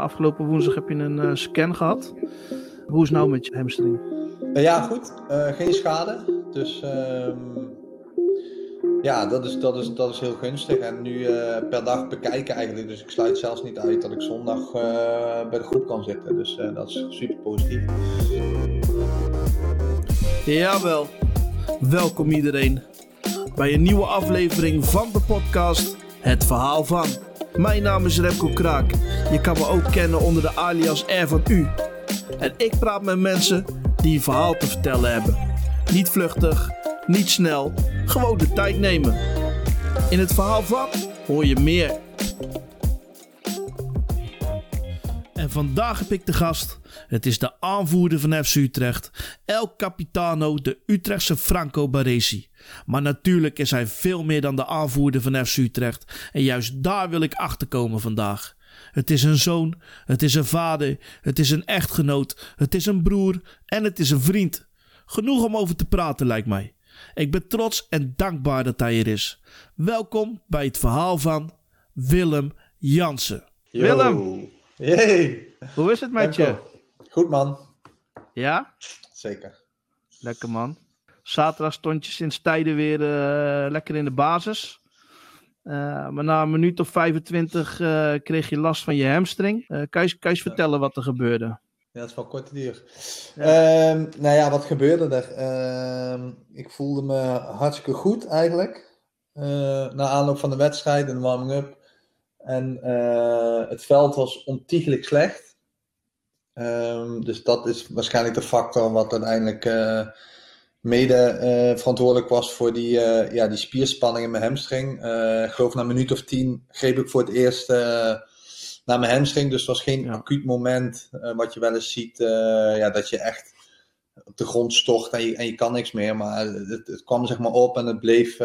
Afgelopen woensdag heb je een uh, scan gehad. Hoe is het nou met je hamstring? Uh, ja, goed. Uh, geen schade. Dus ehm, ja, dat is, dat, is, dat is heel gunstig. En nu per dag bekijken eigenlijk. Dus ik sluit zelfs niet uit dat ik zondag bij de groep kan zitten. Dus dat is super positief. Jawel. Welkom iedereen bij een nieuwe aflevering van de podcast Het Verhaal van. Mijn naam is Remco Kraak. Je kan me ook kennen onder de alias R van U. En ik praat met mensen die een verhaal te vertellen hebben. Niet vluchtig, niet snel, gewoon de tijd nemen. In het verhaal van hoor je meer. Vandaag heb ik de gast. Het is de aanvoerder van FC Utrecht, El Capitano, de Utrechtse Franco Baresi. Maar natuurlijk is hij veel meer dan de aanvoerder van FC Utrecht. En juist daar wil ik achterkomen vandaag. Het is een zoon, het is een vader, het is een echtgenoot, het is een broer en het is een vriend. Genoeg om over te praten, lijkt mij. Ik ben trots en dankbaar dat hij er is. Welkom bij het verhaal van Willem Jansen. Willem! Hey. Hoe is het met je? Goed man. Ja? Zeker. Lekker man. Zaterdag stond je sinds tijden weer uh, lekker in de basis. Uh, maar na een minuut of 25 uh, eh, kreeg je last van je hamstring. kan, je, kan je vertellen wat er gebeurde? Ja, dat is wel korte duur. Ja. Um, nou ja, wat gebeurde er? Uh, ik voelde me hartstikke goed eigenlijk. na aanloop van de wedstrijd en de warming-up. En het veld was ontiegelijk slecht. Um, dus dat is waarschijnlijk de factor wat uiteindelijk mede uh, verantwoordelijk was voor die, ja, die spierspanning in mijn hamstring. Ik geloof na een minuut of tien greep ik voor het eerst naar mijn hamstring. Dus het was geen acuut moment wat je wel eens ziet, ja, dat je echt op de grond stort en je, en je kan niks meer. Maar het, het kwam zeg maar op en het bleef...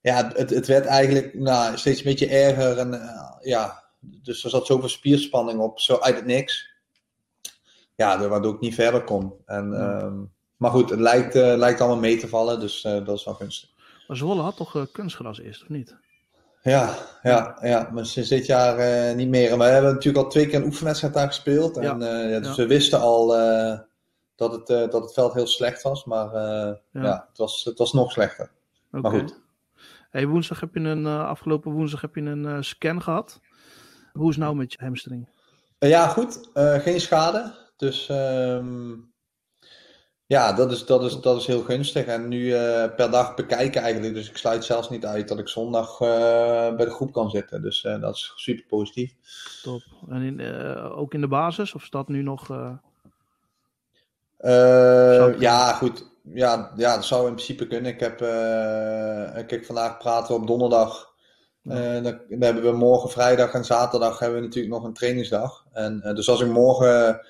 ja, het, het werd eigenlijk nou, steeds een beetje erger. En, ja, dus er zat zoveel spierspanning op, zo uit het niks. Ja, waardoor ik niet verder kon. En... Ja. Maar goed, het lijkt, uh, lijkt allemaal mee te vallen, dus uh, dat is wel gunstig. Maar Zwolle had toch kunstgras eerst, of niet? Ja, ja, ja, maar sinds dit jaar niet meer. We hebben natuurlijk al twee keer een oefenwedstrijd daar gespeeld. En, ja. ja dus we wisten al dat, het, dat het veld heel slecht was. Maar ja. het, was, het was nog slechter. Okay. Maar goed. Hey, woensdag heb je een, afgelopen woensdag heb je een scan gehad. Hoe is het nou met je hamstring? ja, goed. geen schade. Dus... Um, ja, dat is, dat, is, dat is heel gunstig. En nu uh, per dag bekijken eigenlijk. Dus ik sluit zelfs niet uit dat ik zondag uh, bij de groep kan zitten. Dus uh, dat is super positief. Top. En in, ook in de basis? Of staat nu nog... ja, goed. Ja, ja, dat zou in principe kunnen. Ik heb... kijk, vandaag praten we op donderdag. dan, dan, hebben we morgen vrijdag en zaterdag hebben we natuurlijk nog een trainingsdag. En, dus als ik morgen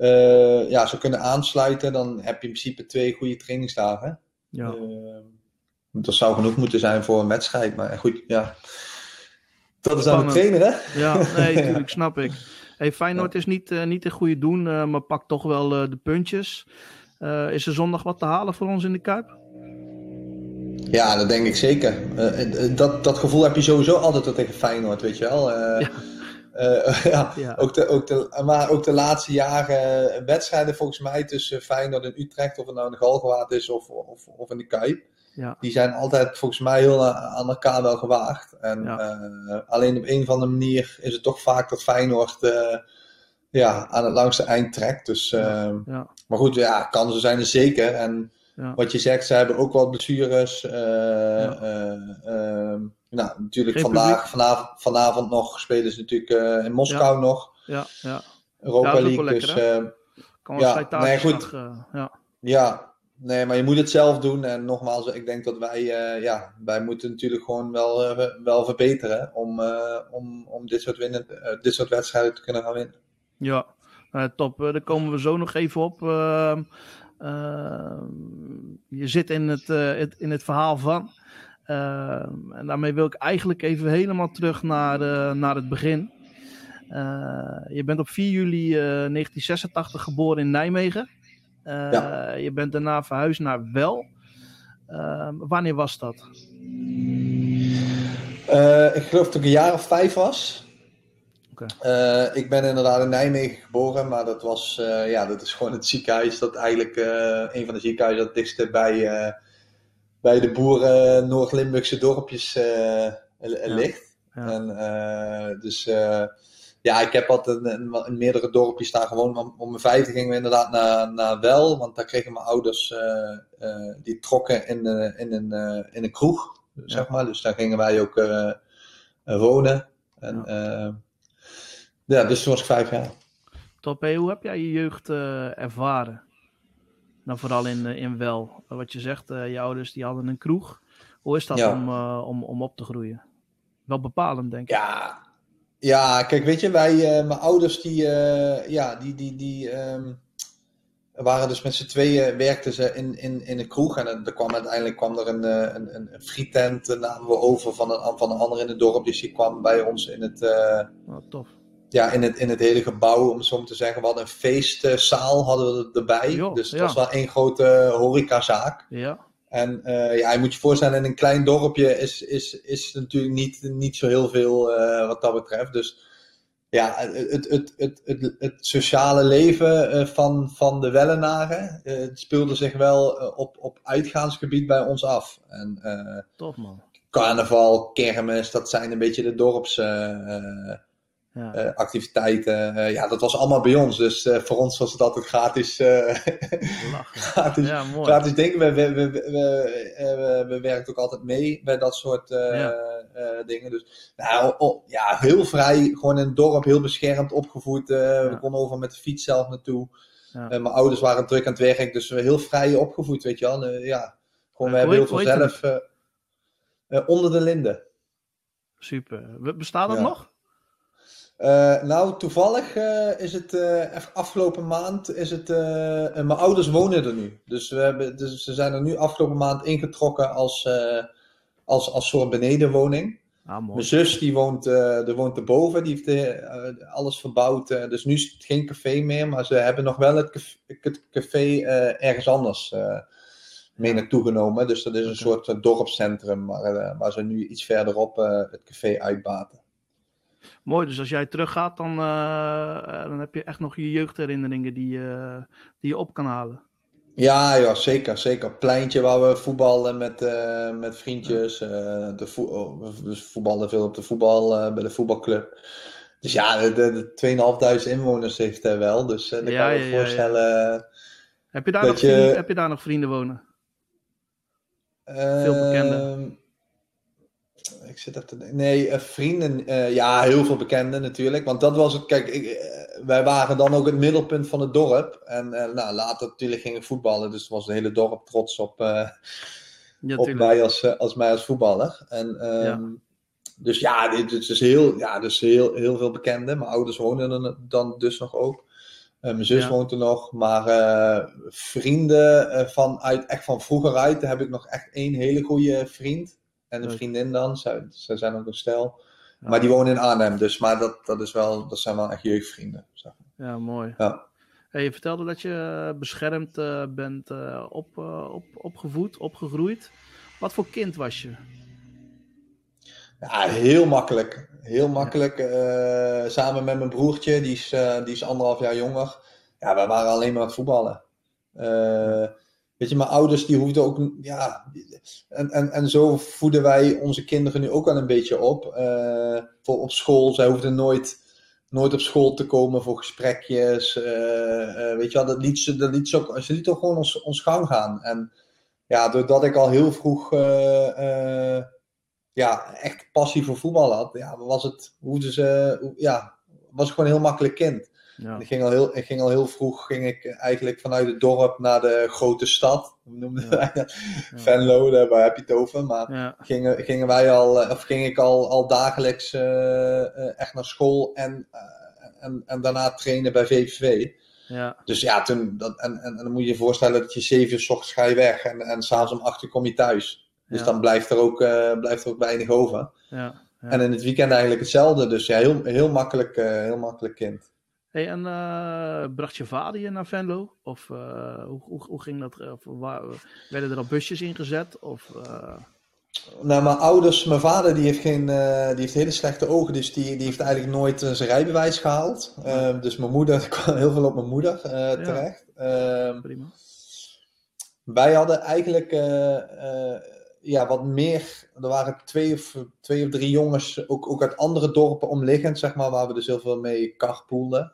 uh, ja, zou kunnen aansluiten, dan heb je in principe twee goede trainingsdagen. Ja. Dat zou genoeg moeten zijn voor een wedstrijd. Maar goed, ja. Dat is aan de trainer, hè? Ja, nee, natuurlijk, snap ik. Hey, Feyenoord is niet, niet een goede doen, maar pakt toch wel de puntjes. Is er zondag wat te halen voor ons in de Kuip? Ja, dat denk ik zeker. dat, dat gevoel heb je sowieso altijd tegen Feyenoord, weet je wel. Ja. Uh, ja, ja. Ook, de, ook de, maar ook de laatste jaren wedstrijden volgens mij tussen Feyenoord en Utrecht, of het nou in de Galgenwaard is of, of, of in de Kuip. Ja. Die zijn altijd volgens mij heel aan elkaar wel gewaagd. En alleen op een of andere manier is het toch vaak dat Feyenoord ja, aan het langste eind trekt. Dus, Maar goed, ja, kansen zijn er zeker. En wat je zegt, ze hebben ook wat blessures. Ehm, nou, natuurlijk vandaag, vanavond, vanavond nog spelen ze natuurlijk uh, in Moskou ja. nog. Ja, ja. Europa ja, League. Lekker, dus, uh, kan ja, nee, goed. ja. ja, nee, maar je moet het zelf doen. En nogmaals, ik denk dat wij, ja, wij moeten natuurlijk gewoon wel, wel verbeteren om, om, om dit, soort winnen, dit soort wedstrijden te kunnen gaan winnen. Ja, top. daar komen we zo nog even op. Ehm, ehm, je zit in het, het, in het verhaal van. Uh, en daarmee wil ik eigenlijk even helemaal terug naar, naar het begin. Je bent op 4 juli 1986 geboren in Nijmegen. Ja. Je bent daarna verhuisd naar Wel. Ehm, wanneer was dat? ik geloof dat ik een jaar of vijf was. Uh, ik ben inderdaad in Nijmegen geboren, maar dat was, uh, ja, dat is gewoon het ziekenhuis dat eigenlijk uh, een van de ziekenhuizen dat dichtst bij, bij de boeren Noord-Limburgse dorpjes ligt. Ja. En, dus ja, ik heb altijd in, in, meerdere dorpjes daar gewoon. Om, om mijn vijfde gingen we inderdaad naar, naar Wel, want daar kregen mijn ouders, die trokken in, in, een, in een kroeg, zeg maar. Dus daar gingen wij ook wonen. En, ja. Dus toen was ik vijf jaar. Top, hoe heb jij je jeugd uh, ervaren? Nou, vooral in, uh, in wel. Wat je zegt, uh, je ouders die hadden een kroeg. Hoe is dat ja. om, om, om op te groeien? Wel bepalend, denk ik. Ja, ja kijk, weet je, wij, mijn ouders die, ja, die, die, die um, waren dus met z'n tweeën, werkten ze in, in, in een kroeg. En er kwam uiteindelijk kwam er een, een, een, een frietent, namen we over van een, van een ander in het dorp. Dus die kwam bij ons in het... Oh, tof ja, in, het, in het hele gebouw, om zo te zeggen. We hadden een feestzaal hadden we erbij. dus het was wel één grote horecazaak. Ja. En uh, ja, je moet je voorstellen, in een klein dorpje is, is, is natuurlijk niet, niet zo heel veel uh, wat dat betreft. Dus ja, het, het, het, het, het, sociale leven van, van de Wellenaren speelde zich wel op, op uitgaansgebied bij ons af. En, Tof man. Carnaval, kermis, dat zijn een beetje de dorps ja. Uh, activiteiten. Uh, ja, dat was allemaal bij ons. Dus uh, voor ons was het altijd gratis. gratis, ja, mooi. gratis dingen. We, we, we, we, we werkten ook altijd mee bij dat soort ja. dingen. Dus nou, oh, ja, heel vrij. Gewoon in het dorp, heel beschermd opgevoed. We konden over met de fiets zelf naartoe. mijn ouders waren druk aan het werk, dus we heel vrij opgevoed, weet je wel. ja, gewoon, we hebben heel veel zelf. onder de linden. Super. Bestaat dat nog? Uh, nou, toevallig uh, is het uh, afgelopen maand is het. mijn ouders wonen er nu. Dus, we hebben, dus ze zijn er nu afgelopen maand ingetrokken als, als, als soort benedenwoning. Ah, mijn zus die woont, die woont erboven, die heeft alles verbouwd. dus nu is het geen café meer, maar ze hebben nog wel het café, het café ergens anders mee naartoe genomen. Dus dat is een soort dorpscentrum waar, waar ze nu iets verderop het café uitbaten. Mooi, dus als jij teruggaat, dan, uh, dan heb je echt nog je jeugdherinneringen die, uh, die je op kan halen. Ja, ja, zeker, zeker. Pleintje waar we voetballen met, uh, met vriendjes. De vo oh, we voetballen veel op de voetbal, bij de voetbalclub. Dus ja, de, de 2.500 inwoners heeft hij wel. Dus dan ja, kan je ja, voorstellen. Heb, je daar nog je... vrienden, heb je daar nog vrienden wonen? Veel bekenden. Ehm, zit te Nee, uh, vrienden. Uh, ja, heel veel bekenden natuurlijk. Want dat was het. Kijk, ik, uh, wij waren dan ook het middelpunt van het dorp. En nou, later natuurlijk gingen voetballen. Dus was het hele dorp trots op, ja, op mij als, als mij als voetballer. En, um, ja. Dus ja, dit, dit, is heel, ja, dus heel, heel veel bekenden. Mijn ouders wonen er dan dus nog ook. mijn zus ja. woont er nog. Maar vrienden van, uit, echt van vroeger uit heb ik nog echt één hele goede vriend en een vriendin dan. Ze, ze zijn ook een stel. Maar die wonen in Arnhem, dus maar dat, dat, is wel, dat zijn wel echt jeugdvrienden. Zeg maar. Ja, mooi. Ja. Hey, je vertelde dat je beschermd uh, bent uh, op, uh, op, opgevoed, opgegroeid. Wat voor kind was je? Ja, heel makkelijk. Heel makkelijk. Ja. samen met mijn broertje, die is, die is anderhalf jaar jonger. Ja, wij waren alleen maar aan het voetballen. Weet je, mijn ouders die hoefden ook, ja, en, en, en zo voeden wij onze kinderen nu ook al een beetje op. Uh, voor op school, zij hoefden nooit, nooit op school te komen voor gesprekjes. Uh, uh, weet je wel, dat liet ze, dat liet ze ook, ze liet ook gewoon ons, ons gang gaan. En ja, doordat ik al heel vroeg, ja, echt passie voor voetbal had, ja, was het, hoefden ze, ja, was ik gewoon een heel makkelijk kind. Ja. Ik, ging al heel, ik ging al heel vroeg ging ik eigenlijk vanuit het dorp naar de grote stad. We noemden ja. dat? Venlo, daar heb je het over. Maar gingen, gingen wij al, eh, of ging ik al, al dagelijks uh, echt naar school en, uh, en, en daarna trainen bij VVV. Ja. Dus ja, toen, dat, en, en, en, dan moet je je voorstellen dat je zeven uur s ochtends ga je weg en, en s'avonds om acht uur kom je thuis. Dus dan blijft er, ook, blijft er ook weinig over. Ja. En in het weekend eigenlijk hetzelfde. Dus ja, heel, heel, makkelijk, heel makkelijk kind. Hey, en uh, bracht je vader je naar Venlo? Of uh, hoe, hoe, hoe, ging dat? Of waar, werden er al busjes ingezet? Of, uh... Nou, mijn ouders, mijn vader die heeft, geen, die heeft hele slechte ogen, dus die, die heeft eigenlijk nooit zijn rijbewijs gehaald. Uh, dus mijn moeder, kwam heel veel op mijn moeder terecht. Ehm, Prima. Wij hadden eigenlijk ja, wat meer, er waren twee of, twee of drie jongens, ook, ook uit andere dorpen omliggend, zeg maar, waar we dus heel veel mee carpoolden.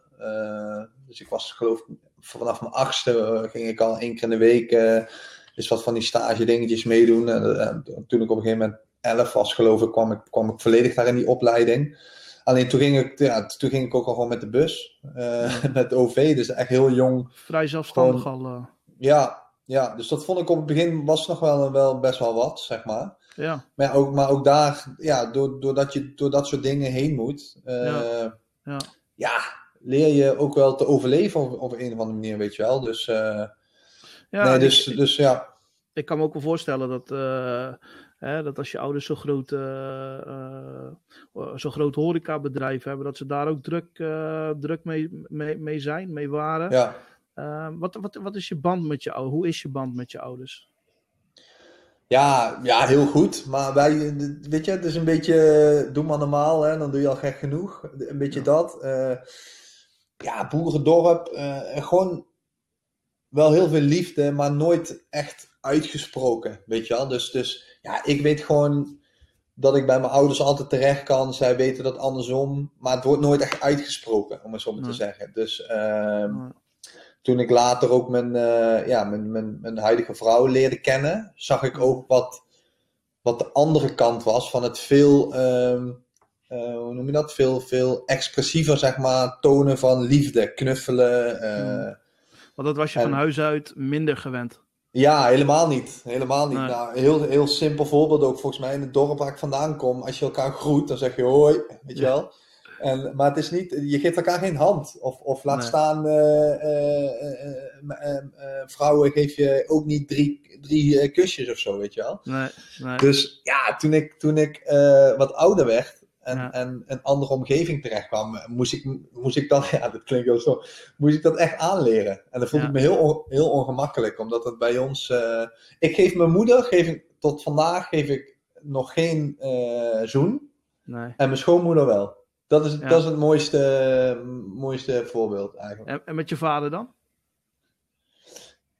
Dus ik was geloof ik, vanaf mijn achtste ging ik al één keer in de week dus wat van die stage dingetjes meedoen. En, toen ik op een gegeven moment 11 was, geloof ik, kwam ik, kwam ik volledig daar in die opleiding. Alleen toen ging ik, ja, toen ging ik ook al gewoon met de bus, uh, met de OV, dus echt heel jong. Vrij zelfstandig gewoon, al. Uh... Ja, ja, dus dat vond ik op het begin was nog wel, wel best wel wat, zeg maar. Ja. Maar, ja, ook, maar ook daar, ja, doordat je door dat soort dingen heen moet, uh, ja. Ja. ja. Leer je ook wel te overleven op, op een of andere manier, weet je wel. Dus ja, nee, dus, ik, dus ja. Ik kan me ook wel voorstellen dat, uh, hè, dat als je ouders zo'n groot, uh, uh, zo groot horecabedrijf hebben, dat ze daar ook druk, druk mee, mee, mee zijn, mee waren. Ja. wat, wat, wat is je band met je ouders? Hoe is je band met je ouders? Ja, ja, heel goed. Maar wij, weet je, het is een beetje, doe maar normaal, hè, dan doe je al gek genoeg. Een beetje ja. dat. Ja, boerendorp, gewoon wel heel veel liefde, maar nooit echt uitgesproken, weet je wel. Dus, dus ja, ik weet gewoon dat ik bij mijn ouders altijd terecht kan. Zij weten dat andersom, maar het wordt nooit echt uitgesproken, om het zo maar te zeggen. Dus uh, toen ik later ook mijn, uh, ja, mijn, mijn, mijn huidige vrouw leerde kennen, zag ik ook wat, wat de andere kant was van het veel... Uh, hoe noem je dat? Veel, veel expressiever, zeg maar, tonen van liefde, knuffelen. Uh, want dat was je van huis uit minder gewend. Ja, helemaal niet. Helemaal niet. Nee. Nou, heel, heel simpel voorbeeld ook volgens mij in het dorp waar ik vandaan kom. Als je elkaar groet, dan zeg je hoi, weet je ja. wel. En, maar het is niet, je geeft elkaar geen hand. Of, of laat nee. staan, uh, uh, vrouwen geef je ook niet drie, drie kusjes of zo, weet je wel. Nee, nee. Dus ja, toen ik, toen ik wat ouder werd, en, ja. en een andere omgeving terecht kwam, moest ik, moest ik dan, ja, dat klinkt wel zo, moest ik dat echt aanleren. En dat voelde ja. ik me heel, on, heel ongemakkelijk, omdat het bij ons, uh, ik geef mijn moeder, geef ik, tot vandaag geef ik nog geen uh, zoen. Nee. En mijn schoonmoeder wel. Dat is, ja. dat is het mooiste, mooiste voorbeeld eigenlijk. En, en met je vader dan?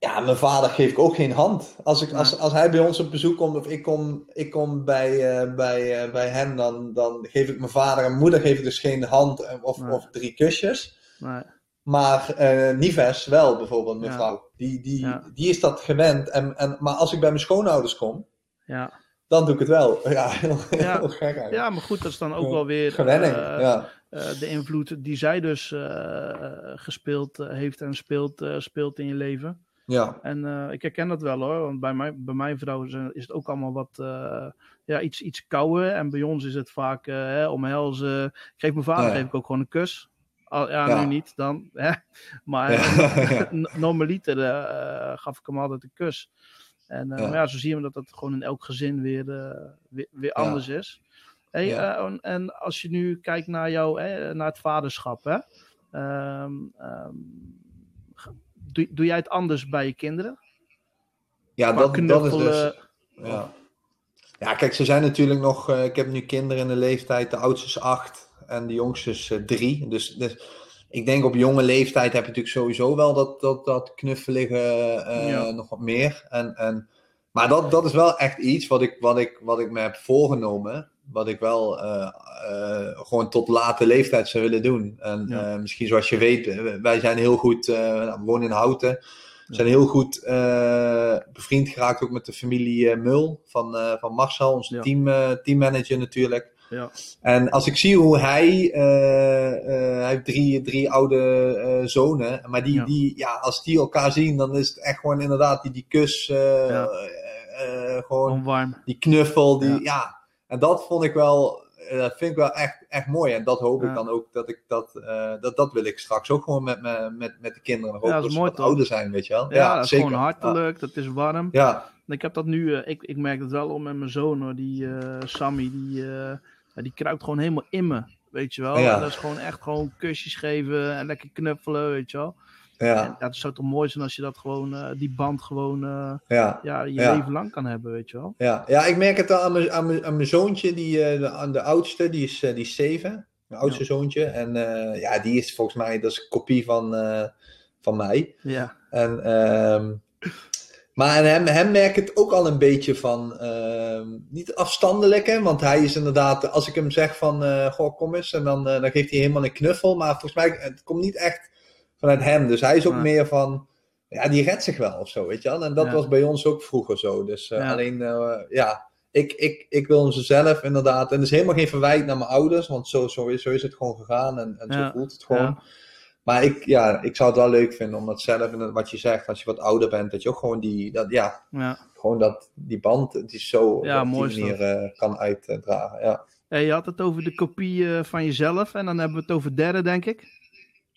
Ja, mijn vader geef ik ook geen hand. Als, ik, als, als hij bij ons op bezoek komt of ik kom, ik kom bij, uh, bij, uh, bij hen, dan, dan geef ik mijn vader en moeder geef ik dus geen hand of, Nee. of drie kusjes. Nee. Maar eh Nives wel, bijvoorbeeld, mijn Ja. vrouw. Die, die, Ja. die is dat gewend. En, en, maar als ik bij mijn schoonouders kom, Ja. dan doe ik het wel. Ja, heel, gek eigenlijk. ja, maar goed, dat is dan ook wel weer Gewenning, eh, ja. eh, de invloed die zij dus eh, eh, gespeeld eh, heeft en speelt, eh, speelt in je leven. Ja. En eh, ik herken dat wel hoor, want bij, mij, bij mijn vrouw is, is het ook allemaal wat eh, ja, iets, iets kouder. En bij ons is het vaak eh, hè, omhelzen. Ik geef mijn vader Ja, geef ik ook gewoon een kus. Al, ja, Ja. nu niet dan. Hè? Maar Ja. eh, normaliter eh, gaf ik hem altijd een kus. En eh, Ja. Maar ja, zo zien we dat dat gewoon in elk gezin weer, eh, weer, weer Ja. anders is. Hey, Ja. eh, en- en als je nu kijkt naar jou, hè, naar het vaderschap, hè? Ehm, ehm, doe, doe jij het anders bij je kinderen? Ja, dat, dat is dus. Ja. ja, kijk, ze zijn natuurlijk nog. eh, ik heb nu kinderen in de leeftijd. De oudste is acht en de jongste is eh, drie. Dus, dus ik denk op jonge leeftijd heb je natuurlijk sowieso wel dat, dat, dat knuffelige eh, Ja. nog wat meer. En, en, maar dat, dat is wel echt iets wat ik, wat, ik, wat ik me heb voorgenomen. Wat ik wel eh, eh, gewoon tot late leeftijd zou willen doen. En Ja. eh, misschien zoals je weet, wij zijn heel goed. nou, we wonen in Houten. We zijn heel goed bevriend geraakt ook met de familie Mul van, van Marcel, onze Ja. team, teammanager natuurlijk. Ja. En als ik zie hoe hij, hij heeft drie, drie oude zonen, maar die, die, ja, als die elkaar zien, dan is het echt gewoon inderdaad die, die kus, gewoon Gewoon warm. die knuffel, die, Ja. Ja. En dat vond ik wel, eh, dat vind ik wel echt, echt mooi. En dat hoop Ja. ik dan ook, dat ik dat, eh, dat, dat wil ik straks ook gewoon met, me, met, met de kinderen Ja, dat is ze wat ouder zijn, weet je wel. Ja, dat is zeker. gewoon hartelijk, dat is warm. Ja, Ik heb dat nu, eh, ik, ik merk het wel om met mijn zoon hoor, die Sammy, die, ja, die kruipt gewoon helemaal in me, weet je wel. Ja. Dat is gewoon echt gewoon kusjes geven en lekker knuffelen, weet je wel. Ja. En dat zou toch mooi zijn als je dat gewoon, eh, die band gewoon uh, ja. Ja, je Ja. leven lang kan hebben, weet je wel. Ja, ja ik merk het al aan mijn, aan mijn, aan mijn zoontje, die, eh, de, aan de oudste, die is, eh, die is zeven. Mijn oudste zoontje. En eh, ja, die is volgens mij, dat is een kopie van, eh, van mij. Ja, En, ehm, maar aan hem, hem merk het ook al een beetje van, ehm, niet afstandelijk, hè, want hij is inderdaad, als ik hem zeg van, eh, goh, kom eens, en dan, eh, dan geeft hij helemaal een knuffel, maar volgens mij, het komt niet echt vanuit hem, dus hij is ook meer van, ja, die redt zich wel of zo, weet je wel, en dat Ja. was bij ons ook vroeger zo, dus eh, Ja. alleen, eh, ja, ik, ik, ik wil hem zelf inderdaad, en het is helemaal geen verwijt naar mijn ouders, want zo, zo, is, zo is het gewoon gegaan, en, en zo voelt het gewoon. Maar ik, ja, ik zou het wel leuk vinden om dat zelf, en wat je zegt, als je wat ouder bent, dat je ook gewoon die, dat, ja, gewoon dat, die band, die zo op die manier eh, kan uitdragen. Ja, je had het over de kopie van jezelf en dan hebben we het over derde, denk ik.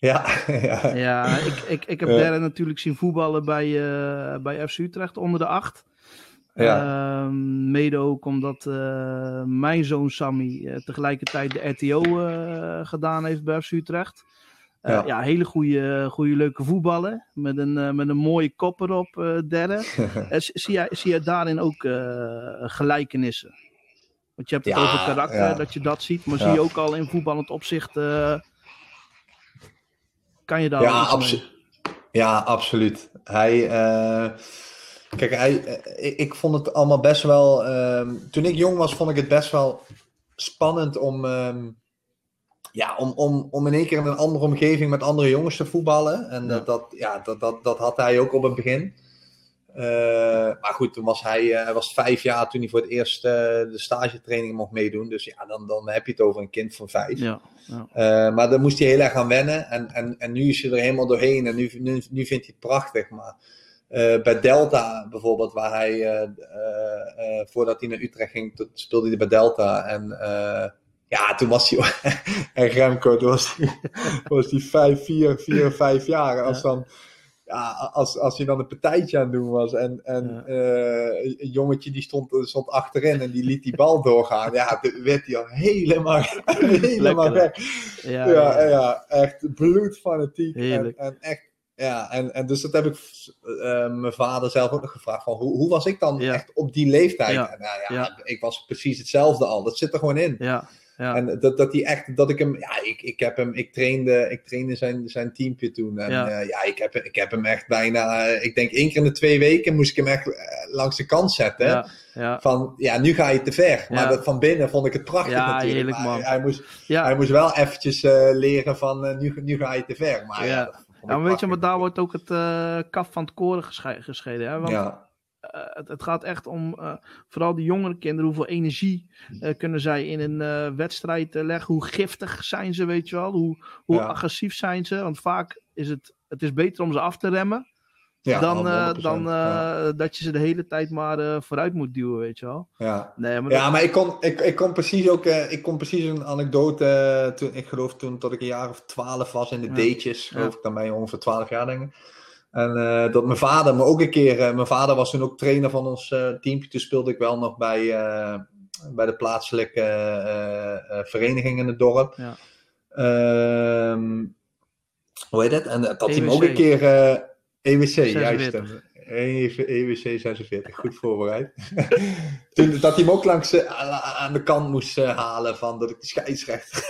Ja, ja. Ja, ik, ik, ik heb Ja. natuurlijk zien voetballen bij, eh, bij FC Utrecht onder de acht. Ja. Ehm, mede ook omdat eh, mijn zoon Sammy eh, tegelijkertijd de RTO gedaan heeft bij FC Utrecht. Ja. ja. hele goede, goede leuke voetballen. Met een, met een mooie kop erop. Eh, z- zie, jij, zie jij daarin ook gelijkenissen? Want je hebt het Ja, over karakter, dat je dat ziet. Maar zie je ook al in voetballend opzicht... kan je daar Ja, iets mee? abso- ja, absoluut. Hij, eh, kijk, hij, eh, ik, vond het allemaal best wel. ehm, toen ik jong was, vond ik het best wel spannend om. ehm, ja, om, om, om in één keer in een andere omgeving met andere jongens te voetballen. En Ja. dat, dat, ja, dat, dat, dat had hij ook op het begin. Eh, maar goed, toen was hij, eh, hij was vijf jaar toen hij voor het eerst eh, de stagetraining mocht meedoen. Dus ja, dan, dan heb je het over een kind van vijf. Ja, ja. Maar dan moest hij heel erg aan wennen. En, en, en nu is hij er helemaal doorheen. En nu, nu, nu vindt hij het prachtig. Maar bij Delta bijvoorbeeld, waar hij, voordat hij naar Utrecht ging, speelde hij bij Delta. En ja, toen was hij, en Remco, toen was hij, was hij vijf, vier, vier, vijf jaar. En Als dan, ja, als, als hij dan een partijtje aan het doen was en, en Ja. eh, een jongetje die stond, stond achterin en die liet die bal doorgaan, ja, toen werd hij al helemaal, helemaal weg. Ja, Ja, ja, echt bloedfanatiek. En, en echt, ja, en, en dus dat heb ik eh, mijn vader zelf ook nog gevraagd. Van, hoe, hoe was ik dan echt op die leeftijd? En, nou ja, Ja. ik was precies hetzelfde al. Dat zit er gewoon in. ja, ja. En dat, dat hij echt, dat ik hem, ja, ik, ik heb hem, ik trainde, ik trainde zijn, zijn teampje toen. En Ja. ja ik, heb, ik heb hem echt bijna, eh, ik denk één keer in de twee weken moest ik hem echt eh, langs de kant zetten. ja, ja, Van, ja, nu ga je te ver. Maar dat van binnen vond ik het prachtig Ja, natuurlijk. heerlijk, man. Hij, moest, hij moest wel eventjes eh, leren van, eh, nu, nu ga je te ver. Maar ja, maar weet je, maar daar wordt ook het eh, kaf van het koren gesche- gescheiden. Hè? Want Ja, eh, het, het gaat echt om, eh, vooral die jongere kinderen, hoeveel energie eh, kunnen zij in een wedstrijd leggen. Hoe giftig zijn ze, weet je wel. Hoe, hoe Ja. agressief zijn ze. Want vaak is het, het is beter om ze af te remmen. ja, dan 100%, dan ja. dat je ze de hele tijd maar vooruit moet duwen, weet je wel. Ja. Nee, maar Ja, dat- maar ik kon, ik, ik kon precies ook, ik kon precies een anekdote, toen, ik geloof toen dat ik een jaar of twaalf was in de Ja. D'tjes, geloof ik dan je ongeveer twaalf jaar denk ik. En eh, dat mijn vader me ook een keer, eh, mijn vader was toen ook trainer van ons eh teampje, toen speelde ik wel nog bij, bij de plaatselijke vereniging in het dorp. Ja. Ehm, hoe heet het? En dat hij me ook EWC. een keer, EWC, juist. 46. Even EWC 46, goed voorbereid. Toen, dat hij hem ook langs eh, aan- de kant moest eh, halen van dat ik de scheidsrechter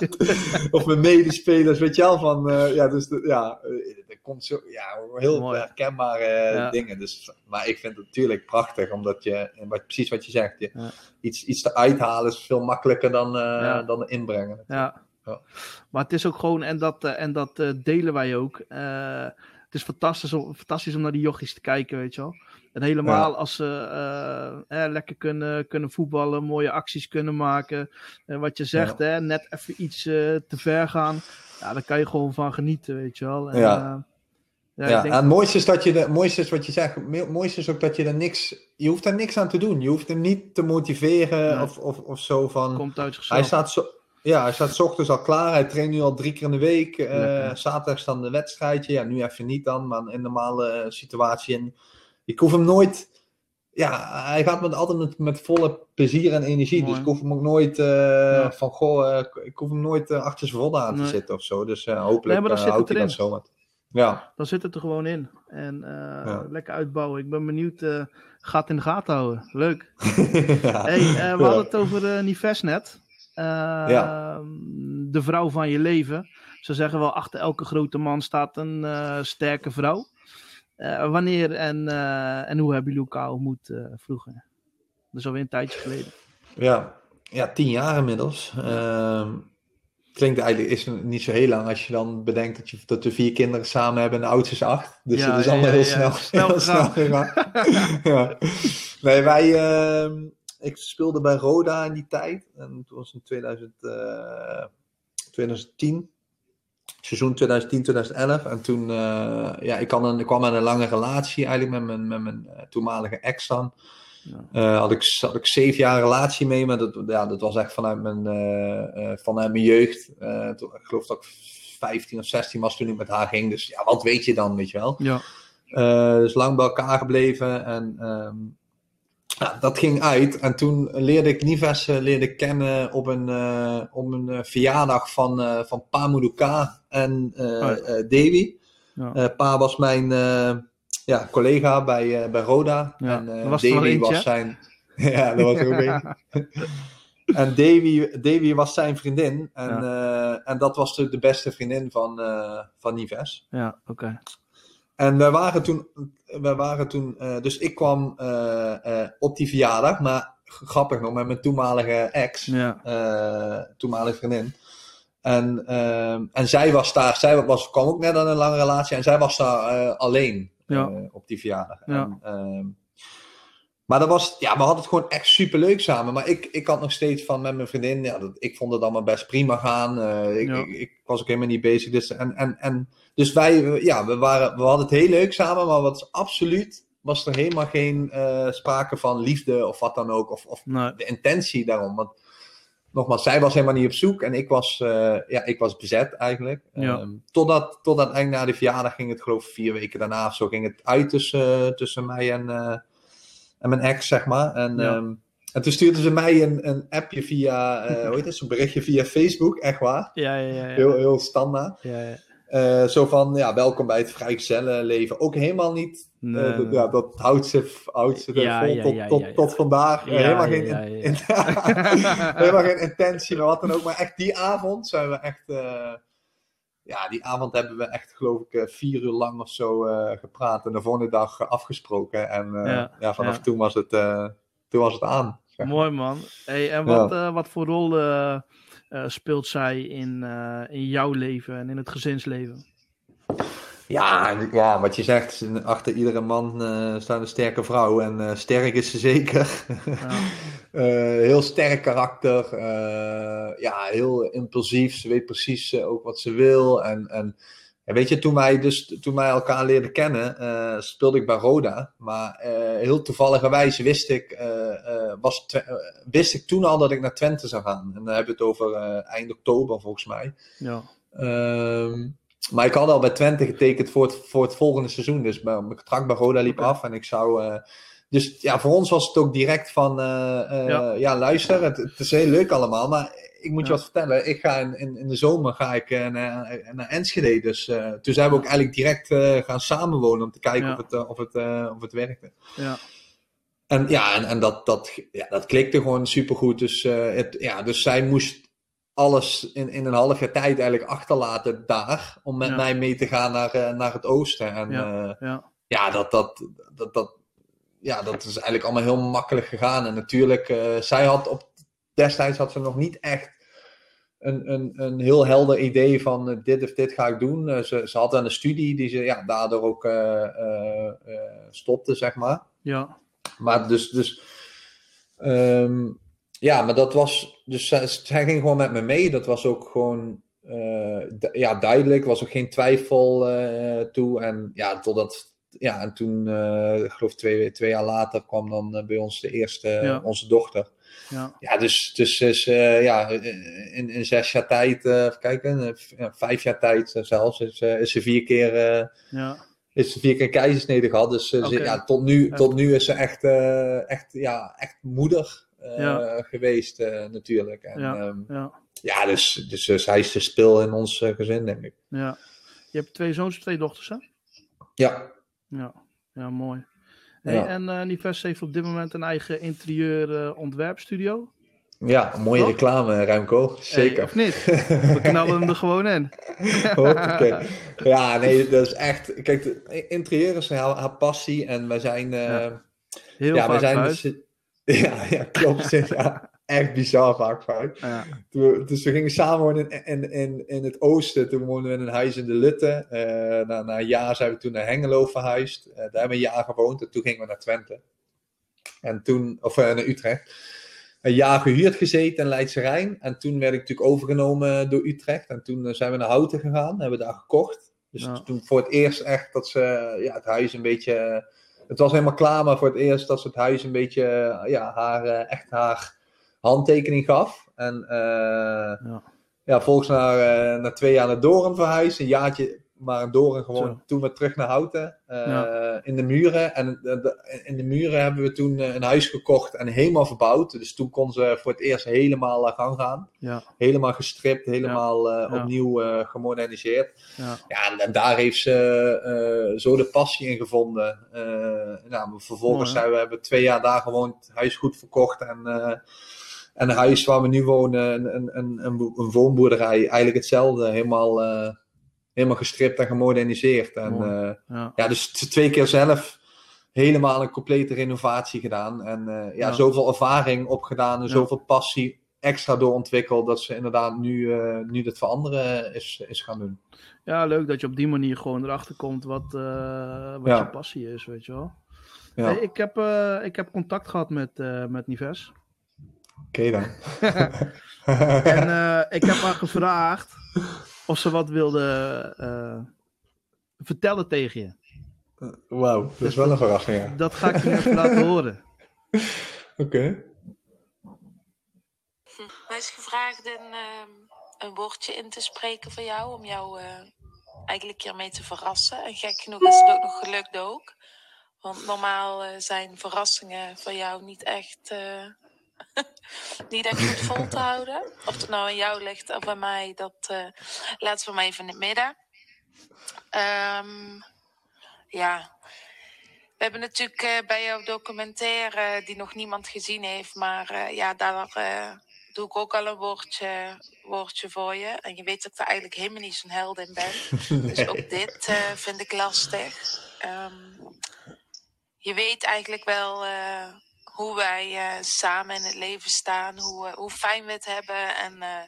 of mijn medespelers, weet je wel. Van, eh, ja, dus de- ja, er komt zo, ja, heel Mooi. herkenbare Ja. dingen. Dus, maar ik vind het natuurlijk prachtig, omdat je, precies wat je zegt, je, Ja. iets, iets eruit halen is veel makkelijker dan, Ja. dan inbrengen. Ja. Ja. Maar het is ook gewoon, en dat, en dat delen wij ook. Het is fantastisch om, fantastisch om naar die jochies te kijken, weet je wel. En helemaal als ze eh, eh, lekker kunnen, kunnen voetballen, mooie acties kunnen maken. En wat je zegt, hè, net even iets eh, te ver gaan. Ja, daar kan je gewoon van genieten, weet je wel. En, Ja. eh, ja, denk, en het mooiste is dat je, de, het mooiste is wat je zegt, het mooiste is ook dat je er niks, je hoeft er niks aan te doen. Je hoeft hem niet te motiveren Nee. of, of, of zo van, komt uit hij zichzelf. staat zo, ja, hij staat 's ochtends al klaar, hij traint nu al drie keer in de week, Lekker. zaterdag is dan een wedstrijdje, ja, nu even niet dan, maar in een normale eh, situatie. En ik hoef hem nooit, ja, hij gaat met, altijd met, met volle plezier en energie, Mooi. dus ik hoef hem ook nooit eh, Ja. van, goh, ik hoef hem nooit achter zijn volle aan te Nee. zitten of zo, dus hopelijk Nee, maar dan zit houdt het hij dat zo. Ja. Dan zit het er gewoon in. En lekker uitbouwen. Ik ben benieuwd. Uh, gaat in de gaten houden. Leuk. ja. hey, we hadden het over uh, Nives net. Ja. De vrouw van je leven. Ze zeggen wel, achter elke grote man staat een sterke vrouw. wanneer en, en hoe hebben jullie elkaar ontmoet vroeger? Dat is alweer een tijdje geleden. Ja, ja tien jaar inmiddels. Uh, klinkt eigenlijk is niet zo heel lang als je dan bedenkt dat, je, dat we vier kinderen samen hebben en de oudste is acht. Dus ja, dat is allemaal ja, heel snel, snel, heel snel gegaan. ja. Nee, wij, uh, ik speelde bij Roda in die tijd. En toen was in 2000, uh, 2010 seizoen 2010, 2011. En toen, uh, ja, ik, een, ik kwam aan een lange relatie eigenlijk met mijn, met mijn uh, toenmalige ex dan. Ja. Had, ik, had ik zeven jaar relatie mee, maar dat, ja, dat was echt vanuit mijn, vanuit mijn jeugd. Toen, ik geloof dat ik 15 of 16 was toen ik met haar ging. Dus ja, wat weet je dan, weet je wel? Ja. dus lang bij elkaar gebleven en um, ja, dat ging uit. En toen leerde ik Nives leerde kennen op een, op een verjaardag van, van Pa en oh ja. Davy. Ja. pa was mijn ja, collega bij, uh, bij Roda. en uh, was Davy was zijn. ja, dat was er ook een. en Davy, Davy was zijn vriendin. En, uh, en dat was de, de beste vriendin van, van Nives. Ja, oké. Okay. En we waren toen, we waren toen dus ik kwam op die verjaardag, maar grappig nog met mijn toenmalige ex, ja. toenmalige vriendin. En, en zij was daar, zij was, kwam ook net aan een lange relatie en zij was daar alleen ja. op die verjaardag. Ja. En, uh, maar dat was, ja, we hadden het gewoon echt super leuk samen. Maar ik, ik had nog steeds van met mijn vriendin, ja, dat, ik vond het allemaal best prima gaan. Uh, ik, ja. ik, ik, was ook helemaal niet bezig. Dus, en, en, en, dus wij, ja, we, waren, we hadden het heel leuk samen, maar wat absoluut was er helemaal geen uh, sprake van liefde of wat dan ook. Of, of nee. de intentie daarom. Want nogmaals, zij was helemaal niet op zoek en ik was, uh, ja, ik was bezet eigenlijk. Ja. Um, totdat, totdat eigenlijk na de verjaardag ging het, geloof ik, vier weken daarna of zo, ging het uit tussen, tussen mij en, en mijn ex, zeg maar. En, ja. um, en toen stuurde ze mij een, een appje via, uh, hoe heet het, zo'n berichtje via Facebook, echt waar. Ja, ja, ja. ja. Heel, heel standaard. Ja, ja. Uh, zo van, ja, welkom bij het vrijgezellenleven. Ook helemaal niet, nee, uh, nee. Ja, dat houdt ze, houdt ze ja, vol ja, tot, tot, tot, vandaag. helemaal, geen, in, in, helemaal geen intentie, maar wat dan ook. Maar echt die avond zijn we echt, uh, ja, die avond hebben we echt, geloof ik, vier uur lang of zo gepraat. En de volgende dag afgesproken. En ja, vanaf toen, was het, toen was het aan. Mooi man. Hey, en wat, wat voor rol speelt zij in, in jouw leven en in het gezinsleven? Ja, ja, wat je zegt, achter iedere man uh, staat een sterke vrouw. En sterk is ze zeker. Ja. heel sterk karakter. ja, heel impulsief. Ze weet precies ook wat ze wil. En, en en weet je, toen wij, dus, toen wij elkaar leerden kennen, speelde ik bij Roda. Maar heel toevalligerwijs wist ik, was wist ik toen al dat ik naar Twente zou gaan. En dan hebben we het over eind oktober volgens mij. Ja. Um, maar ik had al bij Twente getekend voor het, voor het volgende seizoen. Dus mijn contract bij Roda liep okay. af en ik zou... dus ja, voor ons was het ook direct van... ja. ja. luister, het, het is heel leuk allemaal, maar ik moet je wat vertellen. Ik ga in, in, in de zomer ga ik naar, naar Enschede. Dus toen zijn we ook eigenlijk direct gaan samenwonen om te kijken ja. of, het, of, het, of het werkte. Ja. En ja, en, en dat, dat, ja, dat klikte gewoon supergoed. Dus, het, ja, dus zij moest alles in, in een half jaar tijd eigenlijk achterlaten daar. Om met ja. mij mee te gaan naar, naar het oosten. En ja, ja. ja dat, dat, dat, dat, ja, dat is eigenlijk allemaal heel makkelijk gegaan. En natuurlijk, zij had op destijds had ze nog niet echt een, een, een heel helder idee van uh, dit of dit ga ik doen. Uh, ze, ze had een studie die ze ja, daardoor ook stopte, zeg maar. Ja. Maar dus, dus um, ja, maar dat was, dus zij, zij, ging gewoon met me mee. Dat was ook gewoon, ja, duidelijk. was ook geen twijfel toe. En ja, totdat, ja, en toen, ik geloof twee, twee jaar later kwam dan bij ons de eerste, ja. onze dochter. Ja, ja dus, dus uh, ja, in, in zes jaar tijd, uh, even kijken, uh, vijf jaar tijd zelfs, is, is ze vier keer, ja. is ze vier keer keizersnede gehad. Dus okay. ja, tot, nu, ja. tot nu is ze echt, echt, ja, echt moeder ja. geweest natuurlijk. En, ja. Um, ja. ja, dus, dus zij is de spil in ons gezin, denk ik. Ja. Je hebt twee zoons en twee dochters, hè? Ja. Ja, ja mooi. Hey, Ja. En eh Nivest heeft op dit moment een eigen interieur eh, ontwerpstudio. Ja, mooie Toch? reclame. Hey, Zeker. of niet? We knallen hem er gewoon in. Ja, nee, dat is echt. Kijk, de interieur is haar, haar passie en wij zijn. eh, Ja. Heel ja, wij zijn. dus- ja, ja, klopt. ja, echt bizar vaak fout. Ja, Toen we- Dus we gingen samen wonen in, in, in, in het oosten. Toen woonden we in een huis in de Lutte. Eh, na, na een jaar zijn we toen naar Hengelo verhuisd. Eh, daar hebben we een jaar gewoond. En toen gingen we naar Twente. En toen, of eh, naar Utrecht. Een jaar gehuurd gezeten in Leidse Rijn. En toen werd ik natuurlijk overgenomen door Utrecht. En toen zijn we naar Houten gegaan. Hebben we daar gekocht. Dus Ja. toen voor het eerst echt dat ze ja, het huis een beetje... Het was helemaal klaar, maar voor het eerst dat ze het huis een beetje... Ja, haar, eh, echt haar handtekening gaf. En eh, ja. ja, volgens naar, eh, na twee jaar naar Doorn verhuisd. Een jaartje maar in Doorn gewoon. Zo. Toen weer terug naar Houten. eh, Ja. In de muren. En eh, de- in de muren hebben we toen eh, een huis gekocht en helemaal verbouwd. Dus toen kon ze voor het eerst helemaal gang gaan. Ja, Helemaal gestript, helemaal opnieuw gemoderniseerd. ja, Ja, en, en daar heeft ze zo de passie in gevonden. Nou, vervolgens Mooi, zijn we hebben twee jaar daar gewoon het huis goed verkocht. En, en het huis waar we nu wonen, een, een, een, een, woonboerderij, eigenlijk hetzelfde. Helemaal, helemaal gestript en gemoderniseerd. En, eh, ja. ja, dus twee keer zelf helemaal een complete renovatie gedaan. En eh, ja, Ja. zoveel ervaring opgedaan en zoveel passie extra doorontwikkeld. Dat ze inderdaad nu, eh nu dit veranderen is, is gaan doen. ja, leuk dat je op die manier gewoon erachter komt wat, wat Ja. je passie is, weet je wel. Ja, Hey, ik, heb, ik heb contact gehad met, met Nives. oké dan. En ik heb haar gevraagd of ze wat wilde eh, vertellen tegen je. Wauw, dat is wel een verrassing. Ja. Dat ga ik je even laten horen. Oké. Mij is gevraagd een, ehm, een woordje in te spreken voor jou, om jou eh, eigenlijk hiermee te verrassen. En gek genoeg is het ook nog gelukt ook. Want normaal eh, zijn verrassingen voor jou niet echt, eh, niet echt goed vol te houden. Of het nou aan jou ligt of aan mij, dat eh, laten we maar even in het midden. Ehm, ja, we hebben natuurlijk eh, bij jouw documentaire, die nog niemand gezien heeft, maar eh, ja, daar eh, doe ik ook al een woordje, woordje voor je. En je weet dat ik er eigenlijk helemaal niet zo'n held in ben. Dus ook dit eh, vind ik lastig. Ehm, je weet eigenlijk wel eh, hoe wij eh, samen in het leven staan, hoe, eh, hoe fijn we het hebben en eh,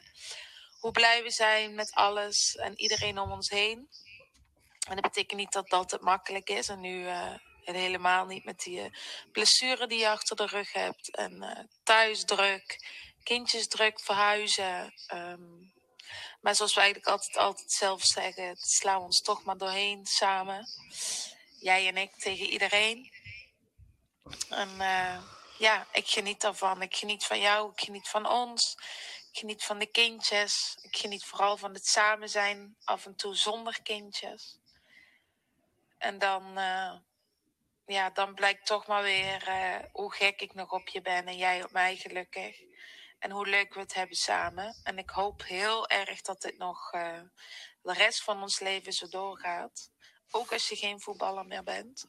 hoe blij we zijn met alles en iedereen om ons heen. En dat betekent niet dat dat het makkelijk is. En nu helemaal niet met die blessure die je achter de rug hebt. En thuisdruk, kindjesdruk, verhuizen. ehm. maar zoals we eigenlijk altijd, altijd zelf zeggen, slaan we ons toch maar doorheen samen. Jij en ik tegen iedereen. En ja, ik geniet daarvan. Ik geniet van jou, ik geniet van ons. Ik geniet van de kindjes. Ik geniet vooral van het samen zijn, af en toe zonder kindjes. En dan, eh, ja, dan blijkt toch maar weer eh, hoe gek ik nog op je ben en jij op mij gelukkig. En hoe leuk we het hebben samen. En ik hoop heel erg dat dit nog eh, de rest van ons leven zo doorgaat. Ook als je geen voetballer meer bent.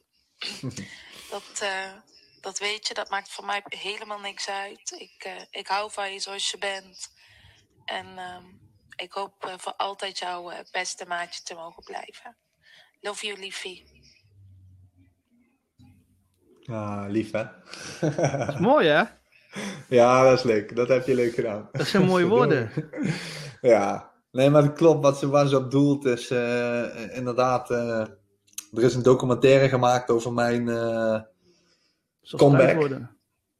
dat, dat weet je, dat maakt voor mij helemaal niks uit. Ik, eh, ik hou van je zoals je bent. En ehm, ik hoop eh, voor altijd jouw eh, beste maatje te mogen blijven. Love you, liefie. Ah, lief hè? Mooi hè? ja, dat is leuk. Dat heb je leuk gedaan. Dat zijn mooie woorden. Ja, nee, maar het klopt. Wat ze, waar ze op doelt is eh, inderdaad. eh, er is een documentaire gemaakt over mijn. Comeback. worden.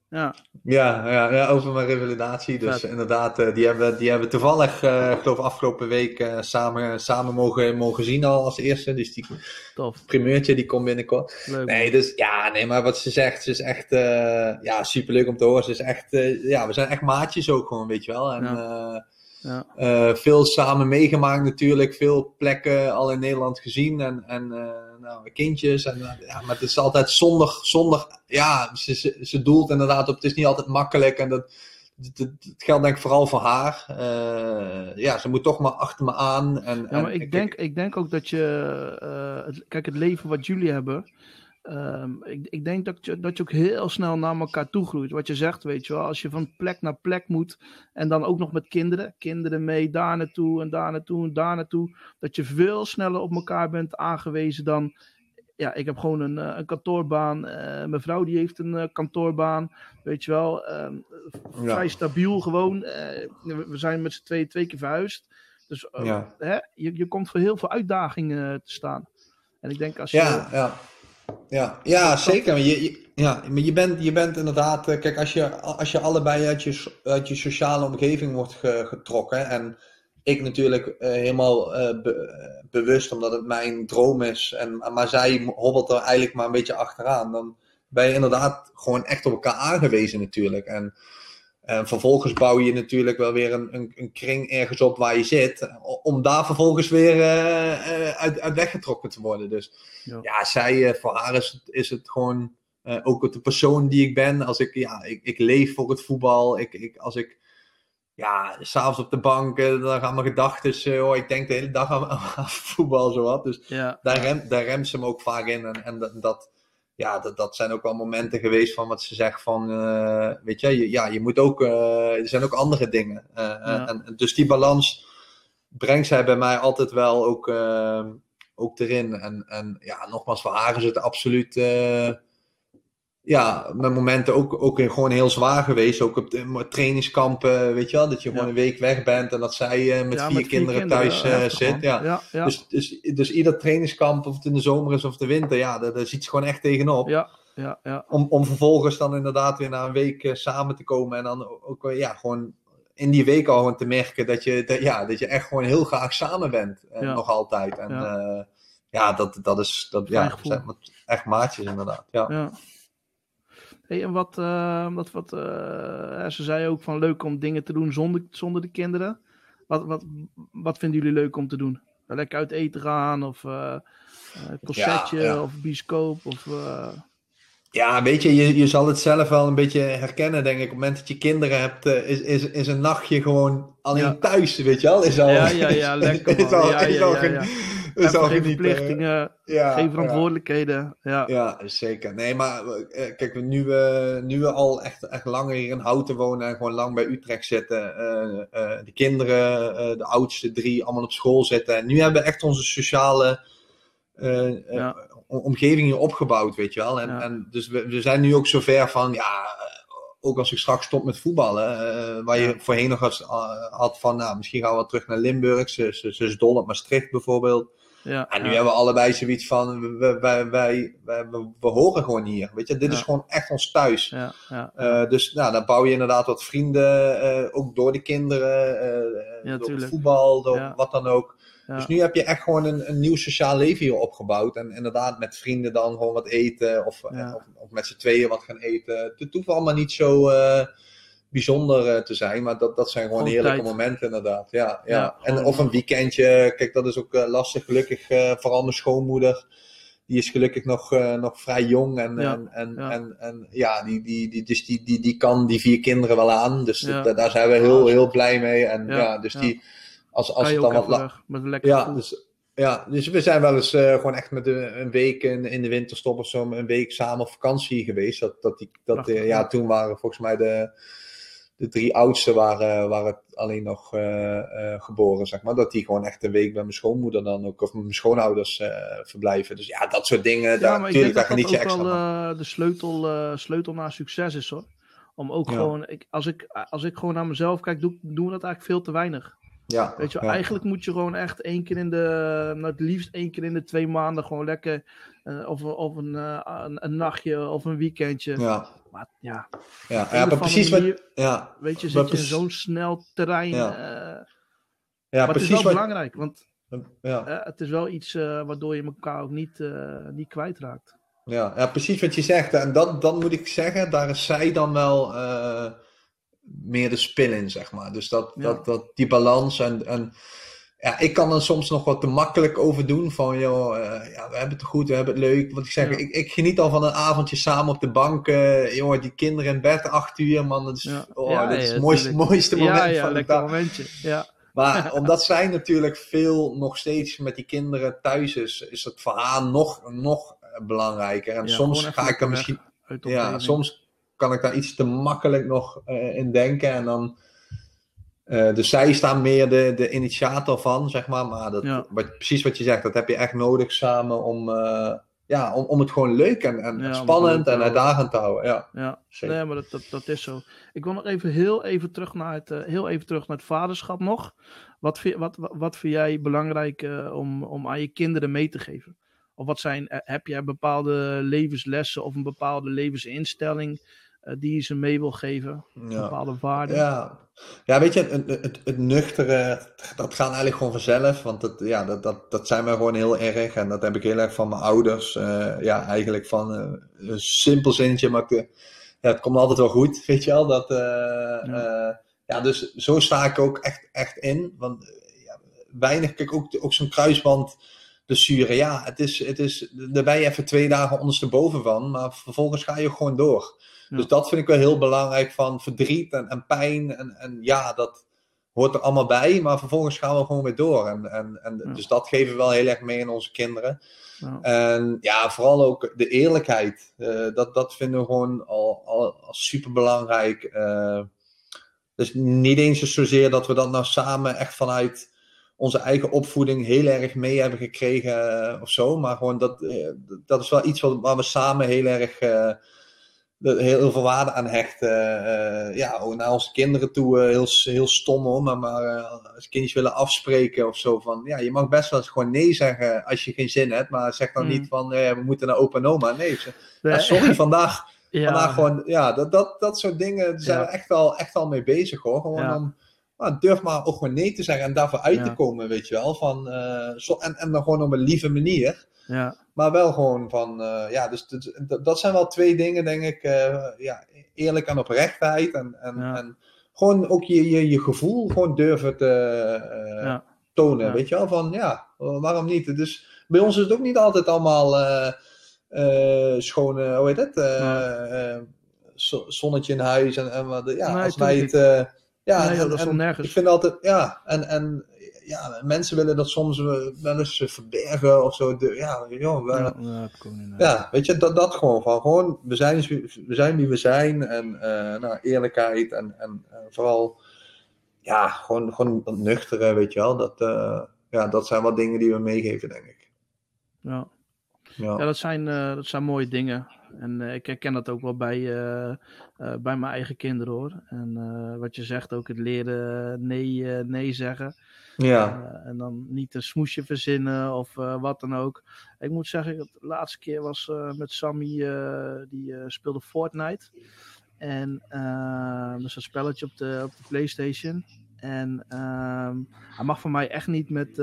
Ja, ja, ja, ja, over mijn revalidatie. Dus Vet. inderdaad, eh, die, hebben, die hebben toevallig, ik geloof afgelopen week, eh, samen, samen mogen, mogen zien al als eerste. Dus die tof. primeurtje die komt binnenkort. Leuk. Nee, dus ja, nee, maar wat ze zegt, ze is echt ja, superleuk om te horen. Ze is echt, ja, we zijn echt maatjes ook gewoon, weet je wel. En Ja. veel samen meegemaakt natuurlijk, veel plekken al in Nederland gezien en, en nou, kindjes. En, eh, ja, maar het is altijd zondag, zondag, ja, ze, ze, ze doelt inderdaad op, het is niet altijd makkelijk en dat, het, het geldt denk ik vooral voor haar. Uh, ja, ze moet toch maar achter me aan. En, ja, maar ik, denk, ik denk ook dat je, uh, het, kijk, het leven wat jullie hebben, um, ik, ik denk dat je, dat je ook heel snel naar elkaar toe groeit. Wat je zegt, weet je wel, als je van plek naar plek moet en dan ook nog met kinderen, kinderen mee, daar naartoe en daar naartoe en daar naartoe, dat je veel sneller op elkaar bent aangewezen dan ja, ik heb gewoon een, een kantoorbaan. Uh, mijn vrouw die heeft een uh, kantoorbaan. Weet je wel, uh, vrij stabiel gewoon. we zijn met z'n twee twee keer verhuisd. Dus ja. hè, je, je komt voor heel veel uitdagingen te staan. En ik denk als je... Ja, ja. Ja, ja zeker. Maar je, ja, maar je, bent, je bent inderdaad... Kijk, als je, als je allebei uit je, uit je sociale omgeving wordt getrokken... en ik natuurlijk uh, helemaal uh, be bewust, omdat het mijn droom is. En, maar zij hobbelt er eigenlijk maar een beetje achteraan. Dan ben je inderdaad gewoon echt op elkaar aangewezen natuurlijk. En, en vervolgens bouw je natuurlijk wel weer een, een, een, kring ergens op waar je zit. Om daar vervolgens weer uh, uit, uit weggetrokken te worden. Dus ja, ja zij, voor haar is het, is het gewoon ook de persoon die ik ben. Als ik, ja, ik, ik leef voor het voetbal. Ik, ik, als ik ja, s'avonds op de bank, dan gaan mijn gedachten, uh, oh, ik denk de hele dag aan, aan voetbal, zo wat. Dus ja. daar, rem, daar remt ze me ook vaak in. En, en dat, dat, ja, dat, dat zijn ook wel momenten geweest van wat ze zegt van, uh, weet je, je, ja, je moet ook, uh, er zijn ook andere dingen. Ja. en, dus die balans brengt zij bij mij altijd wel ook, ook erin. En, en ja, nogmaals, voor haar is het absoluut ja, mijn momenten ook, ook gewoon heel zwaar geweest. Ook op de trainingskampen, weet je wel. Dat je gewoon een week weg bent en dat zij uh, met, vier kinderen thuis uh, zit. Ja. Dus, dus, dus ieder trainingskamp, of het in de zomer is of de winter, ja, daar, daar ziet ze gewoon echt tegenop. Ja. Ja, ja. Om, om vervolgens dan inderdaad weer na een week uh, samen te komen en dan ook ja, gewoon in die week al gewoon te merken dat je, dat, ja, dat je echt gewoon heel graag samen bent. nog altijd. En ja, ja dat, dat is dat, ja, echt maatjes inderdaad. ja. Hey, en wat, uh, wat, wat uh, ze zei ook van leuk om dingen te doen zonder, zonder de kinderen. Wat, wat, wat vinden jullie leuk om te doen? Lekker uit eten gaan of uh, concertje ja, ja. of bioscoop of... Ja, weet je, je, je zal het zelf wel een beetje herkennen, denk ik. Op het moment dat je kinderen hebt, is, is, is een nachtje gewoon alleen thuis, weet je wel? Is al, ja, ja, ja, lekker. Is al, is al is al geen verplichtingen, uh, geen verantwoordelijkheden. Ja. ja, zeker. Nee, maar uh, kijk, nu we, nu we al echt, echt langer hier in Houten wonen en gewoon lang bij Utrecht zitten, uh, de kinderen, de oudste drie, allemaal op school zitten. En nu hebben we echt onze sociale omgeving hier opgebouwd, weet je wel. En, en dus we, we zijn nu ook zover van, ja, ook als ik straks stop met voetballen, uh, waar je voorheen nog had, had van, nou, misschien gaan we terug naar Limburg, ze, ze, ze is dol op Maastricht bijvoorbeeld. Ja, en nu hebben we allebei zoiets van, wij, wij, wij, we, we horen gewoon hier. Weet je, dit is gewoon echt ons thuis. Ja, uh, dus nou, dan bouw je inderdaad wat vrienden, uh, ook door de kinderen, uh, door het voetbal, door wat dan ook. Dus nu heb je echt gewoon een, een nieuw sociaal leven hier opgebouwd. En inderdaad met vrienden dan gewoon wat eten of, of, of, met z'n tweeën wat gaan eten. Het hoeft allemaal niet zo bijzonder uh, te zijn. Maar dat, dat zijn gewoon heerlijke momenten inderdaad. Ja, ja. en, of een weekendje. Kijk, dat is ook uh, lastig. Gelukkig, uh, vooral mijn schoonmoeder. Die is gelukkig nog, nog vrij jong. En, ja, en, en, ja. en, en, ja, die, die, die, dus die, die, die kan die vier kinderen wel aan. Dus dat, daar zijn we heel, heel blij mee. En ja, dus die... Als, als het dan wat... Met ja, dus, ja, dus we zijn wel eens gewoon echt met een, een week in, in de winterstop of zo, een week samen op vakantie geweest. Dat, dat die, dat, ja, toen waren volgens mij de, de drie oudste waren, waren alleen nog uh, uh, geboren, zeg maar. Dat die gewoon echt een week bij mijn schoonmoeder dan ook, of mijn schoonouders uh, verblijven. Dus ja, dat soort dingen, ja, daar, natuurlijk, daar geniet je extra wel de sleutel, sleutel naar succes is, hoor. Om ook ja. gewoon, ik, als, ik, als ik gewoon naar mezelf kijk, doe, doen we dat eigenlijk veel te weinig. Ja, Weet je, ja. eigenlijk moet je gewoon echt één keer in de, nou het liefst één keer in de twee maanden gewoon lekker, uh, of, of een, uh, een, een, nachtje of een weekendje. Ja. Maar ja, ja, ja maar precies manier, wat, ja. weet je, zit je in zo'n snel terrein. Ja, uh, ja maar precies het is wel wat, belangrijk, want ja. het is wel iets waardoor je elkaar ook niet, niet kwijtraakt. Ja, ja, precies wat je zegt. En dat, dan moet ik zeggen, daar is zij dan wel meer de spin in, zeg maar. Dus dat, ja. dat, dat die balans en, en ja, ik kan er soms nog wat te makkelijk over doen. Van, joh, uh, ja, we hebben het goed, we hebben het leuk. Want ik zeg, ik, ik, geniet al van een avondje samen op de bank. Uh, jongen, die kinderen in bed, acht uur, man. Dat is, ja. oh, ja, dat is het mooiste, mooiste moment van de dag. momentje, ja. Maar omdat zij natuurlijk veel nog steeds met die kinderen thuis is, is het voor haar nog, nog belangrijker. En soms ga ik er misschien. Ja, soms kan ik daar iets te makkelijk nog uh, in denken. En dan uh, dus zij staan meer de, de initiator van, zeg maar. Maar dat, wat, precies wat je zegt, dat heb je echt nodig samen om, uh, ja, om, om het gewoon leuk en, en spannend en uitdagend te houden. Ja, ja. nee, maar dat, dat, dat is zo. Ik wil nog even heel even terug naar het, uh, heel even terug naar het vaderschap nog. Wat vind, wat, wat, wat vind jij belangrijk om, om aan je kinderen mee te geven? Of wat zijn, heb jij bepaalde levenslessen of een bepaalde levensinstelling die je ze mee wil geven? Ja. Bepaalde waarden? Ja, ja, weet je, het, het, het, nuchtere, dat gaat eigenlijk gewoon vanzelf. Want het, ja, dat, dat, dat zijn wij gewoon heel erg. En dat heb ik heel erg van mijn ouders. Uh, ja, eigenlijk van uh, een simpel zinnetje, maar de, ja, het komt altijd wel goed, weet je wel. Dat, uh, ja. ja. dus zo sta ik ook echt, echt in. Want ja, weinig, kijk, ook, ook zo'n kruisband blessure. Ja, het is, het is, daar ben je even twee dagen ondersteboven van. Maar vervolgens ga je gewoon door. Dus dat vind ik wel heel belangrijk van verdriet en, en pijn. En, en ja, dat hoort er allemaal bij. Maar vervolgens gaan we gewoon weer door. En, en, en Dus dat geven we wel heel erg mee aan onze kinderen. Ja. En ja, vooral ook de eerlijkheid. Uh, dat, dat vinden we gewoon al, al, belangrijk. Uh, dus niet eens zozeer dat we dat nou samen echt vanuit onze eigen opvoeding heel erg mee hebben gekregen uh, of zo. Maar gewoon dat, dat is wel iets wat, waar we samen heel erg heel veel waarde aan hechten. Uh, ja, naar onze kinderen toe uh, heel, heel stom hoor. Maar, maar uh, als kindjes willen afspreken of zo van. Ja, je mag best wel eens gewoon nee zeggen als je geen zin hebt. Maar zeg dan mm. niet van we moeten naar opa en oma. Nee, ze, ja, sorry, vandaag. Ja. Vandaag gewoon, ja, dat, dat, dat soort dingen daar zijn we echt al, echt al mee bezig hoor. Gewoon dan, nou, durf maar ook gewoon nee te zeggen en daarvoor uit te komen, weet je wel. Van, zo, en, en dan gewoon op een lieve manier. Ja. Maar wel gewoon van, uh, ja, dus dat zijn wel twee dingen, denk ik. Uh, ja, eerlijk en oprechtheid. En, en, ja. en gewoon ook je, je, je gevoel gewoon durven te uh, ja. tonen. Weet je wel, van ja, waarom niet? Dus bij ons is het ook niet altijd allemaal schoon, hoe heet het? zonnetje in huis. En, en ja, nee, als wij het. ja, nee, en, dat is nergens. Ik vind altijd, ja, en, en ja, mensen willen dat soms wel eens verbergen of zo. De, ja, joh, we, ja, ja, weet je, dat, dat gewoon van. Gewoon, we zijn, we zijn wie we zijn. En uh, nou, eerlijkheid en, en uh, vooral, ja, gewoon, gewoon dat nuchtere, weet je wel. Dat, uh, ja, dat zijn wat dingen die we meegeven, denk ik. Ja. Ja, ja dat, zijn, dat zijn mooie dingen. En ik herken dat ook wel bij, bij mijn eigen kinderen hoor. En wat je zegt, ook het leren nee, nee zeggen. Ja. Uh, en dan niet een smoesje verzinnen of uh, wat dan ook. Ik moet zeggen, de laatste keer was uh, met Sammy, die speelde Fortnite. En dat is een spelletje op de, op de PlayStation. En ehm, hij mag voor mij echt niet met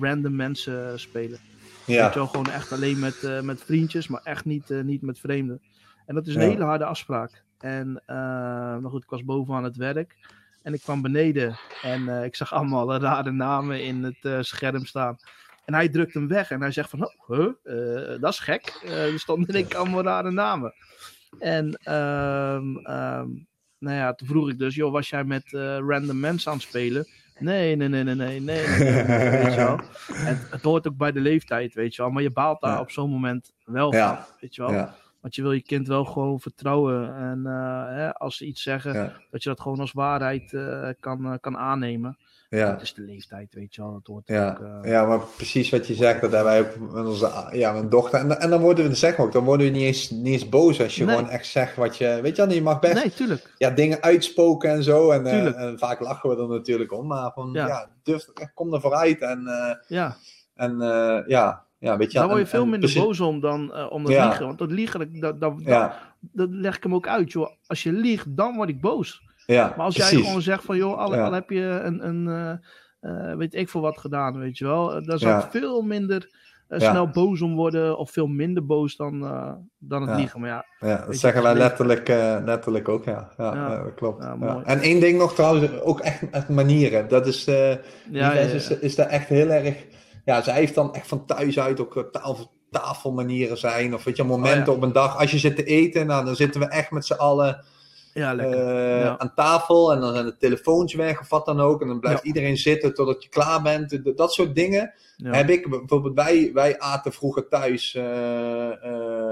random mensen spelen. Ja. Weet wel, gewoon echt alleen met, met vriendjes, maar echt niet, niet met vreemden. En dat is een ja. hele harde afspraak. En nou goed, ik was boven aan het werk. En ik kwam beneden en uh, ik zag allemaal rare namen in het uh, scherm staan. En hij drukt hem weg en hij zegt van, oh, huh? Uh, dat is gek. er stonden ik allemaal rare namen. En um, um, nou ja, toen vroeg ik dus, joh, was jij met random mensen aan het spelen? Nee, nee, nee, nee, nee, nee, nee, weet je wel. En het hoort ook bij de leeftijd, weet je wel. Maar je baalt daar ja. op zo'n moment wel ja. van, weet je wel. Ja. Want je wil je kind wel gewoon vertrouwen. En uh, hè, als ze iets zeggen, ja. dat je dat gewoon als waarheid uh, kan, uh, kan aannemen. Ja. Dat is de leeftijd, weet je wel. Dat hoort ja. ook, ja, maar precies wat je zegt, dat hebben wij ook met onze ja, mijn dochter. En, en dan worden we, zeg ook, dan worden we niet eens, niet eens boos als je nee. gewoon echt zegt wat je, weet je wel, je mag best nee, tuurlijk. Ja, dingen uitspoken en zo. En, en, vaak lachen we er natuurlijk om, maar van, ja, ja durf, kom er vooruit. En, ja. en ja, ja, weet je, Daar word je veel en, minder boos om dan uh, om dat ja. liegen. Want dat liegen, dat, dat, ja. dat, leg ik hem ook uit. Joh. Als je liegt, dan word ik boos. Ja, maar als precies. jij gewoon zegt van, joh, al, al heb je een, een uh, uh, weet ik voor wat gedaan, weet je wel. Dan zou ik veel minder eh, snel boos om worden of veel minder boos dan, eh, dan het liegen. Maar ja, Ja, dat zeggen wij letterlijk, eh, letterlijk ook, ja. Ja, klopt. Ja, Ja. mooi. En één ding nog trouwens, ook echt, echt manieren. Dat is, eh ja, ja, Nivens ja. is, is daar echt heel erg... Ja, zij heeft dan echt van thuis uit ook eh, tafel, tafelmanieren zijn. Of weet je, momenten Oh, ja. op een dag. Als je zit te eten, nou, dan zitten we echt met z'n allen ja, eh, Ja. aan tafel. En dan zijn de telefoons weg of wat dan ook. En dan blijft iedereen zitten totdat je klaar bent. Dat soort dingen heb ik. Bijvoorbeeld wij, wij aten vroeger thuis. eh,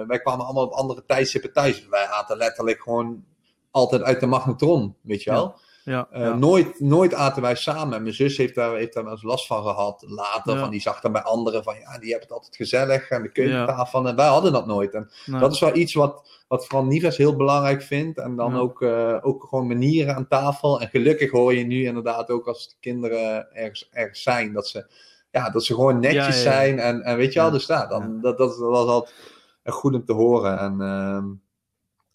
wij kwamen allemaal op andere tijdstippen thuis. Wij aten letterlijk gewoon altijd uit de magnetron, weet je wel. Ja, Eh, ja. nooit, nooit aten wij samen. En mijn zus heeft daar, heeft daar wel eens last van gehad. Later, Ja. van, die zag dan bij anderen van, ja, die hebben het altijd gezellig. En de keukentafel. En wij hadden dat nooit. En dat is wel iets wat, wat Nives heel belangrijk vindt. En dan ook, eh, ook gewoon manieren aan tafel. En gelukkig hoor je nu inderdaad ook als de kinderen ergens, ergens zijn, dat ze, ja, dat ze gewoon netjes zijn. En, en weet je wel, Ja. dus ja, dan, dat, dat was altijd goed om te horen. En, ehm,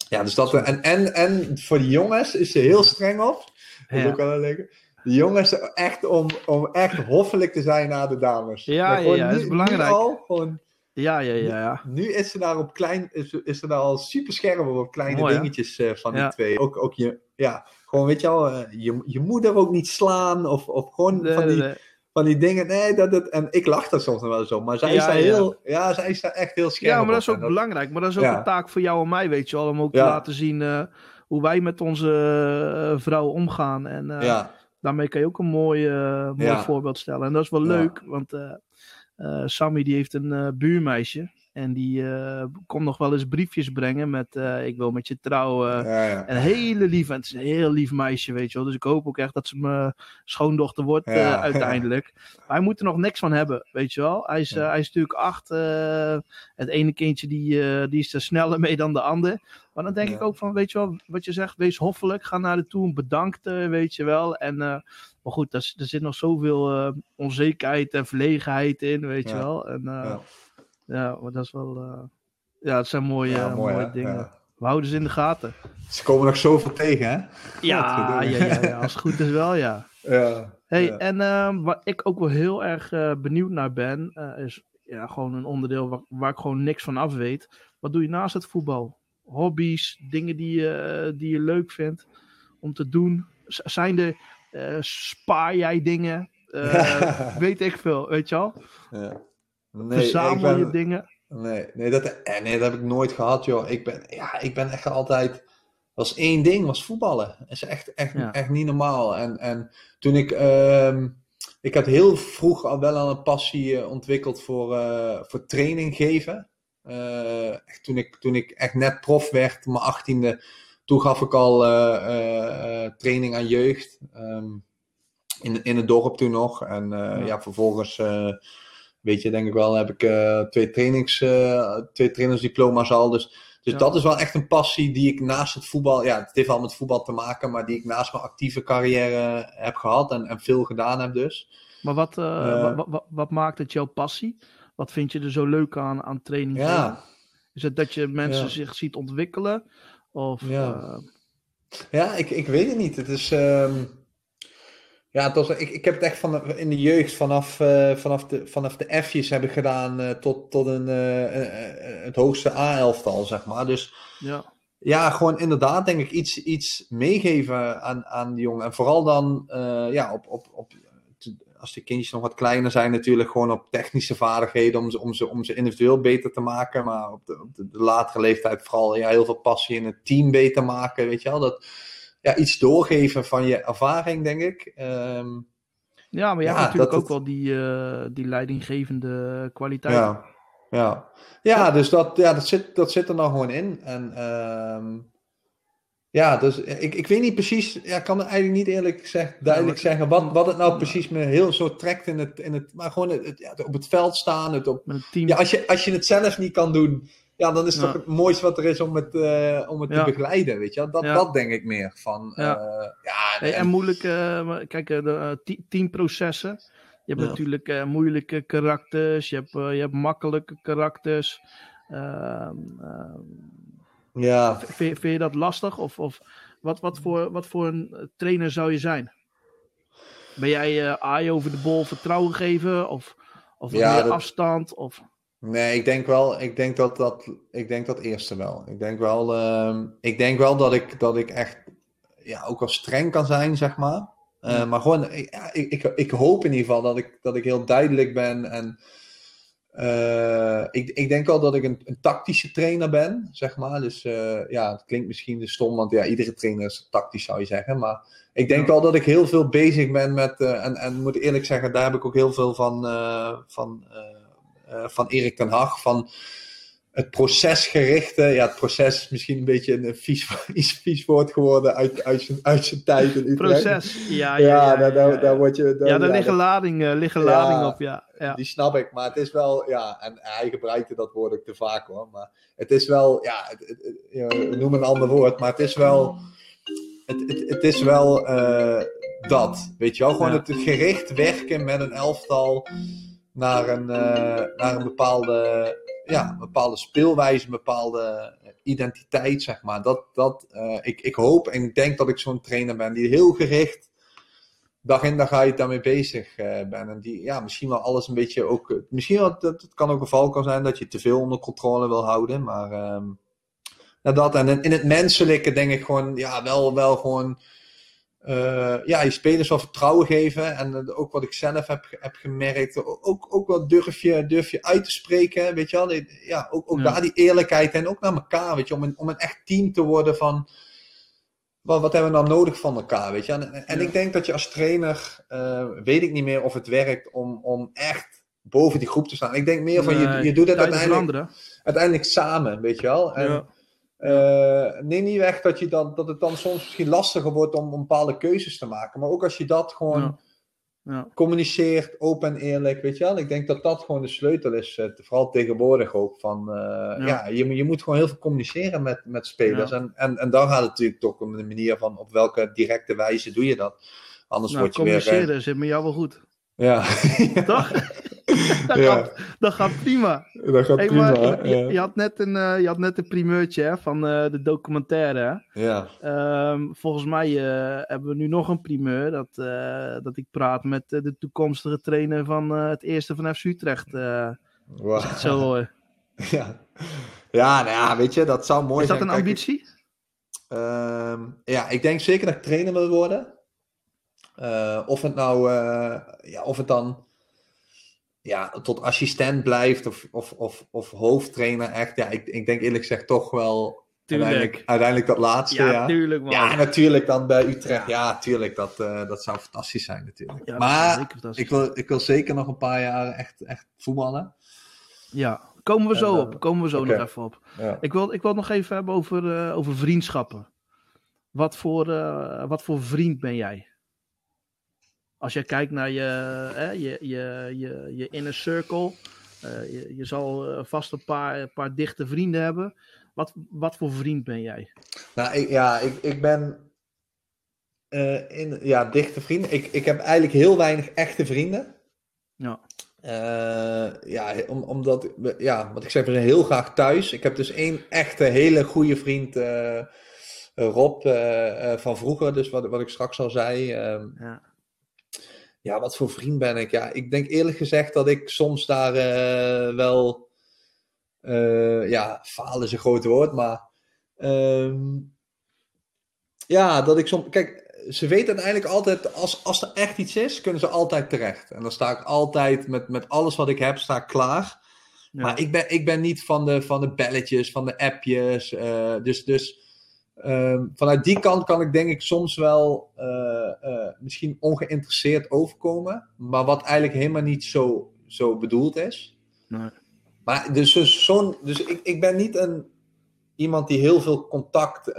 ja, dus dat, en, en, en voor de jongens is ze heel streng op. Dat is Ja. ook wel lekker. De jongens echt om, om echt hoffelijk te zijn naar de dames. Ja, ja, ja, dat is belangrijk. al, gewoon, ja, ja, ja, ja. nu is ze daar op klein, is, is ze daar al super scherp op, kleine Mooi, dingetjes eh, van die twee. Ook, ook je, ja, gewoon weet je wel, eh, je, je moeder ook niet slaan of, of gewoon van, die, van die dingen. Nee, dat, dat, en ik lach daar soms nog wel eens op, maar zij is daar ja. heel, ja, zij is daar echt heel scherp Ja, maar dat is ook belangrijk. Maar dat is ook Ja. een taak voor jou en mij, weet je wel. Om ook te laten zien eh, hoe wij met onze eh, vrouw omgaan. En eh, ja, daarmee kan je ook een mooi, eh, mooi Ja. voorbeeld stellen. En dat is wel leuk, want Sammy die heeft een buurmeisje. En die eh, komt nog wel eens briefjes brengen met eh, ik wil met je trouwen. ja, ja. Een hele lief, en het is een heel lief meisje, weet je wel. Dus ik hoop ook echt dat ze mijn schoondochter wordt eh, uiteindelijk. Maar hij moet er nog niks van hebben, weet je wel. Hij is, hij is natuurlijk acht. het ene kindje die, die is er sneller mee dan de ander. Maar dan denk ik ook van, weet je wel, wat je zegt, wees hoffelijk. Ga naar de toe, bedankt, weet je wel. En, maar goed, er, er zit nog zoveel onzekerheid en verlegenheid in, weet je wel. En Ja. maar dat is wel... eh, ja, het zijn mooie, Ja, mooi, mooie dingen. Ja. We houden ze in de gaten. Ze komen nog zoveel tegen, hè? Ja, ja, ja, ja, als het goed is wel, ja. Ja. Hey, ja. en ehm, waar ik ook wel heel erg eh, benieuwd naar ben, eh, is ja, gewoon een onderdeel waar, waar ik gewoon niks van af weet. Wat doe je naast het voetbal? Hobby's, dingen die, je, eh, die je leuk vindt om te doen? Z- zijn er, eh, spaar jij dingen? Eh, Weet ik veel, weet je wel? Ja. Nee, Verzamel je dingen? nee, nee, dat, eh, nee, dat heb ik nooit gehad, joh. Ik ben, ja, ik ben echt altijd... was één ding, was voetballen. Dat is echt, echt, Ja. echt niet normaal. En, en toen ik... ehm, ik had heel vroeg al wel al een passie eh, ontwikkeld voor, eh, voor training geven. Echt toen, ik, toen ik echt net prof werd, mijn achttiende... Toen gaf ik al training aan jeugd. ehm, in, in het dorp toen nog. En Ja. ja. vervolgens... weet je, denk ik wel, heb ik eh, twee, trainings, eh, twee trainersdiploma's al. Dus, dus Ja. dat is wel echt een passie die ik naast het voetbal, ja, het heeft wel met voetbal te maken, maar die ik naast mijn actieve carrière heb gehad en, en veel gedaan heb dus. Maar wat, eh, wat, wat, wat, wat maakt het jouw passie? Wat vind je er zo leuk aan, aan training? Ja, Is het dat je mensen Ja. zich ziet ontwikkelen? Of, Ja. ja ik, ik weet het niet. Het is, ehm, ja, ik, ik heb het echt van, in de jeugd vanaf, eh, vanaf, de, vanaf de F'jes heb ik gedaan eh, tot, tot een, eh, het hoogste A-elftal, zeg maar. Dus ja. Ja, gewoon inderdaad, denk ik, iets, iets meegeven aan, aan die jongen. En vooral dan, ja, op, op, op, als de kindjes nog wat kleiner zijn, natuurlijk gewoon op technische vaardigheden om ze, om ze, om ze individueel beter te maken. Maar op de, op de, de latere leeftijd vooral ja, heel veel passie in het team beter maken, weet je wel. Dat, ja, iets doorgeven van je ervaring, denk ik. Ehm, Ja, maar je Ja, hebt natuurlijk ook het- wel die, eh, die leidinggevende kwaliteit. ja, ja. ja, dus dat, ja, dat, zit, dat zit er nou gewoon in. En ehm, ja, dus ik, ik weet niet precies, ja, ik kan het eigenlijk niet eerlijk gezegd duidelijk wat- zeggen wat, wat het nou precies me heel zo trekt in het, in het maar gewoon het, het- ja, op het veld staan. Het op, Met team. ja, als, je, als je het zelf niet kan doen, ja, dan is het Ja. toch het mooiste wat er is om het, eh, om het Ja. te begeleiden, weet je. Dat, dat denk ik meer van, Ja. ja, Hey, en moeilijk, eh, kijk, eh, de eh, te- teamprocessen. Je hebt natuurlijk eh, moeilijke karakters, je hebt, eh, je hebt makkelijke karakters. Ehm, ehm, ja, vind, vind je dat lastig? Of, of wat, wat, voor, wat voor een eh, trainer zou je zijn? Ben jij eh aai over de bol vertrouwen geven? Of, of Ja, meer dat- afstand? Of, Nee, ik denk wel, ik denk dat dat, ik denk dat eerste wel. Ik denk wel, ehm, ik denk wel dat ik, dat ik echt, ja, ook wel streng kan zijn, zeg maar. Uh, Maar gewoon, ik, ik, ik, ik, hoop in ieder geval dat ik, dat ik heel duidelijk ben en uh, ik, ik denk wel dat ik een, een, tactische trainer ben, zeg maar. Dus uh, ja, het klinkt misschien te stom, want ja, iedere trainer is tactisch, zou je zeggen. Maar ik denk wel dat ik heel veel bezig ben met, en, en moet eerlijk zeggen, daar heb ik ook heel veel van, van van Erik ten Hag. Van het procesgerichte. Ja, het proces is misschien een beetje een vies, vies woord geworden uit, uit, zijn, uit zijn tijd in Utrecht. Proces, ja. Ja, ja, ja, daar, daar, word je... Daar, ja, daar liggen ladingen liggen lading op, ja, ja. Die snap ik, maar het is wel... Ja, en hij gebruikte dat woord ook te vaak hoor. Maar het is wel... Ja, het, het, noem een ander woord, maar het is wel... Het, het, het is wel uh, dat, weet je wel. Gewoon het gericht werken met een elftal naar een, uh, naar een bepaalde, ja, bepaalde speelwijze, een bepaalde identiteit, zeg maar. Dat, dat, uh, ik, ik hoop en ik denk dat ik zo'n trainer ben die heel gericht dag in dag uit daarmee bezig uh, ben. En die ja, misschien wel alles een beetje ook. Misschien wel, dat, het kan ook een val zijn dat je te veel onder controle wil houden. Maar um, dat en in het menselijke denk ik gewoon, ja, wel, wel gewoon uh, ja, je spelers wel vertrouwen geven. En uh, ook wat ik zelf heb, heb gemerkt. Ook, ook wat durf je, durf je uit te spreken. Weet je wel? Ja, ook, ook ja. daar die eerlijkheid. En ook naar elkaar. Weet je, om een, om een echt team te worden van. Wat, wat hebben we nou nodig van elkaar? Weet je? En, en ja. ik denk dat je als trainer. Uh, weet ik niet meer of het werkt om, om echt boven die groep te staan. Ik denk meer van je, je doet het uiteindelijk, uiteindelijk samen. Weet je wel? En, ja. Uh, neem niet weg dat, je dan, dat het dan soms misschien lastiger wordt om, om bepaalde keuzes te maken. Maar ook als je dat gewoon ja. Ja. communiceert, open en eerlijk, weet je wel. Ik denk dat dat gewoon de sleutel is, uh, vooral tegenwoordig ook. Van, uh, ja. ja, je, je moet gewoon heel veel communiceren met, met spelers. En, en, en dan gaat het natuurlijk toch om de manier van op welke directe wijze doe je dat. Anders nou, word je communiceren weer... zit met jou wel goed. Ja. Toch? dat, ja. gaat, dat gaat prima. Dat gaat hey, prima. Maar, je, je, had net een, uh, je had net een primeurtje hè, van uh, de documentaire. Ja. Um, volgens mij uh, hebben we nu nog een primeur. Dat, dat ik praat met de toekomstige trainer van het eerste van FC Utrecht. wow. Als ik het zo hoor. Ja. Ja, nou ja, weet je, dat zou mooi zijn. Is dat een ambitie? Kijk, um, ja, ik denk zeker dat ik trainer wil worden. Of het nou, ja, of het dan ja, tot assistent blijft of, of, of, of hoofdtrainer echt. Ja, ik, ik denk eerlijk gezegd toch wel uiteindelijk, uiteindelijk dat laatste. Ja, ja. tuurlijk man. Ja, natuurlijk dan bij Utrecht. Ja, ja tuurlijk. Dat, uh, dat zou fantastisch zijn natuurlijk. Ja, maar ik wil, ik wil zeker nog een paar jaar echt, echt voetballen. Ja, komen we zo en, op. Komen we zo okay. nog even op. Ik, wil, ik wil het nog even hebben over, over vriendschappen. Wat voor, wat voor vriend ben jij? Als je kijkt naar je, hè, je, je, je, je inner circle, uh, je, je, zal uh, vast een paar, een paar dichte vrienden hebben. Wat, wat voor vriend ben jij? Nou, ik, ja, ik, ik ben uh, in, ja, dichte vrienden. Ik, ik heb eigenlijk heel weinig echte vrienden. Ja. ja, om, omdat, ja, wat ik zeg, we zijn heel graag thuis. Ik heb dus één echte hele goede vriend, Rob, van vroeger, dus wat, wat ik straks al zei. ja ja, wat voor vriend ben ik? Ja, ik denk eerlijk gezegd dat ik soms daar uh, wel. Uh, ja, falen is een groot woord, maar. Um, ja, dat ik soms. Kijk, ze weten uiteindelijk altijd. Als, als er echt iets is, kunnen ze altijd terecht. En dan sta ik altijd met, met alles wat ik heb, sta ik klaar. Ja. Maar ik ben, ik ben niet van de, van de belletjes, van de appjes. Uh, dus. dus Um, vanuit die kant kan ik denk ik soms wel uh, uh, misschien ongeïnteresseerd overkomen, maar wat eigenlijk helemaal niet zo, zo bedoeld is. Nee. Maar dus, dus, zo'n, dus ik, ik ben niet een, iemand die heel veel contact uh,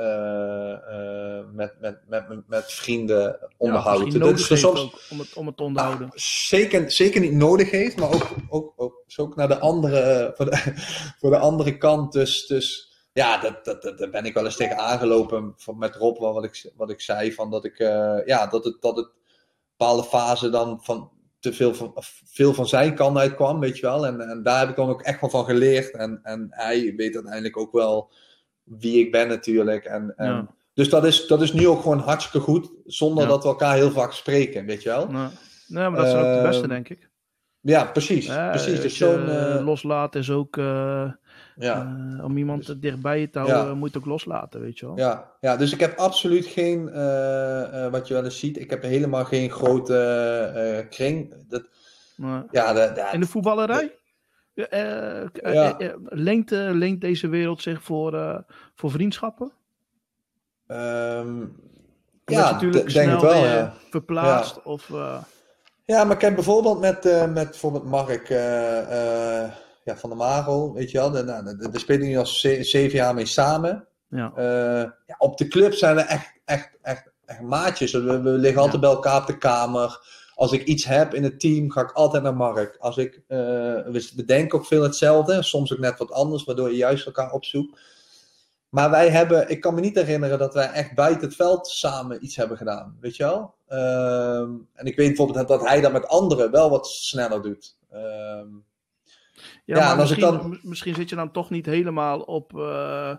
met, met, met, met vrienden onderhoudt. Ja, dus, dus soms, om, het, om het te onderhouden. Nou, zeker, zeker niet nodig heeft, maar ook, ook, ook, ook naar de andere, voor de, voor de andere kant. Dus, dus ja, dat, dat, dat, daar ben ik wel eens tegen aangelopen van, met Rob, wat ik, wat ik zei, van dat ik, uh, ja, dat het, dat het bepaalde fase dan van te veel van, veel van zijn kant uitkwam, weet je wel. En, en daar heb ik dan ook echt wel van geleerd. En, en hij weet uiteindelijk ook wel wie ik ben natuurlijk. En, en ja. Dus dat is, dat is nu ook gewoon hartstikke goed, zonder Ja. dat we elkaar heel vaak spreken, weet je wel. Nee, nee maar dat is ook de beste, Ehm, denk ik. Ja, precies. Precies. Dus zo'n, eh, loslaten is ook... ja. eh, om iemand er dichtbij je te Ja. houden, moet je ook loslaten, weet je wel. Ja, ja, dus ik heb absoluut geen, eh, eh, wat je wel eens ziet, ik heb helemaal geen grote kring. Dat, Maar- ja, In de voetballerij? Ja, eh, leent deze wereld zich voor, voor vriendschappen? ehm, ja, natuurlijk denk ik wel, weer ja. verplaatst. Of, Ja, maar ik heb bijvoorbeeld met, met bijvoorbeeld Mark ja, van der Marel, weet je wel, daar nou, daar spelen nu al ze- zeven jaar mee samen. ja. Eh, ja, op de club zijn we echt, echt, echt, echt maatjes. We, we liggen altijd bij elkaar op de kamer. Als ik iets heb in het team, ga ik altijd naar Mark. Als ik, eh, we bedenken ook veel hetzelfde, soms ook net wat anders, waardoor je juist elkaar opzoekt. Maar wij hebben, ik kan me niet herinneren dat wij echt buiten het veld samen iets hebben gedaan. Weet je wel? Ehm, en ik weet bijvoorbeeld dat, dat hij dat met anderen wel wat sneller doet. Ehm, Ja, maar misschien, dan- m- misschien zit je dan toch niet helemaal op, eh, Ja,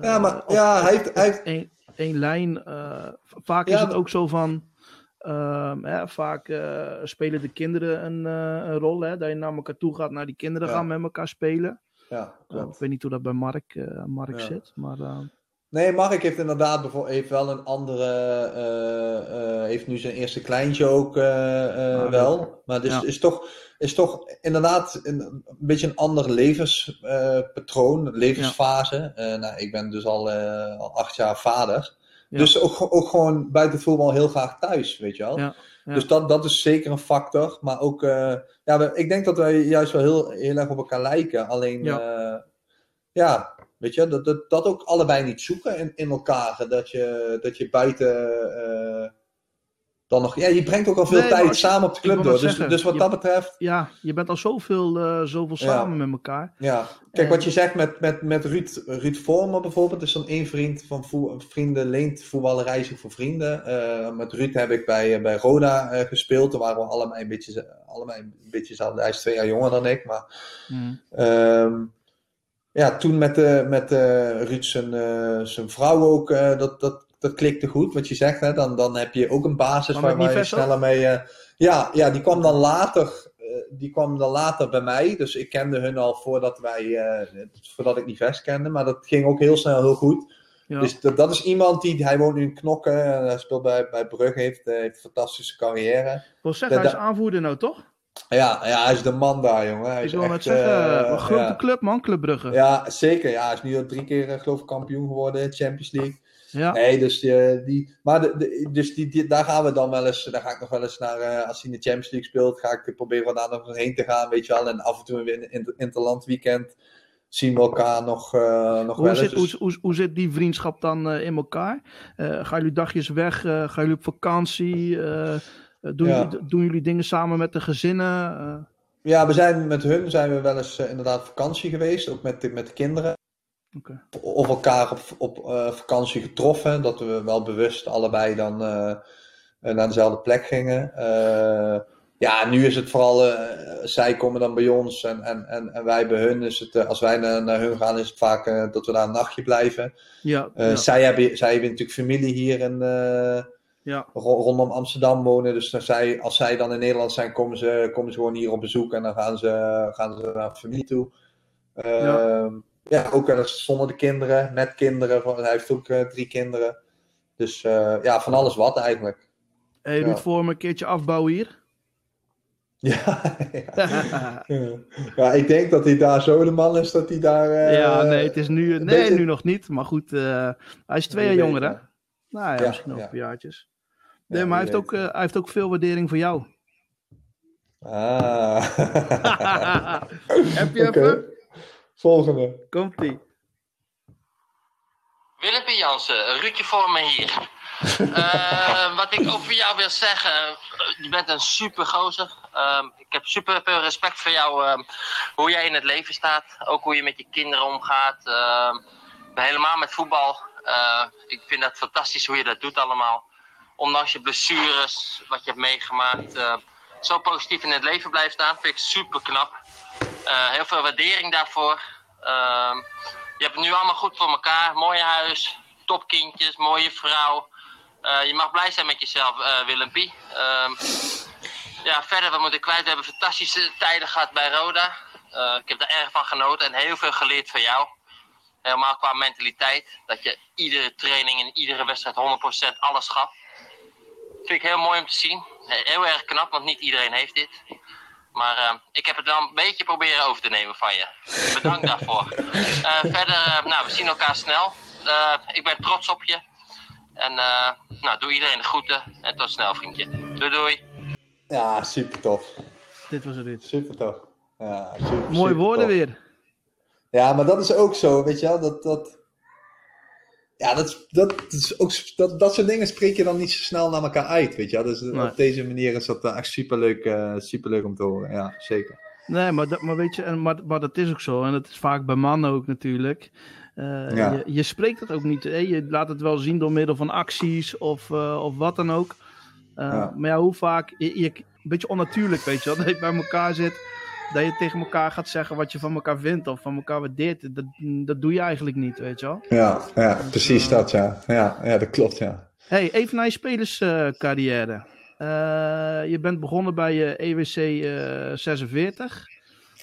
eh, maar- op- ja, hij heeft- hij één, één lijn. eh, vaak Ja, is het maar- ook zo van. ehm, hè, vaak spelen de kinderen een, een rol. Hè, dat je naar elkaar toe gaat, naar die kinderen Ja. gaan met elkaar spelen. ja, ik weet niet hoe dat bij Mark, Mark zit. Maar eh, Nee, Mark heeft inderdaad bijvoorbeeld, heeft wel een andere, eh, eh, heeft nu zijn eerste kleintje ook eh, Ah, wel. Maar dus Ja. is, toch, is toch inderdaad een, een beetje een ander levenspatroon, levensfase. Nou, ik ben dus al, al acht jaar vader. Ja. Dus ook, ook gewoon buiten het voetbal heel graag thuis, weet je wel. Dus dat, dat is zeker een factor. Maar ook, ja, ik denk dat wij juist wel heel, heel erg op elkaar lijken. Alleen, Ja. Weet je, dat, dat, dat ook allebei niet zoeken in, in elkaar. Dat je, dat je buiten eh, dan nog, ja, je brengt ook al veel Nee, tijd als samen op de club door. Dus, dus wat je- dat betreft, ja, je bent al zoveel, eh, zoveel Ja. samen met elkaar. ja. Kijk, En- wat je zegt met, met, met Ruud, Ruud Vormer bijvoorbeeld, is dan één vriend van voe- vrienden leent voetballerij zich voor vrienden. Eh, met Ruud heb ik bij, bij Roda gespeeld. Toen waren we allebei een beetje, allebei een beetje. Hij is twee jaar jonger dan ik, maar Mm. Ehm, ja, toen met, de met eh Ruud zijn, eh, zijn vrouw ook, eh, dat, dat, dat klikte goed, wat je zegt. Hè? Dan, dan heb je ook een basis waar, je sneller mee... eh, ja, ja, die kwam dan later... eh, die kwam dan later bij mij, dus ik kende hun al voordat, wij, eh, voordat ik Nives kende, maar dat ging ook heel snel heel goed. Ja. Dus dat, dat is iemand die, hij woont nu in Knokken, en hij speelt bij, bij Brugge, heeft, eh, heeft een fantastische carrière. Wil zeggen, hij is aanvoerder nou, toch? Ja, ja, hij is de man daar, jongen. Hij Ik wil net zeggen, eh, een grote ja. club, man, Club Brugge. Ja, zeker. Ja, hij is nu al drie keer, eh, geloof ik, kampioen geworden, Champions League. Ja. Nee, dus, die, die, maar de, de- dus die, die- daar gaan we dan wel eens, daar ga ik nog wel eens naar, eh, als hij in de Champions League speelt, ga ik proberen daar nog heen te gaan, weet je wel. En af en toe weer in in- interland weekend zien we elkaar nog, eh, nog Hoe wel zit, eens. Dus- hoe, hoe, hoe zit die vriendschap dan eh, in elkaar? Eh, gaan jullie dagjes weg? Eh, gaan jullie op vakantie? Eh, doen, Ja. doen jullie dingen samen met de gezinnen? Eh, Ja, we zijn met hun zijn we wel eens eh, inderdaad op vakantie geweest, ook met de, met de kinderen. Oké. Of elkaar op, op vakantie getroffen, dat we wel bewust allebei dan naar dezelfde plek gingen. Ja, nu is het vooral, zij komen dan bij ons en, en, en, en wij bij hun. Is het, als wij naar, naar hun gaan, is het vaak dat we daar een nachtje blijven. ja, ja, zij, hebben, zij hebben natuurlijk familie hier in, ja. ro- rondom Amsterdam wonen. Dus dan zij, als zij dan in Nederland zijn, komen ze, komen ze gewoon hier op bezoek en dan gaan ze, gaan ze naar familie toe. Ja. Ehm, ja. ook wel eens zonder de kinderen, met kinderen. Hij heeft ook eh, drie kinderen. Dus eh, ja, van alles wat eigenlijk. Hey, Ja. Ruud, voor me een keertje afbouwen hier. Ja, ja. ja, ik denk dat hij daar zo de man is dat hij daar. eh, ja, nee, het is nu, nee, nu nog niet. Maar goed, eh, hij is twee jaar jonger, hè? ja. Nou ja, Ja, misschien nog ja. een paar jaartjes. Ja, Nee, maar hij heeft, ook, eh, hij heeft ook veel waardering voor jou. Ah. Heb je Oké. even? Volgende. Komt-ie. Willem. Jansen, Ruudje voor me hier. Eh, wat ik over jou wil zeggen, eh, je bent een super gozer. Ehm, ik heb super veel respect voor jou, ehm, hoe jij in het leven staat. Ook hoe je met je kinderen omgaat. Ehm, helemaal met voetbal. Eh, ik vind dat fantastisch hoe je dat doet allemaal. Ondanks je blessures, wat je hebt meegemaakt. eh, zo positief in het leven blijven staan, vind ik super knap. Eh, heel veel waardering daarvoor. Ehm, je hebt het nu allemaal goed voor elkaar. Mooi huis, topkindjes, mooie vrouw. Eh, je mag blij zijn met jezelf, Willempie. Ehm, ja, verder, wat moet ik kwijt? We hebben fantastische tijden gehad bij Roda. Ik heb er erg van genoten en heel veel geleerd van jou. Helemaal qua mentaliteit. Dat je iedere training en iedere wedstrijd 100% alles gaf. Dat vind ik heel mooi om te zien. Heel erg knap, want niet iedereen heeft dit. Maar uh, ik heb het wel een beetje proberen over te nemen van je. Bedankt daarvoor. Uh, verder, nou, we zien elkaar snel. ik ben trots op je. En nou, doe iedereen de groeten. En tot snel, vriendje. Doei doei. Ja, super tof. Dit was het dit. Super tof. Ja, super, Mooie woorden weer. Ja, maar dat is ook zo, weet je wel. Dat, dat, ja, dat, dat, is ook, dat, dat soort dingen spreek je dan niet zo snel naar elkaar uit, weet je. Dus nee. op deze manier is dat echt superleuk, uh, superleuk om te horen. Ja, zeker. Nee, maar, dat, maar weet je, en, maar, maar dat is ook zo. En dat is vaak bij mannen ook natuurlijk. Uh, ja. je, je, spreekt het ook niet. Hè? Je laat het wel zien door middel van acties of, uh, of wat dan ook. Uh, ja. Maar ja, hoe vaak, je, je, een beetje onnatuurlijk, weet je wel, dat je bij elkaar zit, dat je tegen elkaar gaat zeggen wat je van elkaar vindt of van elkaar waardeert. Dat, dat doe je eigenlijk niet, weet je wel. Ja, ja dus, precies dat, ja. ja. Ja, dat klopt, ja. hey, even naar je spelerscarrière. je bent begonnen bij je EWC 46.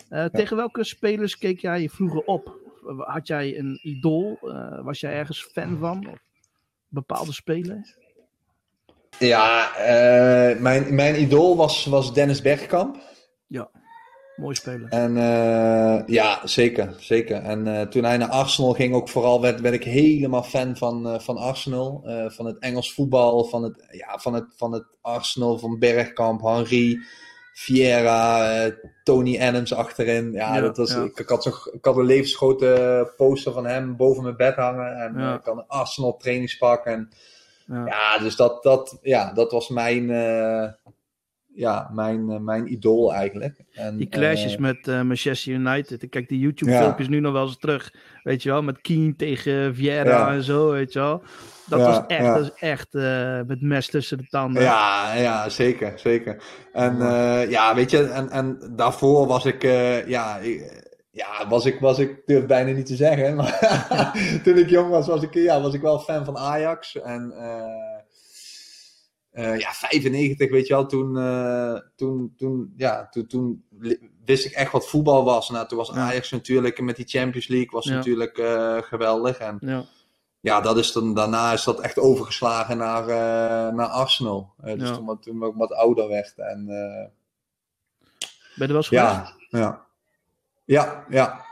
Ja. Tegen welke spelers keek jij vroeger op? Had jij een idool? was jij ergens fan van? Of bepaalde spelers? Ja, uh, mijn, mijn idool was, was Dennis Bergkamp. Ja, mooi speler. En uh, ja, zeker, zeker. En uh, toen hij naar Arsenal ging, ook vooral werd, werd ik helemaal fan van, van Arsenal. van het Engels voetbal, van het, ja, van, het, van het Arsenal, van Bergkamp, Henry, Vieira, Tony Adams achterin. Ja, ja dat was, ja. Ik, ik, had zo, ik had een levensgrote poster van hem boven mijn bed hangen. En ja. ik had een Arsenal trainingspak en... Ja. ja, dus dat, dat, ja, dat was mijn, ja, mijn, uh, mijn idool eigenlijk. En, die clashes uh, met Manchester United. Ik kijk die YouTube-filmpjes ja. nu nog wel eens terug. Weet je wel, met Keane tegen Vieira ja. en zo, weet je wel. Dat was echt, dat is echt met mes tussen de tanden. Ja, ja zeker, zeker. En ja, weet je, en, en daarvoor was ik, ja... Ik, ja, was ik, was ik, durf bijna niet te zeggen. Maar toen ik jong was, was ik, ja, was ik wel fan van Ajax. En uh, uh, ja, 95, weet je wel, toen, uh, toen, toen, ja, toen, toen wist ik echt wat voetbal was. Nou, toen was Ajax natuurlijk met die Champions League, was ja. natuurlijk geweldig. En ja. ja, dat is dan, daarna is dat echt overgeslagen naar, naar Arsenal. dus toen, toen ik wat ouder werd. En, ben je wel eens ja, ja. Ja, ja.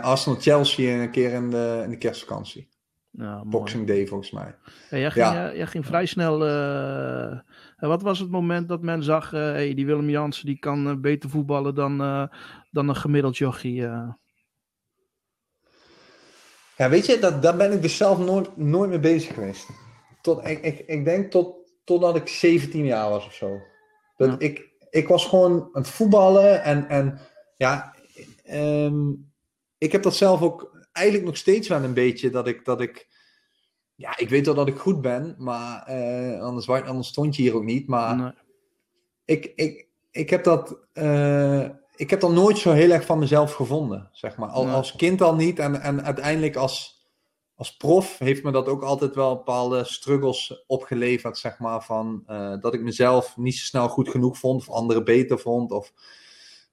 Arsenal-Chelsea een keer in de, in de kerstvakantie. Ja, Boxing Day volgens mij. Ja, jij, ging, ja. jij ging vrij snel. Uh, wat was het moment dat men zag: uh, hey, die Willem Jansen die kan beter voetballen dan, dan een gemiddeld jochie? Ja, weet je, dat, daar ben ik dus zelf nooit, nooit mee bezig geweest. Tot, ik, ik, ik denk tot, totdat ik 17 jaar was of zo. Dat ja. ik, ik was gewoon aan het voetballen en, en ja, Um, ik heb dat zelf ook eigenlijk nog steeds wel een beetje dat ik, dat ik ja, ik weet wel dat ik goed ben, maar uh, anders, anders stond je hier ook niet. Maar nee. ik, ik, ik heb dat, uh, ik heb dat nooit zo heel erg van mezelf gevonden, zeg maar. Al, nee. Als kind al niet en, en uiteindelijk als, als prof heeft me dat ook altijd wel bepaalde struggles opgeleverd, zeg maar. Van uh, dat ik mezelf niet zo snel goed genoeg vond of anderen beter vond of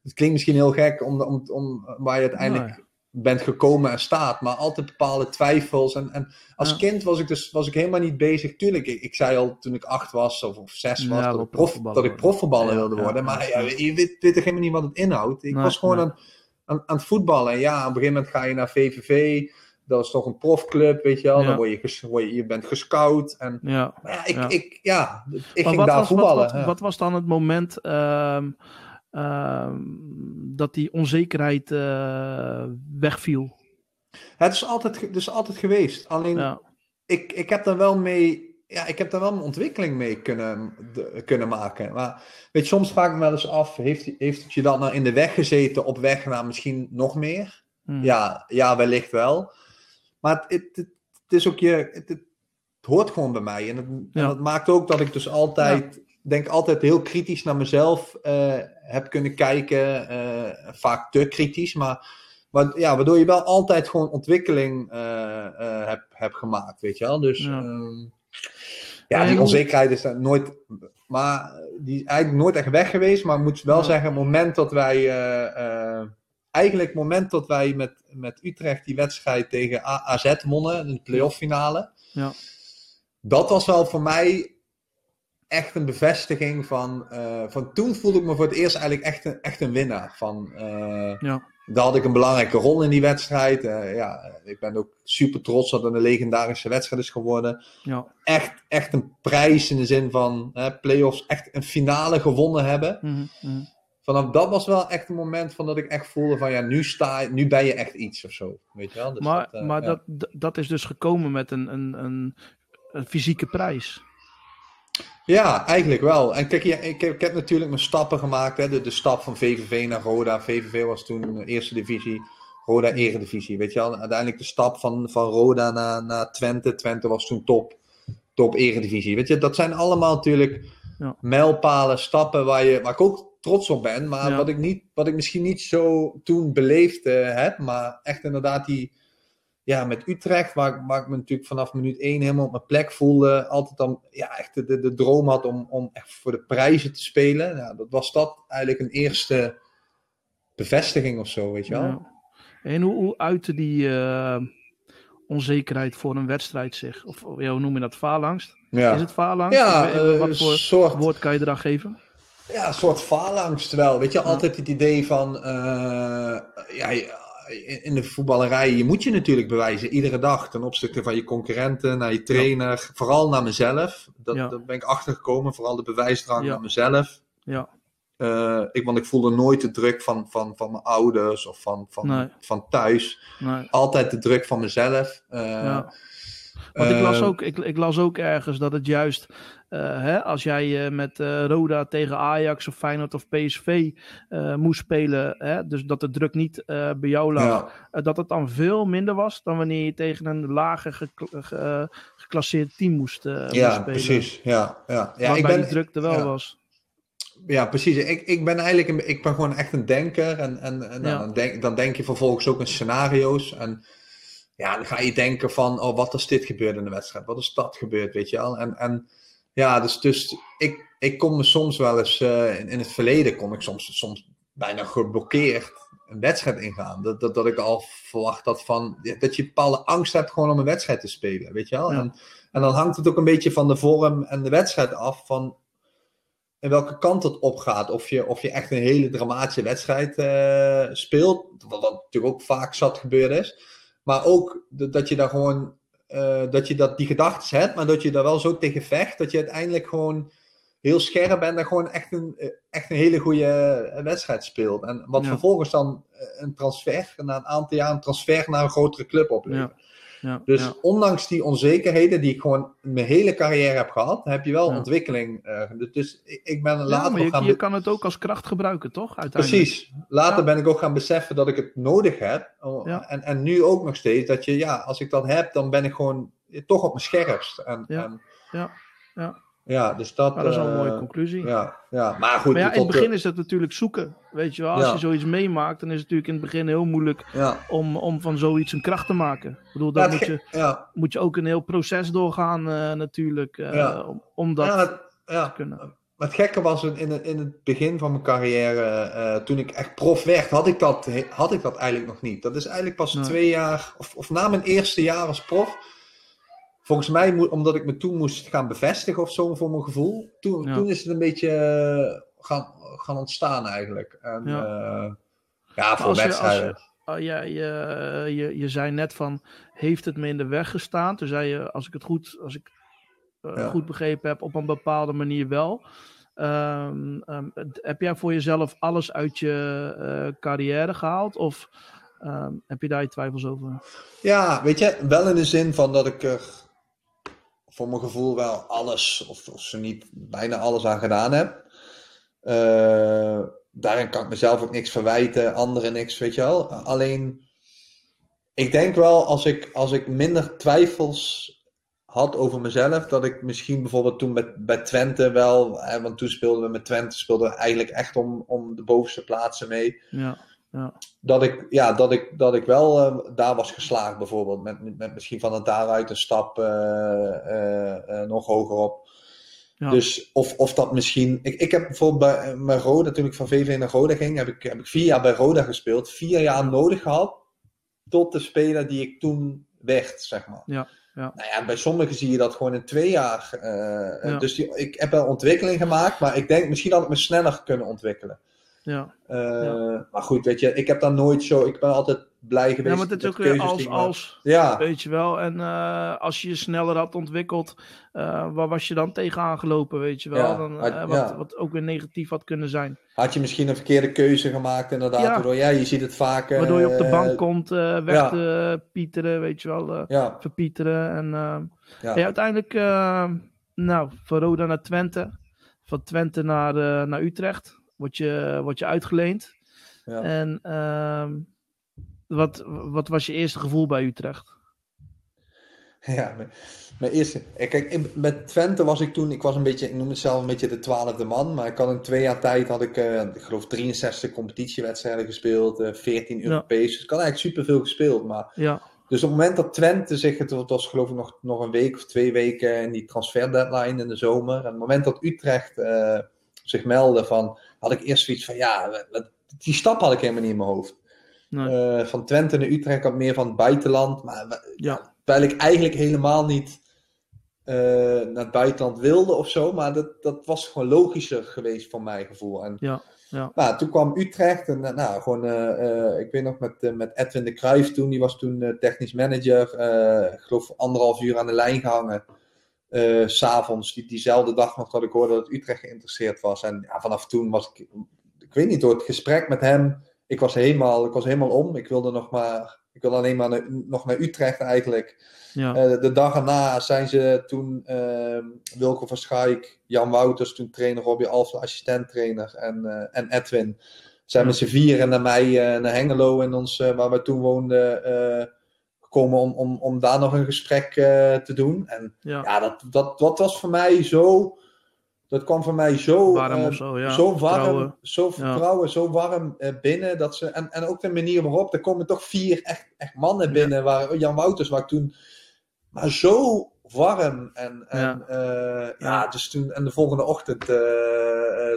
het klinkt misschien heel gek om, om, om waar je uiteindelijk nee. Bent gekomen en staat, maar altijd bepaalde twijfels. En, en als ja. kind was ik dus was ik helemaal niet bezig. Tuurlijk, ik, ik zei al toen ik acht was of, of zes was, ja, dat, ik prof, dat ik profvoetballer wilde worden. maar ja, je weet, weet toch helemaal niet wat het inhoudt. Ik nee, was gewoon nee. aan, aan, aan het voetballen. En ja, op een gegeven moment ga je naar VVV dat is toch een profclub, weet je wel. Dan word je, word je, je bent gescout. En, ja. Ik, ja. ik, ja, ik ging daar was, voetballen. Wat, wat, wat, was dan het moment... Uh, uh, dat die onzekerheid uh, wegviel. Het is altijd, het is altijd geweest. Alleen ja. ik, ik heb daar wel mee. Ja, ik heb daar wel een ontwikkeling mee kunnen, de, kunnen maken. Maar weet je, soms vraag ik me wel eens af: heeft, heeft het je dan nou in de weg gezeten op weg naar misschien nog meer? Hmm. Ja, ja, wellicht wel. Maar het, het, het, het is ook je. Het, het, hoort gewoon bij mij. En, het, ja. en dat maakt ook dat ik dus altijd. Denk altijd heel kritisch naar mezelf uh, heb kunnen kijken. Uh, vaak te kritisch, maar, ja, waardoor je wel altijd gewoon ontwikkeling uh, hebt heb gemaakt, weet je wel. Dus ja. Um, Ja, die onzekerheid is nooit. Maar die is eigenlijk nooit echt weg geweest. Maar ik moet wel Ja. zeggen, het moment dat wij. eh, eh, eigenlijk het moment dat wij met, met Utrecht die wedstrijd tegen A- AZ wonnen, in de playoff finale. Ja. Dat was wel voor mij echt een bevestiging van. eh, van toen voelde ik me voor het eerst eigenlijk echt een, echt een winnaar. Van, eh, Ja. daar had ik een belangrijke rol in die wedstrijd. Eh, ja, ik ben ook super trots dat het een legendarische wedstrijd is geworden Ja. echt, echt een prijs in de zin van playoffs, echt een finale gewonnen hebben. Mhm, mhm. Vanaf dat was wel echt een moment van dat ik echt voelde van ja, nu, sta, je- nu ben je echt iets of zo. Weet je wel? Dus maar dat, maar ja. dat- dat is dus gekomen met een, een, een, een fysieke prijs. Ja, eigenlijk wel. En kijk, ik, heb, ik heb natuurlijk mijn stappen gemaakt. Hè, de, de stap van VVV naar Roda. VVV was toen eerste divisie. Roda eredivisie. Weet je wel? Uiteindelijk de stap van, van Roda naar, naar Twente. Twente was toen top, top eredivisie. Weet je, dat zijn allemaal natuurlijk Ja. mijlpalen, stappen waar, je, waar ik ook trots op ben. Maar Ja. wat, ik niet, wat ik misschien niet zo toen beleefd heb. Maar echt inderdaad die... Ja, met Utrecht, waar, ik- waar ik me natuurlijk vanaf minuut 1 helemaal op mijn plek voelde. Altijd dan ja, echt de, de, de droom had om, om echt voor de prijzen te spelen. Ja, dat was dat eigenlijk een eerste bevestiging of zo, weet je wel. Ja. En hoe, hoe uitte die eh, onzekerheid voor een wedstrijd zich? Of ja, hoe noem je dat? Faalangst? Ja, Is het faalangst? ja eh, eh, wat een voor soort, woord kan je eraan geven? ja, een soort faalangst wel. Weet je, altijd het idee van... eh, ja, in de voetballerij, je moet je natuurlijk bewijzen. Iedere dag ten opzichte van je concurrenten, naar je trainer. Vooral naar mezelf. Dat, Ja. Daar ben ik achtergekomen. Vooral de bewijsdrang naar mezelf. Ja, Eh, ik, want ik voelde nooit de druk van, van, van mijn ouders of van, van, Nee. van thuis. nee. Altijd de druk van mezelf. Eh, Ja. Want ik las, eh, ook, ik, ik las ook ergens dat het juist, eh, hè, als jij eh, met Roda tegen Ajax of Feyenoord of PSV moest spelen, hè, dus dat de druk niet bij jou lag, ja, dat het dan veel minder was dan wanneer je tegen een lager ge- geclasseerd team moest, moest ja spelen. precies. Ja, ja. ja, Waarbij ik ben, die druk er wel ja. was. ja, precies. Ik, ik ben eigenlijk een, ik ben gewoon echt een denker. En, en, en Ja. dan, denk, dan denk je vervolgens ook in scenario's. En ja, dan ga je denken van, oh, wat is dit gebeurd in de wedstrijd? Wat is dat gebeurd, weet je wel? En, en ja, dus, dus ik, ik kon me soms wel eens, eh, in, in het verleden kon ik soms, soms bijna geblokkeerd een wedstrijd ingaan. Dat, dat, dat ik al verwacht had van, dat je bepaalde angst hebt gewoon om een wedstrijd te spelen, weet je wel? Ja. En, en dan hangt het ook een beetje van de vorm en de wedstrijd af van in welke kant het opgaat. Of je, of je echt een hele dramatische wedstrijd eh, speelt, wat, wat natuurlijk ook vaak zat gebeurd is. Maar ook dat je daar gewoon, eh, dat je dat, die gedachten hebt, maar dat je daar wel zo tegen vecht, dat je uiteindelijk gewoon heel scherp bent en gewoon echt een, eh, echt een hele goede eh, wedstrijd speelt. En wat Ja. vervolgens dan een transfer, na een aantal jaar een transfer naar een grotere club oplevert. Ja, Dus ja. ondanks die onzekerheden die ik gewoon mijn hele carrière heb gehad, heb je wel Ja. ontwikkeling. eh, dus- dus ik, ik ben Ja, later maar je, gaan... je kan het ook als kracht gebruiken, toch? Uiteindelijk. Precies. Later Ja. ben ik ook gaan beseffen dat ik het nodig heb. Oh, Ja. En, en nu ook nog steeds. Dat je, ja, als ik dat heb, dan ben ik gewoon toch op mijn scherpst. En, Ja. en- Ja. Ja. Ja, dus dat... Nou, dat is wel een eh, mooie conclusie. Ja, ja, maar goed. Maar ja, in het de- begin is het natuurlijk zoeken. Weet je wel, als Ja. je zoiets meemaakt, dan is het natuurlijk in het begin heel moeilijk Ja, om, om van zoiets een kracht te maken. Ik bedoel, het moet je, moet je ook een heel proces doorgaan eh, natuurlijk. eh, Ja. om, om dat ja, het- ja. te kunnen. Maar het gekke was in het, in het begin van mijn carrière, eh, toen ik echt prof werd, had ik, dat, had ik dat eigenlijk nog niet. Dat is eigenlijk pas Nee. twee jaar, of, of na mijn eerste jaar als prof. Volgens mij, moet- omdat ik me toen moest gaan bevestigen of zo voor mijn gevoel. Toen, Ja. toen is het een beetje eh, gaan, gaan ontstaan eigenlijk. En, Ja. ja voor wedstrijden. Oh, ja, je, je, je zei net van, heeft het me in de weg gestaan? Toen zei je, als ik het goed, als ik, eh, Ja. goed begrepen heb, op een bepaalde manier wel. Ehm, ehm, heb jij voor jezelf alles uit je eh, carrière gehaald? Of ehm, heb je daar je twijfels over? Ja, weet je, wel in de zin van dat ik er voor mijn gevoel wel alles, of, of zo niet bijna alles aan gedaan heb. Eh, daarin kan ik mezelf ook niks verwijten, anderen niks, weet je wel. Alleen, ik denk wel als ik, als ik minder twijfels had over mezelf, dat ik misschien bijvoorbeeld toen met, bij Twente wel, hè, want toen speelden we met Twente, speelden we eigenlijk echt om, om de bovenste plaatsen mee. Ja, Ja. Dat, ik, ja, dat, ik, dat ik wel eh, daar was geslaagd, bijvoorbeeld. Met, met misschien van het daaruit een stap eh, eh, nog hoger op. Ja. Dus of, of dat misschien. Ik, ik heb bijvoorbeeld bij, bij Roda, toen ik van VV naar Roda ging, heb ik, heb ik vier jaar bij Roda gespeeld. Vier jaar nodig gehad tot de speler die ik toen werd, zeg maar. Ja, ja. Nou ja, bij sommigen zie je dat gewoon in twee jaar. Ja. Dus die, ik heb wel ontwikkeling gemaakt, maar ik denk misschien had ik me sneller kunnen ontwikkelen. Ja. Eh, Ja. Maar goed, weet je, ik heb dan nooit zo. Ik ben altijd blij geweest. ja, maar het is ook weer als, als, Ja, weet je wel. En eh, als je je sneller had ontwikkeld, eh, waar was je dan tegenaan gelopen, weet je wel. Ja, dan, wat, ja. wat ook weer negatief had kunnen zijn. had je misschien een verkeerde keuze gemaakt, inderdaad. Ja. Waardoor, ja, je ziet het vaak. eh, Waardoor je op de bank komt, weg te pieteren, weet je wel. verpieteren. En ja. uiteindelijk, nou, van Roda naar Twente. Van Twente naar, naar Utrecht. Word je, word je uitgeleend. ja. En ehm, wat, wat was je eerste gevoel bij Utrecht? Ja, mijn, mijn eerste. eh, Kijk, met Twente was ik toen, ik was een beetje, ik noem het zelf een beetje de twaalfde man, maar ik had in twee jaar tijd, had ik, eh, ik geloof 63 competitiewedstrijden gespeeld, eh 14 Ja. Europees, dus ik had eigenlijk superveel gespeeld, maar Ja, dus op het moment dat Twente zich, het was geloof ik nog, nog een week of twee weken in die transfer deadline in de zomer, en op het moment dat Utrecht eh, zich meldde van, had ik eerst zoiets van, ja, die stap had ik helemaal niet in mijn hoofd. nee. Eh, van Twente naar Utrecht had meer van het buitenland. Maar Ja. terwijl ik eigenlijk helemaal niet eh, naar het buitenland wilde of zo. Maar dat, dat was gewoon logischer geweest voor mijn gevoel. En, Ja, ja. Nou, toen kwam Utrecht. En eh, nou, gewoon, ik weet nog met, met Edwin de Cruijff toen. Die was toen technisch manager. ik geloof anderhalf uur aan de lijn gehangen. S S'avonds, die, diezelfde dag nog dat ik hoorde dat Utrecht geïnteresseerd was. En ja, vanaf toen was ik, ik weet niet, door het gesprek met hem, ik was helemaal, ik was helemaal om. Ik wilde nog maar, ik wilde alleen maar naar, nog naar Utrecht eigenlijk. ja. Eh, de dag erna zijn ze toen, ehm Wilco van Schaik, Jan Wouters, toen trainer, Robbie Alphen, assistent trainer en, eh, en Edwin. Zijn Ja. met z'n vieren naar mij, naar Hengelo, in ons, waar we toen woonden, gekomen om, om, om daar nog een gesprek eh, te doen. En ja. ja, dat, dat, dat was voor mij zo. Dat kwam voor mij zo. Warm eh, zo, ja. Zo warm, Vertrouwen. zo vertrouwen, zo warm eh, binnen. Dat ze, en, en ook de manier waarop. Er komen toch vier echt, echt mannen binnen. Waar, Jan Wouters, waar ik toen. Maar zo warm. En, en, Ja. dus toen. En de volgende ochtend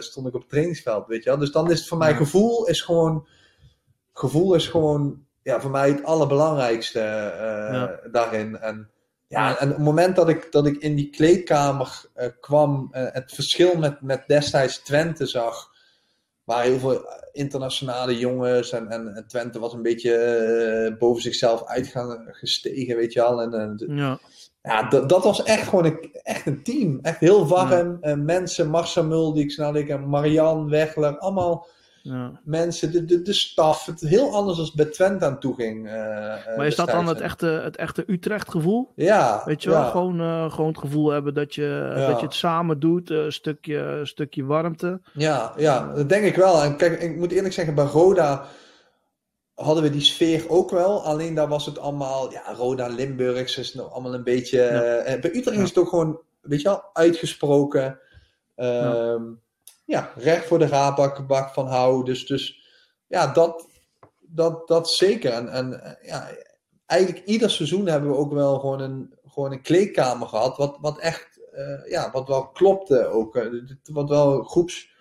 stond ik op het trainingsveld. Weet je wel. Dus dan is het voor mij gevoel is gewoon. Gevoel is gewoon. Ja, voor mij het allerbelangrijkste eh, Ja. daarin. En ja, Ja. en op het moment dat ik, dat ik in die kleedkamer eh, kwam, eh, het verschil met, met destijds Twente zag, waar heel veel internationale jongens en, en, en Twente was een beetje boven zichzelf uitgaan gestegen, weet je wel. En, en ja. ja, dat, dat was echt gewoon een, echt een team. Echt heel warm. Eh, mensen, Marcel Muldiks, nou, ik, Marian Wegler, allemaal ja. mensen, de, de, de staf. Het heel anders als bij Twente aan toe ging. eh, eh, Maar is dat dan het echte, het echte Utrecht gevoel? Ja. Weet je wel, ja. gewoon, eh, gewoon het gevoel hebben dat je, Ja. dat je het samen doet, een stukje, een stukje warmte. Ja, ja, dat denk ik wel. En kijk, ik moet eerlijk zeggen, bij Roda hadden we die sfeer ook wel. Alleen daar was het allemaal, ja, Roda Limburgs is nog allemaal een beetje. Bij Utrecht is het ook gewoon, weet je wel, uitgesproken. Ehm, ja. recht voor de raadbak bak van houden. Dus, dus ja, dat, dat, dat zeker. En, en eh, ja, eigenlijk ieder seizoen hebben we ook wel gewoon een, gewoon een kleedkamer gehad. Wat, wat echt, eh, ja, wat wel klopte ook. eh, wat wel groeps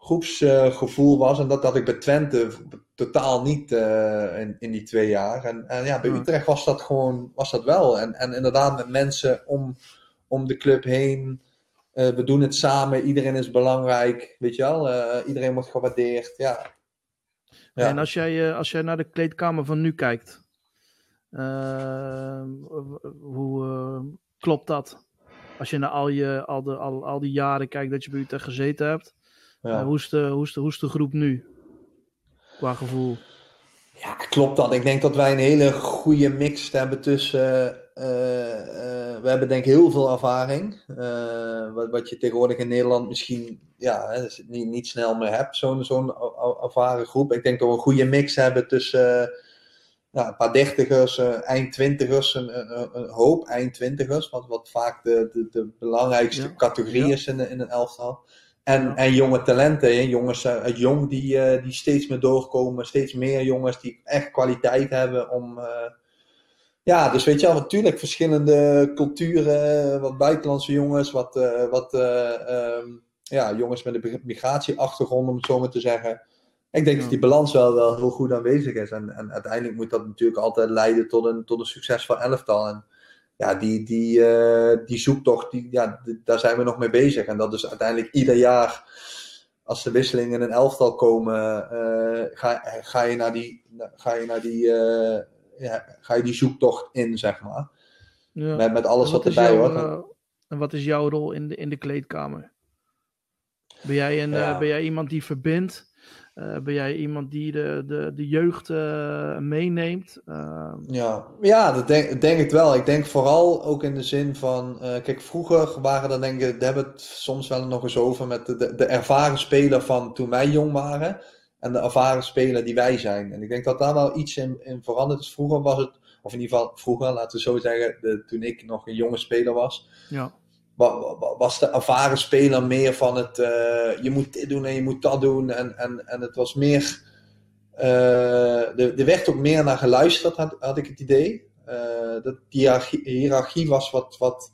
groepsgevoel was. En dat had ik bij Twente totaal niet eh, in, in die twee jaar. En, en ja, bij. Utrecht was dat gewoon was dat wel. En, en inderdaad met mensen om, om de club heen. Eh, we doen het samen, iedereen is belangrijk. Weet je wel, Eh, iedereen wordt gewaardeerd. Ja. Ja. En als jij, eh, als jij naar de kleedkamer van nu kijkt, hoe klopt dat? Als je naar al, je, al, de, al, al die jaren kijkt dat je bij Utrecht gezeten hebt, Ja. hoe, is de, hoe, is de, hoe is de groep nu? Qua gevoel. Ja, klopt dat. Ik denk dat wij een hele goede mix hebben tussen. Eh, eh, we hebben denk ik heel veel ervaring. eh, wat, wat je tegenwoordig in Nederland misschien ja, hè, dus niet, niet snel meer hebt, zo'n zo'n ervaren groep. Ik denk dat we een goede mix hebben tussen ja, een paar dertigers, eh, eind twintigers, een, een, hoop eind twintigers, wat, wat vaak de, de, de belangrijkste Ja. categorie Ja. is in, in een elftal. En, en jonge talenten, hè? jongens uit jong die, die steeds meer doorkomen, steeds meer jongens die echt kwaliteit hebben om. Ja, dus weet je wel, natuurlijk verschillende culturen, wat buitenlandse jongens, wat, eh, wat eh, ehm, ja, jongens met een migratieachtergrond, om het zo maar te zeggen. Ik denk Ja. dat die balans wel, wel heel goed aanwezig is. En, en uiteindelijk moet dat natuurlijk altijd leiden tot een, tot een succesvol elftal. En ja, die, die, eh, die zoektocht, die, ja, daar zijn we nog mee bezig. En dat is uiteindelijk ieder jaar, als de wisselingen in een elftal komen, ga, ga je naar die, ga je naar die, ja, ga je die zoektocht in, zeg maar. Ja. Met, met alles wat, erbij jouw, hoort. eh, en wat is jouw rol in de, in de kleedkamer? Ben jij, een, eh, ben jij iemand die verbindt? Eh, ben jij iemand die de, de, de jeugd meeneemt? Eh, Ja, ja dat denk, denk ik wel. Ik denk vooral ook in de zin van, kijk, vroeger waren er denk ik, daar hebben we het soms wel nog eens over met de, de, de ervaren speler van toen wij jong waren en de ervaren speler die wij zijn. En ik denk dat daar wel iets in, in veranderd is. Vroeger was het, of in ieder geval vroeger, laten we zo zeggen, de, toen ik nog een jonge speler was, ja. wa- wa- was de ervaren speler meer van het eh, je moet dit doen en je moet dat doen. En, en, en het was meer. eh, er, er werd ook meer naar geluisterd, had, had ik het idee. Eh, dat die hiërarchie, hiërarchie was wat. wat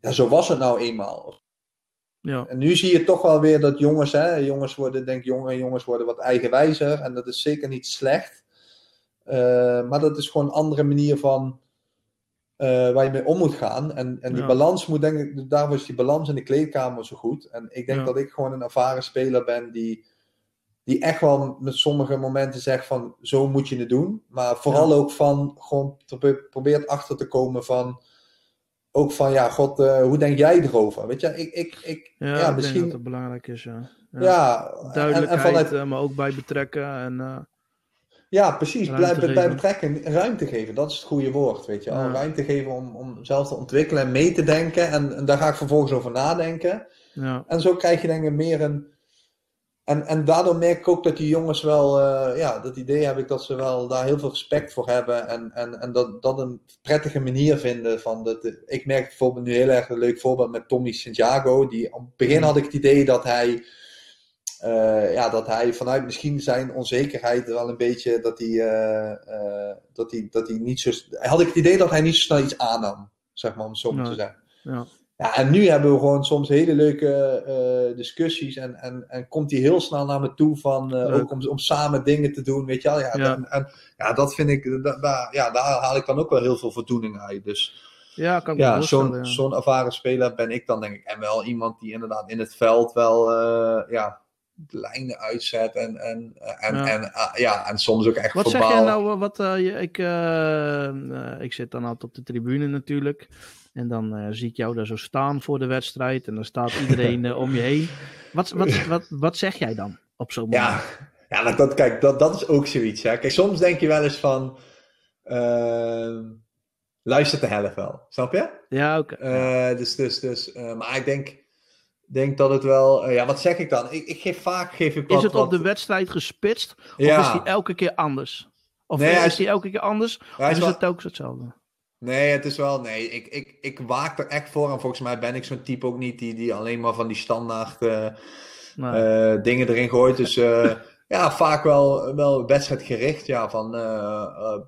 ja, zo was het nou eenmaal. Ja. En nu zie je toch wel weer dat jongens, hè, jongens worden, denk ik, jonge jongens worden wat eigenwijzer. En dat is zeker niet slecht. Eh, maar dat is gewoon een andere manier van eh, waar je mee om moet gaan. En, en die Ja. balans moet, denk ik, daarvoor is die balans in de kleedkamer zo goed. En ik denk Ja. dat ik gewoon een ervaren speler ben die, die echt wel met sommige momenten zegt van zo moet je het doen. Maar vooral ook van gewoon probe- probeert achter te komen van ook van ja, god, eh, hoe denk jij erover? Weet je, ik, ik, ik Ja, ja, ik misschien. denk dat het belangrijk is. Ja. Ja. Ja, en, en Duidelijkheid, vanuit, eh, maar ook bij betrekken. En, eh, ja, precies. Blijf bij betrekken, ruimte geven. Dat is het goede woord, weet je. Ja. Ruimte geven om, om zelf te ontwikkelen en mee te denken. En, en daar ga ik vervolgens over nadenken. ja. En zo krijg je denk ik meer een... En, en daardoor merk ik ook dat die jongens wel... eh, ja, dat idee heb ik dat ze wel daar heel veel respect voor hebben. En, en, en dat, dat een prettige manier vinden. Van dat, ik merk bijvoorbeeld nu heel erg een leuk voorbeeld met Tommy Santiago. Die, op het begin had ik het idee dat hij... eh, ja, dat hij vanuit misschien zijn onzekerheid wel een beetje dat hij, eh, dat hij, dat hij niet zo. Had ik het idee dat hij niet zo snel iets aannam, zeg maar, om het zo maar te zeggen. Ja. Ja, en nu hebben we gewoon soms hele leuke eh, discussies en, en, en komt hij heel snel naar me toe van, eh, ook om, om samen dingen te doen, weet je wel. Ja, Ja. En, en, ja dat vind ik, da- ja, daar haal ik dan ook wel heel veel voldoening uit. Dus ja, kan ik ja, zo'n ja. zo'n ervaren speler ben ik dan denk ik. En wel iemand die inderdaad in het veld wel, eh, ja, lijnen uitzet en, en, en, Ja. en, ah, ja, en soms ook echt Wat verbaal. zeg jij nou? eh, Wat, eh, je, ik, eh, eh, ik zit dan altijd op de tribune natuurlijk. En dan eh, zie ik jou daar zo staan voor de wedstrijd. En dan staat iedereen eh, om je heen. Wat, wat, wat, wat zeg jij dan op zo'n moment? Ja, ja dat, dat, kijk, dat, dat is ook zoiets. Hè. Kijk, soms denk je wel eens van. luistert de helft wel, snap je? Ja, oké. Eh, dus, dus, dus, eh, maar ik denk, denk dat het wel. eh, ja, wat zeg ik dan? Ik, ik geef vaak. Geef ik Is het op wat- de wedstrijd gespitst? Of is die elke keer anders? Of Nee, is die elke keer anders? of is is wel- het telkens hetzelfde? Nee, het is wel. Nee, ik, ik, ik waak er echt voor. En volgens mij ben ik zo'n type ook niet die, die alleen maar van die standaard. eh, eh, dingen erin gooit. Dus ja, vaak wel, wel wedstrijdgericht. Ja, van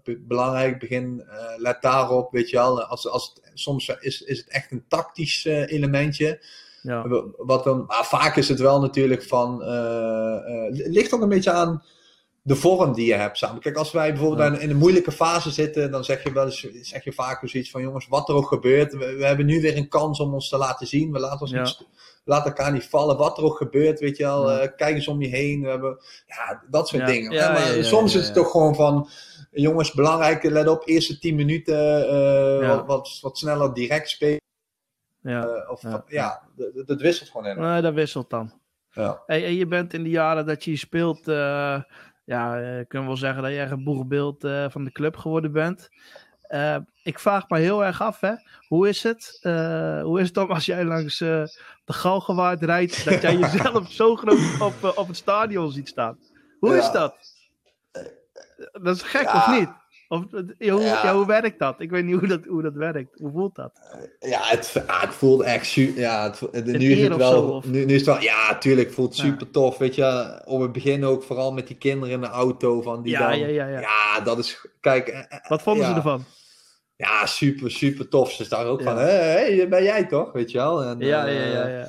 be- belangrijk begin, let daarop, weet je wel. Als, als het, soms is, is het echt een tactisch elementje. Ja. Wa- Wat dan, maar vaak is het wel natuurlijk van. eh, eh, het ligt ook een beetje aan de vorm die je hebt samen. Kijk, als wij bijvoorbeeld Ja. in, een moeilijke fase zitten, dan zeg je wel eens, zeg je vaak zoiets van: jongens, wat er ook gebeurt, we, we hebben nu weer een kans om ons te laten zien. We laten, ons Ja. niet, laten elkaar niet vallen. Wat er ook gebeurt, weet je wel. Ja. eh, kijk eens om je heen. We hebben, ja, dat soort dingen. Ja, maar soms is het toch gewoon van. Jongens, belangrijk, let op, eerste 10 minuten wat, wat sneller direct spelen. Ja. eh, of, Ja. ja, dat- wisselt gewoon helemaal. Nee, dat wisselt dan. Ja. Hey, en je bent in de jaren dat je speelt, eh, ja, eh, kunnen we wel zeggen dat je echt een boegbeeld van de club geworden bent. Ik vraag me heel erg af, hè. Hoe is het? Hoe is het dan als jij langs de Galgenwaard rijdt, dat jij jezelf zo groot op, op het stadion ziet staan? Hoe is dat? Dat is gek, Ja. of niet? Of, ja, hoe, Ja. hoe werkt dat? Ik weet niet hoe dat, hoe dat werkt. Hoe voelt dat? Ja, het, ah, het voelt echt super. Ja, het, het- nu, is het wel, zo, nu, nu is het wel. Ja, tuurlijk, het voelt super tof. Weet je, op het begin ook vooral met die kinderen in de auto. Van die Ja, dan, ja, ja, ja. ja, dat is. Kijk, eh, eh, Wat vonden ze ervan? Ja, super, super tof. Ze staan ook van, hé, hey, ben jij toch? Weet je wel? En, Ja, eh, ja, ja, ja.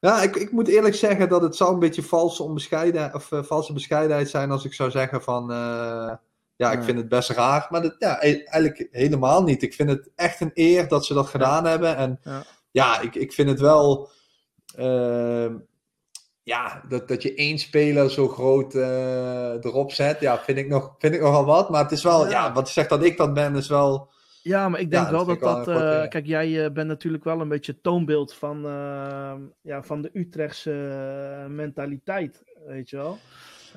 Ja, ik, ik moet eerlijk zeggen dat het zou een beetje valse, onbescheiden, of, eh, valse bescheidenheid zijn als ik zou zeggen van... eh, ja, ik vind het best raar. Maar dat, ja, e- eigenlijk helemaal niet. Ik vind het echt een eer dat ze dat gedaan hebben. En Ja. ik, ik vind het wel... ehm, ja, dat, dat je één speler zo groot eh, erop zet, ja, vind ik, nog, vind ik nogal wat. Maar het is wel, Ja. ja, wat zegt dat ik dat ben, is wel... Ja, maar ik denk Ja, wel dat dat eh, kijk, jij eh, bent natuurlijk wel een beetje toonbeeld van, ja, van de Utrechtse mentaliteit. Weet je wel?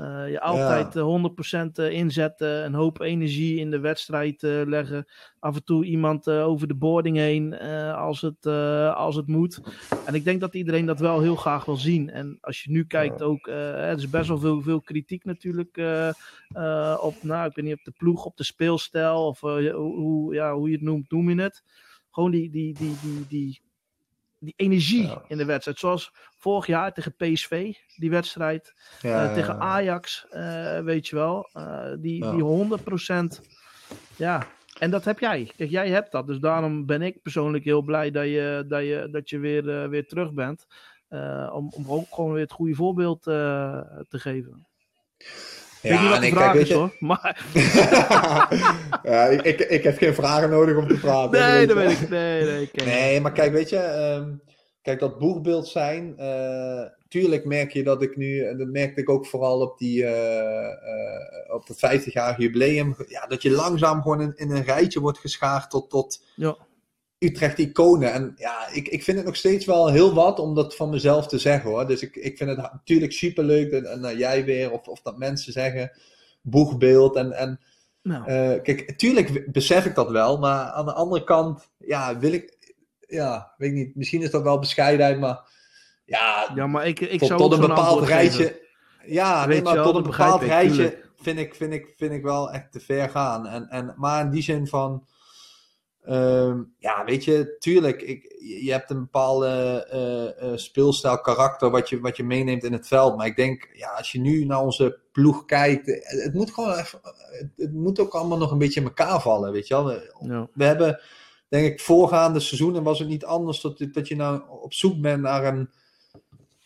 Eh, je altijd eh, 100% eh, inzetten, een hoop energie in de wedstrijd eh, leggen. Af en toe iemand eh, over de boarding heen eh, als, het, eh, als het moet. En ik denk dat iedereen dat wel heel graag wil zien. En als je nu kijkt ook, eh, er is best wel veel, veel kritiek natuurlijk eh, eh, op, nou, ik weet niet, op de ploeg, op de speelstijl of eh, hoe, hoe- ja, hoe je het noemt, noem je het. Gewoon die, die, die, die, die, die energie Ja. in de wedstrijd. Zoals vorig jaar tegen PSV, die wedstrijd. Ja, Eh, tegen Ajax, eh, weet je wel. eh, die, Ja. die 100%. Ja, en dat heb jij. Kijk, jij hebt dat. Dus daarom ben ik persoonlijk heel blij dat je, dat je, dat je weer, weer terug bent. Om, om ook gewoon weer het goede voorbeeld te geven. Ik weet niet wat de nee, vraag kijk, is je- hoor. Maar, ja, ik, ik, ik heb geen vragen nodig om te praten. nee, dat weet ik. Nee, nee, ik. Nee, maar kijk, weet je, ehm, kijk dat boegbeeld zijn. eh, tuurlijk merk je dat ik nu, en dat merkte ik ook vooral op die eh, eh, op het 50-jarige jubileum, ja, dat je langzaam gewoon in, in een rijtje wordt geschaard tot, tot Ja. Utrecht iconen. En ja, ik, ik vind het nog steeds wel heel wat om dat van mezelf te zeggen hoor. Dus ik, ik vind het natuurlijk superleuk en, en nou, jij weer, of, of dat mensen zeggen, boegbeeld en, en Nou, eh, kijk, tuurlijk besef ik dat wel, maar aan de andere kant, ja, wil ik, ja, weet ik niet, misschien is dat wel bescheidenheid, maar ja, ja, maar ik, ik tot, zou tot een bepaald rijtje, geven. ja, Weet nee, maar je wel, tot een dat bepaald rijtje vind ik, vind, ik, vind ik wel echt te ver gaan. En, en, maar in die zin van, ehm, ja, weet je, tuurlijk, ik, je hebt een bepaalde eh, eh, speelstijl, karakter wat je, wat je meeneemt in het veld. Maar ik denk, ja, als je nu naar onze ploeg kijkt, eh, het moet gewoon even, het, het moet ook allemaal nog een beetje in elkaar vallen, weet je wel. We, Ja. we hebben, denk ik, voorgaande seizoenen was het niet anders dat, dat je nou op zoek bent naar een,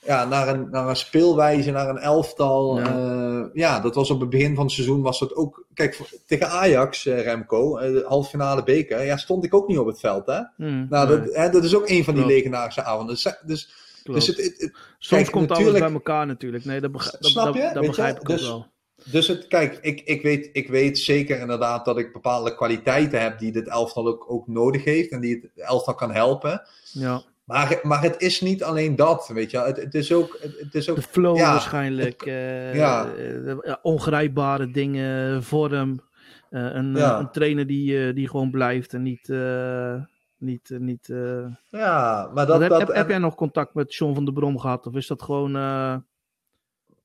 ja, naar een, naar een speelwijze, naar een elftal. Ja. Ja. ja, dat was op het begin van het seizoen was dat ook. Kijk, tegen Ajax, eh, Remco, eh, de halve finale beker, ja, stond ik ook niet op het veld. Hè? Hm, Nou, nee, dat, hè, dat is ook een van die Klopt. legendarische avonden. Dus, dus, dus, het, het, het- Soms kijk, komt alles bij elkaar natuurlijk. Nee, dat, dat, Snap je? dat je? begrijp ik Dus- ook wel. dus het, kijk, ik, ik, weet, ik weet zeker inderdaad dat ik bepaalde kwaliteiten heb die dit elftal ook, ook nodig heeft en die het elftal kan helpen. Ja. Maar, maar het is niet alleen dat, weet je. Het, het is ook. Het, het is ook De flow Ja, waarschijnlijk. eh, ja. ja, ongrijpbare dingen, vorm. een, Ja. een trainer die, die gewoon blijft en niet. niet, niet ja, maar dat. heb, dat heb, heb jij nog contact met John van der Brom gehad? Of is dat gewoon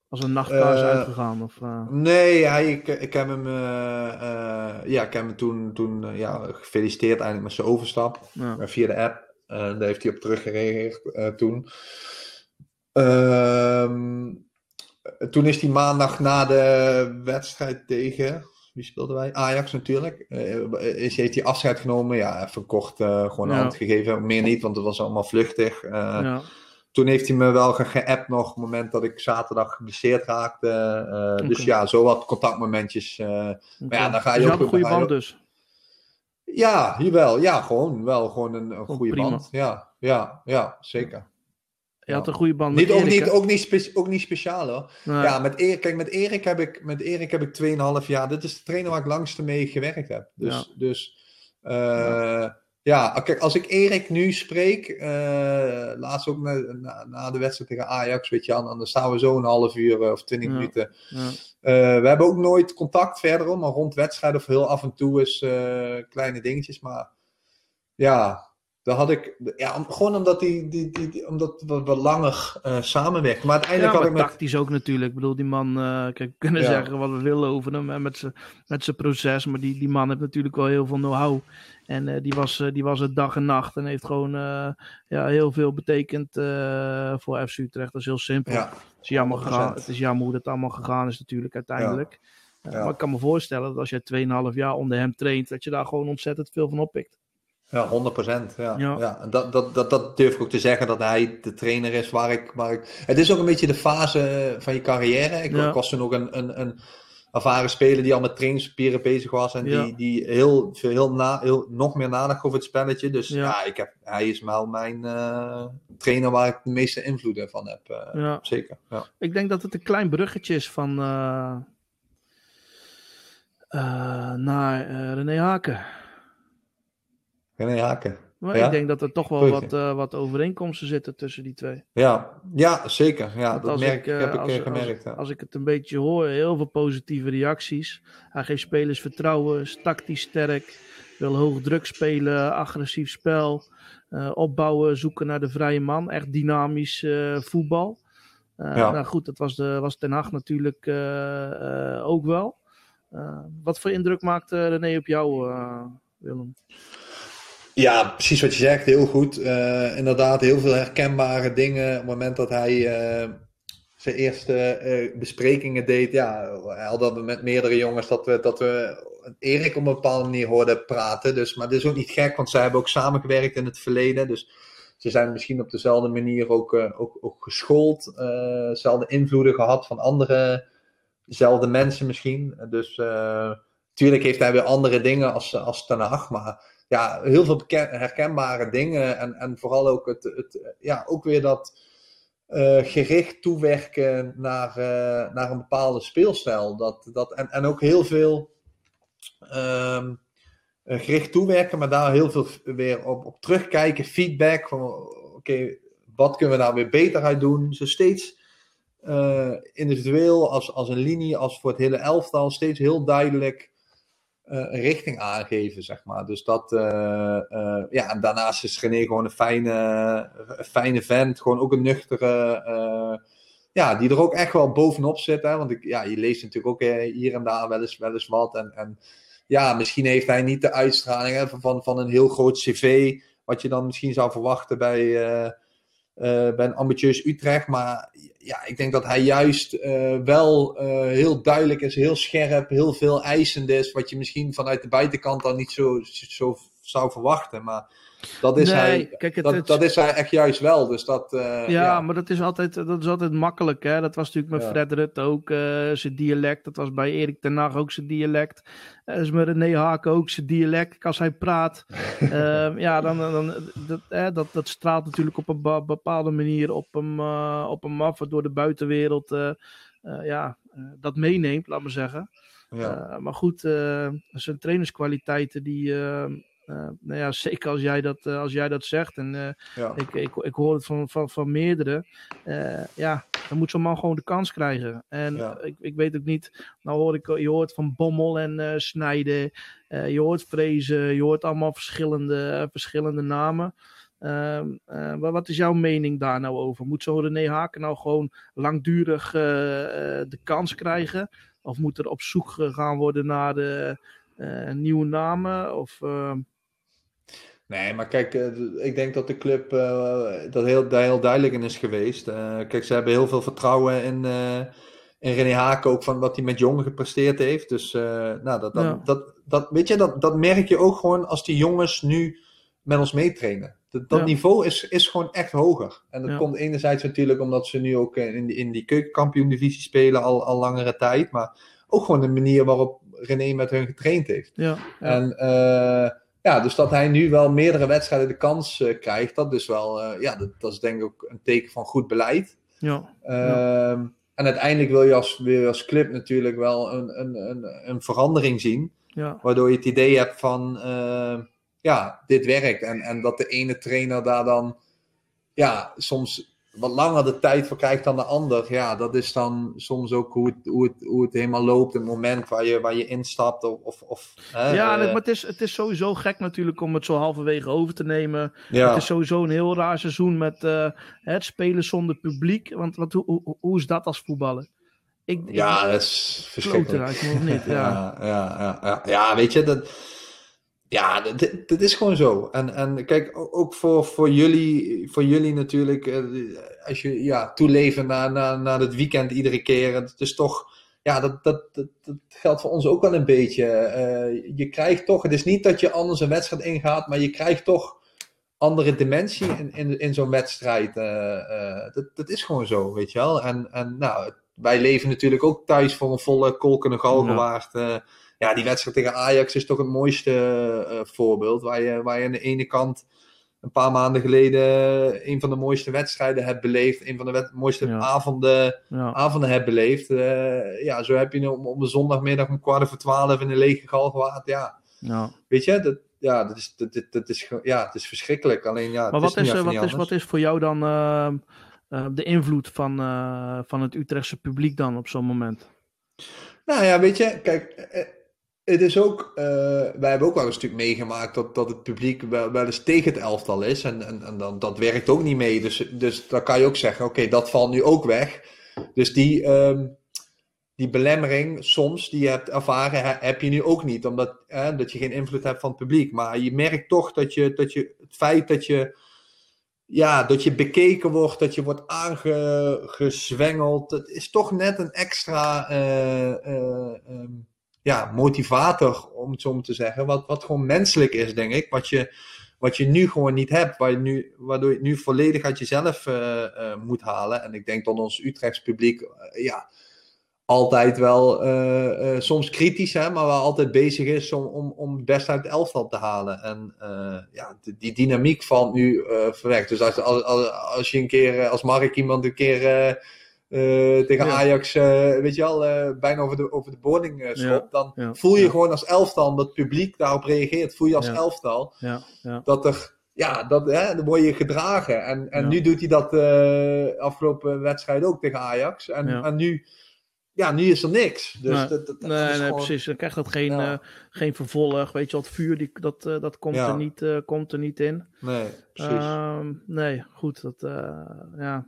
als een nachtkaars uitgegaan? Of, Nee, hij, ik, ik heb hem, ja, ik heb hem toen, toen ja, gefeliciteerd eigenlijk met zijn overstap via de app. Eh, daar heeft hij op teruggereageerd eh, toen. Ehm, toen is hij maandag na de wedstrijd tegen, wie speelden wij? Ajax natuurlijk. Eh, is, heeft hij afscheid genomen, ja, even kort eh, gewoon Ja. hand gegeven. Meer niet, want het was allemaal vluchtig. Ja. Toen heeft hij me wel ge- geappt nog, op het moment dat ik zaterdag geblesseerd raakte. Eh, Dus ja, zo wat contactmomentjes. eh, oké. ja, dan ga je Dus ook- had een goede band dus. Ja, jawel. Ja, gewoon wel gewoon een, goede prima. band. Ja, ja, ja zeker. Je had een goede band met Niet, ook, Erik, niet, ook, niet spe- ook niet speciaal hoor. Nee. Ja, met Erik, kijk, met Erik heb ik, met Erik heb ik 2,5 jaar. Dit is de trainer waar ik langste mee gewerkt heb. Dus, Ja. dus eh, ja, kijk, als ik Erik nu spreek, eh, laatst ook na, na, na de wedstrijd tegen Ajax, weet je, dan, dan staan we zo een half uur eh, of 20 Ja. minuten. Ja. Eh, we hebben ook nooit contact verder maar rond wedstrijden of heel af en toe is kleine dingetjes. Maar ja, daar had ik, ja, om- gewoon omdat, die, die, die, die- omdat we, we langer eh samenwerken. Maar uiteindelijk ja, had maar ik met, tactisch ook natuurlijk. Ik bedoel, die man, eh, kijk, we kunnen Ja. zeggen wat we willen over hem en met zijn met zijn proces. Maar die, die man heeft natuurlijk wel heel veel know-how. En eh, die, was, die was het dag en nacht en heeft gewoon ja, heel veel betekend voor FC Utrecht. Dat is heel simpel. ja, Het, is jammer 100%. gegaan, het is jammer hoe dat allemaal gegaan is natuurlijk uiteindelijk. Ja. Maar ik kan me voorstellen dat als jij 2,5 jaar onder hem traint, dat je daar gewoon ontzettend veel van oppikt. Ja, 100 procent. Ja. Ja. Dat, dat, dat, dat durf ik ook te zeggen dat hij de trainer is waar ik, waar ik. Het is ook een beetje de fase van je carrière. Ik, Ja. ik was toen ook een, een, een ervaren speler die al met trainingspapieren bezig was en die, die heel, veel, heel, na, heel nog meer nadacht over het spelletje. Dus Ja. ik heb, hij is wel mijn eh, trainer waar ik de meeste invloeden van heb. eh, Ja. Zeker. Ja. Ik denk dat het een klein bruggetje is van eh, eh, naar eh, René Haken. René Haken. Maar Ja? ik denk dat er toch wel wat, eh, wat overeenkomsten zitten tussen die twee. Ja. ja, zeker. Ja, Want dat merk, ik, eh, heb ik als- eh, gemerkt. Als, als ik het een beetje hoor, heel veel positieve reacties. Hij geeft spelers vertrouwen, is tactisch sterk, wil hoog druk spelen, agressief spel, eh, opbouwen, zoeken naar de vrije man. Echt dynamisch eh, voetbal. Eh, Ja. Nou goed, dat was, de, was Ten Hag natuurlijk eh, eh, ook wel. Eh, wat voor indruk maakte René op jou, eh, Willem? Ja, precies wat je zegt. Heel goed. Eh, inderdaad, heel veel herkenbare dingen. Op het moment dat hij eh, zijn eerste eh, besprekingen deed. Ja, hadden we met meerdere jongens dat we, dat we Erik op een bepaalde manier hoorden praten. Dus, maar dat is ook niet gek, want zij hebben ook samengewerkt in het verleden. Dus ze zijn misschien op dezelfde manier ook, ook, ook geschoold. dezelfde invloeden gehad van andere, dezelfde mensen misschien. Dus natuurlijk heeft hij weer andere dingen als, als Ten Hag, maar ja, heel veel herkenbare dingen. En, en vooral ook, het, het, ja, ook weer dat eh, gericht toewerken naar, eh, naar een bepaalde speelstijl. Dat, dat, en, en ook heel veel ehm, eh, gericht toewerken, maar daar heel veel weer op, op terugkijken. Feedback van, oké, wat kunnen we daar weer beter uit doen? Zo steeds individueel, als, als een linie, als voor het hele elftal, steeds heel duidelijk een richting aangeven, zeg maar. Dus dat, eh, eh, ja, en daarnaast is René gewoon een fijne, fijne vent, gewoon ook een nuchtere, eh, ja, die er ook echt wel bovenop zit, hè, want ik, ja, je leest natuurlijk ook eh, hier en daar wel eens, wel eens wat, en, en ja, misschien heeft hij niet de uitstraling van, van een heel groot cv, wat je dan misschien zou verwachten bij, eh, eh, bij een ambitieus Utrecht, maar ja, ik denk dat hij juist eh, wel eh, heel duidelijk is, heel scherp, heel veel eisend is, wat je misschien vanuit de buitenkant dan niet zo, zo zou verwachten. Maar dat is, Nee, hij, kijk, het- dat, het- dat is hij echt juist wel. Dus dat, eh, Ja, ja, maar dat is, altijd, dat is altijd makkelijk. Hè? Dat was natuurlijk met Ja. Fred Rutte ook eh, zijn dialect. Dat was bij Erik ten Hag ook zijn dialect. Dat is met René Haken ook zijn dialect. Als hij praat, ehm, ja, dan, dan, dat, hè, dat, dat straalt natuurlijk op een bepaalde manier op hem, eh, op hem af. Waardoor de buitenwereld eh, eh, ja, eh, dat meeneemt, laat maar zeggen. ja. Eh, maar goed, eh, zijn trainerskwaliteiten die... eh, nou ja, zeker als jij dat, eh, als jij dat zegt. En eh, ja. ik, ik, ik hoor het van, van, van meerdere. Ja, dan moet zo'n man gewoon de kans krijgen. En Ja. ik, ik weet ook niet. Nou hoor ik, je hoort van Bommel en Snijden. je hoort Vrezen. Je hoort allemaal verschillende, verschillende namen. Maar wat is jouw mening daar nou over? Moet zo'n René Haken nou gewoon langdurig de kans krijgen? Of moet er op zoek gegaan worden naar de, nieuwe namen? Of, ehm, Nee, maar kijk, eh, ik denk dat de club eh, dat heel, daar heel duidelijk in is geweest. Eh, kijk, ze hebben heel veel vertrouwen in, in René Haken, ook van wat hij met jongen gepresteerd heeft. Dus, nou, dat, dat, Ja. dat, dat, weet je, dat, dat merk je ook gewoon als die jongens nu met ons meetrainen. Dat, dat Ja. niveau is, is gewoon echt hoger. En dat Ja. komt enerzijds natuurlijk omdat ze nu ook in die, in die keukenkampioen-divisie spelen al, al langere tijd. Maar ook gewoon de manier waarop René met hun getraind heeft. ja, ja, En ja, dus dat hij nu wel meerdere wedstrijden de kans eh, krijgt, dat is wel, eh, ja, dat, dat is denk ik ook een teken van goed beleid. ja, Ehm, En uiteindelijk wil je als, wil je als club natuurlijk wel een, een, een, een verandering zien, ja. waardoor je het idee hebt van, eh, ja, dit werkt. En, en dat de ene trainer daar dan, ja, soms wat langer de tijd voor krijgt dan de ander, ja, dat is dan soms ook hoe het, hoe het, hoe het helemaal loopt. Het moment waar je, waar je instapt. Of, of, hè, Ja, eh, maar het is, het is sowieso gek natuurlijk om het zo halverwege over te nemen. ja. Het is sowieso een heel raar seizoen met eh, het spelen zonder publiek. Want wat, hoe, is dat als voetballer? Ik, ja, dat is verschrikkelijk. niet? Ja, ja, ja. ja, weet je, dat, ja, dat, is gewoon zo. En, en kijk, ook voor, voor, jullie, voor jullie natuurlijk, eh, als je ja, toeleven naar, naar, naar het weekend iedere keer, het is toch, ja, dat, dat, dat, dat geldt voor ons ook wel een beetje. Eh, je krijgt toch, het is niet dat je anders een wedstrijd ingaat, maar je krijgt toch andere dimensie in, in, in zo'n wedstrijd. Eh, dat, dat is gewoon zo, weet je wel. En, en nou, wij leven natuurlijk ook thuis voor een volle kolkende galgenwaard. Eh, ja, die wedstrijd tegen Ajax is toch het mooiste eh, voorbeeld. Waar je, waar je aan de ene kant een paar maanden geleden een van de mooiste wedstrijden hebt beleefd. Een van de mooiste Ja. avonden, Ja. avonden hebt beleefd. Eh, ja, zo heb je om, om een zondagmiddag om kwart over twaalf in een lege galgenwaard. Ja, Ja. weet je, dat, ja, dat is, dat, dat, is, ja, het is verschrikkelijk. Alleen ja, Maar het wat is, eh, wat, is, wat is voor jou dan ehm, eh, de invloed van, eh, van het Utrechtse publiek dan op zo'n moment? Nou ja, weet je, kijk, eh, het is ook, eh, wij hebben ook wel een stuk meegemaakt dat, dat het publiek wel, eens tegen het elftal is. En, en, en dan, dat werkt ook niet mee. Dus, dus dan kan je ook zeggen, oké, dat valt nu ook weg. Dus die, ehm, die belemmering soms die je hebt ervaren, he- heb je nu ook niet. Omdat dat je geen invloed hebt van het publiek. Maar je merkt toch dat je, dat je het feit dat je ja, dat je bekeken wordt, dat je wordt aangezwengeld. Dat is toch net een extra ehm, ja, motivator, om het zo maar te zeggen. Wat, wat gewoon menselijk is, denk ik. Wat je, wat je nu gewoon niet hebt. Waar je nu, waardoor je het nu volledig uit jezelf eh, eh, moet halen. En ik denk dat ons Utrechts publiek, eh, ja, altijd wel soms kritisch, hè, maar wel altijd bezig is om, om, om het best uit elftal te halen. En ja, die, dynamiek valt nu verwekt. Dus als, als, als, je een keer, als Mark iemand een keer tegen Ja. Ajax, eh, weet je wel, eh, bijna over de, over de boarding eh, schopt, dan voel je gewoon als elftal, het publiek daarop reageert, voel je als elftal Ja, ja. dat er, ja, dat, hè, dan word je gedragen. En, en Ja. nu doet hij dat eh afgelopen wedstrijd ook tegen Ajax. En, Ja. en nu, ja, nu is er niks. Dus Nee, dat, dat, dat Nee, is nee, gewoon- precies. Dan krijgt dat geen, Ja. eh, geen vervolg. Weet je wel, het vuur die, dat, eh, dat komt, er niet, eh, komt er niet in. Nee, precies. Ehm, nee, goed. Dat eh, ja,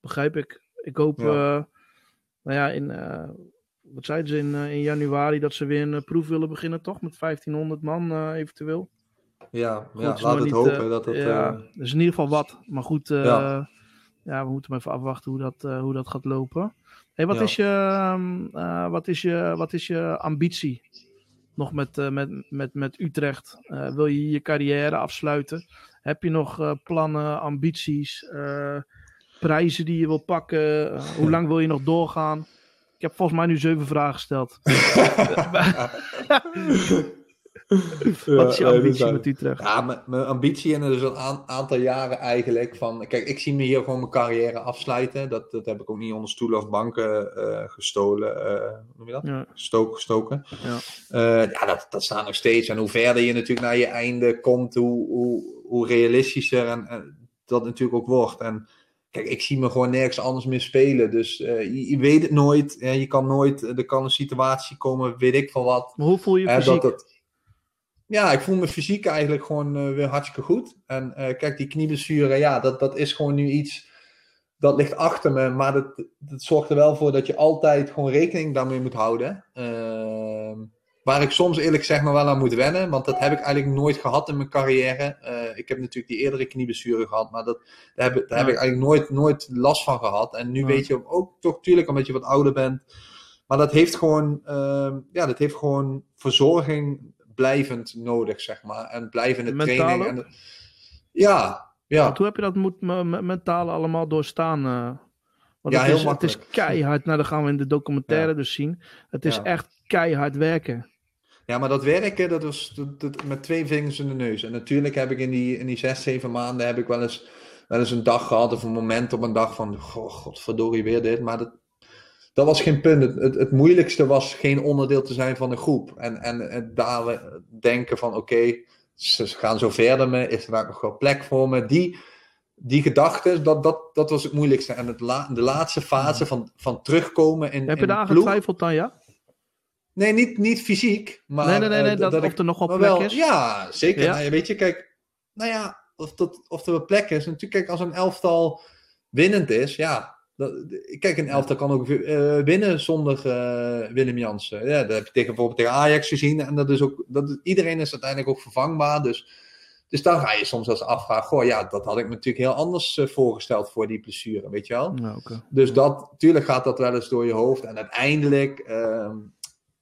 begrijp ik. Ik hoop, Ja. eh, nou ja, in, eh, wat zeiden ze in, eh, in januari, dat ze weer een proef willen beginnen, toch? Met 1500 man eventueel. ja, Goed, ja laat het niet, hopen dat het... ja, is in ieder geval wat. Maar goed, Ja. ja. we moeten maar even afwachten hoe dat, hoe dat gaat lopen. Hey, wat, Ja. is je, ehm, eh, wat, is je, wat is je ambitie nog met, met, met, met Utrecht? Wil je je carrière afsluiten? Heb je nog plannen, ambities, prijzen die je wil pakken? Eh, hoe lang wil je nog doorgaan? Ik heb volgens mij nu zeven vragen gesteld. wat is je nee, ambitie met Utrecht? Ja, mijn, mijn ambitie en dus een aan- aantal jaren eigenlijk van... Kijk, ik zie me hier gewoon mijn carrière afsluiten. Dat, dat heb ik ook niet onder stoelen of banken eh, gestolen. eh, hoe noem je dat? Ja, Stoken, gestoken. ja. Eh, ja, dat, dat staat nog steeds. En hoe verder je natuurlijk naar je einde komt, hoe, hoe, hoe realistischer en, en dat natuurlijk ook wordt. En kijk, ik zie me gewoon nergens anders meer spelen. Dus eh, je, je weet het nooit. Ja, je kan nooit, er kan een situatie komen, weet ik van wat. Maar hoe voel je je Eh, fysiek? dat het, ja, ik voel me fysiek eigenlijk gewoon eh, weer hartstikke goed. En eh, kijk, die knieblessure, ja, dat, dat is gewoon nu iets dat ligt achter me. Maar dat, dat zorgt er wel voor dat je altijd gewoon rekening daarmee moet houden. Ehm, waar ik soms eerlijk zeg nog wel aan moet wennen. Want dat heb ik eigenlijk nooit gehad in mijn carrière. Eh, ik heb natuurlijk die eerdere knieblessure gehad. Maar dat, daar, heb, daar heb ik eigenlijk nooit, nooit last van gehad. En nu Ja. weet je ook toch tuurlijk omdat je wat ouder bent. Maar dat heeft gewoon, ehm, ja, dat heeft gewoon verzorging blijvend nodig, zeg maar. En blijvende Mentaal training. En, ja, ja. Want hoe heb je dat moet, me- me- mentaal allemaal doorstaan? eh? Want Ja, het, heel is, het is keihard, nou, dat gaan we in de documentaire Ja. dus zien. Het is Ja. echt keihard werken. Ja, maar dat werken, dat was dat, dat- met twee vingers in de neus. En natuurlijk heb ik in die, in die zes, zeven maanden heb ik wel eens, wel eens een dag gehad of een moment op een dag van, goh, godverdorie weer dit. Maar dat, dat was geen punt. Het, het, het moeilijkste was geen onderdeel te zijn van een groep. En, en, en daar eh, denken van, oké, ze gaan zo verder me, is er daar nog wel plek voor me? Die, die gedachte, dat, dat, dat was het moeilijkste. En het la, de laatste fase van, van terugkomen in Heb je in daar getwijfeld dan, ja? Nee, niet, niet fysiek. Maar, nee, nee, nee, nee eh, dat, dat of er nog op maar plek wel, is. Ja, zeker. Ja. Nou, ja, weet je, kijk, nou ja, of, dat, of er een plek is. Natuurlijk, kijk, als een elftal winnend is, ja. Dat, kijk, een elftal kan ook eh, winnen zonder eh, Willem Jansen. Ja, dat heb je tegen, bijvoorbeeld tegen Ajax gezien. En dat is ook, dat, iedereen is uiteindelijk ook vervangbaar. Dus, dus dan ga je soms als afvragen, goh, ja, dat had ik me natuurlijk heel anders voorgesteld voor die blessure, weet je wel. Ja. Dus dat, natuurlijk gaat dat wel eens door je hoofd. En uiteindelijk ehm,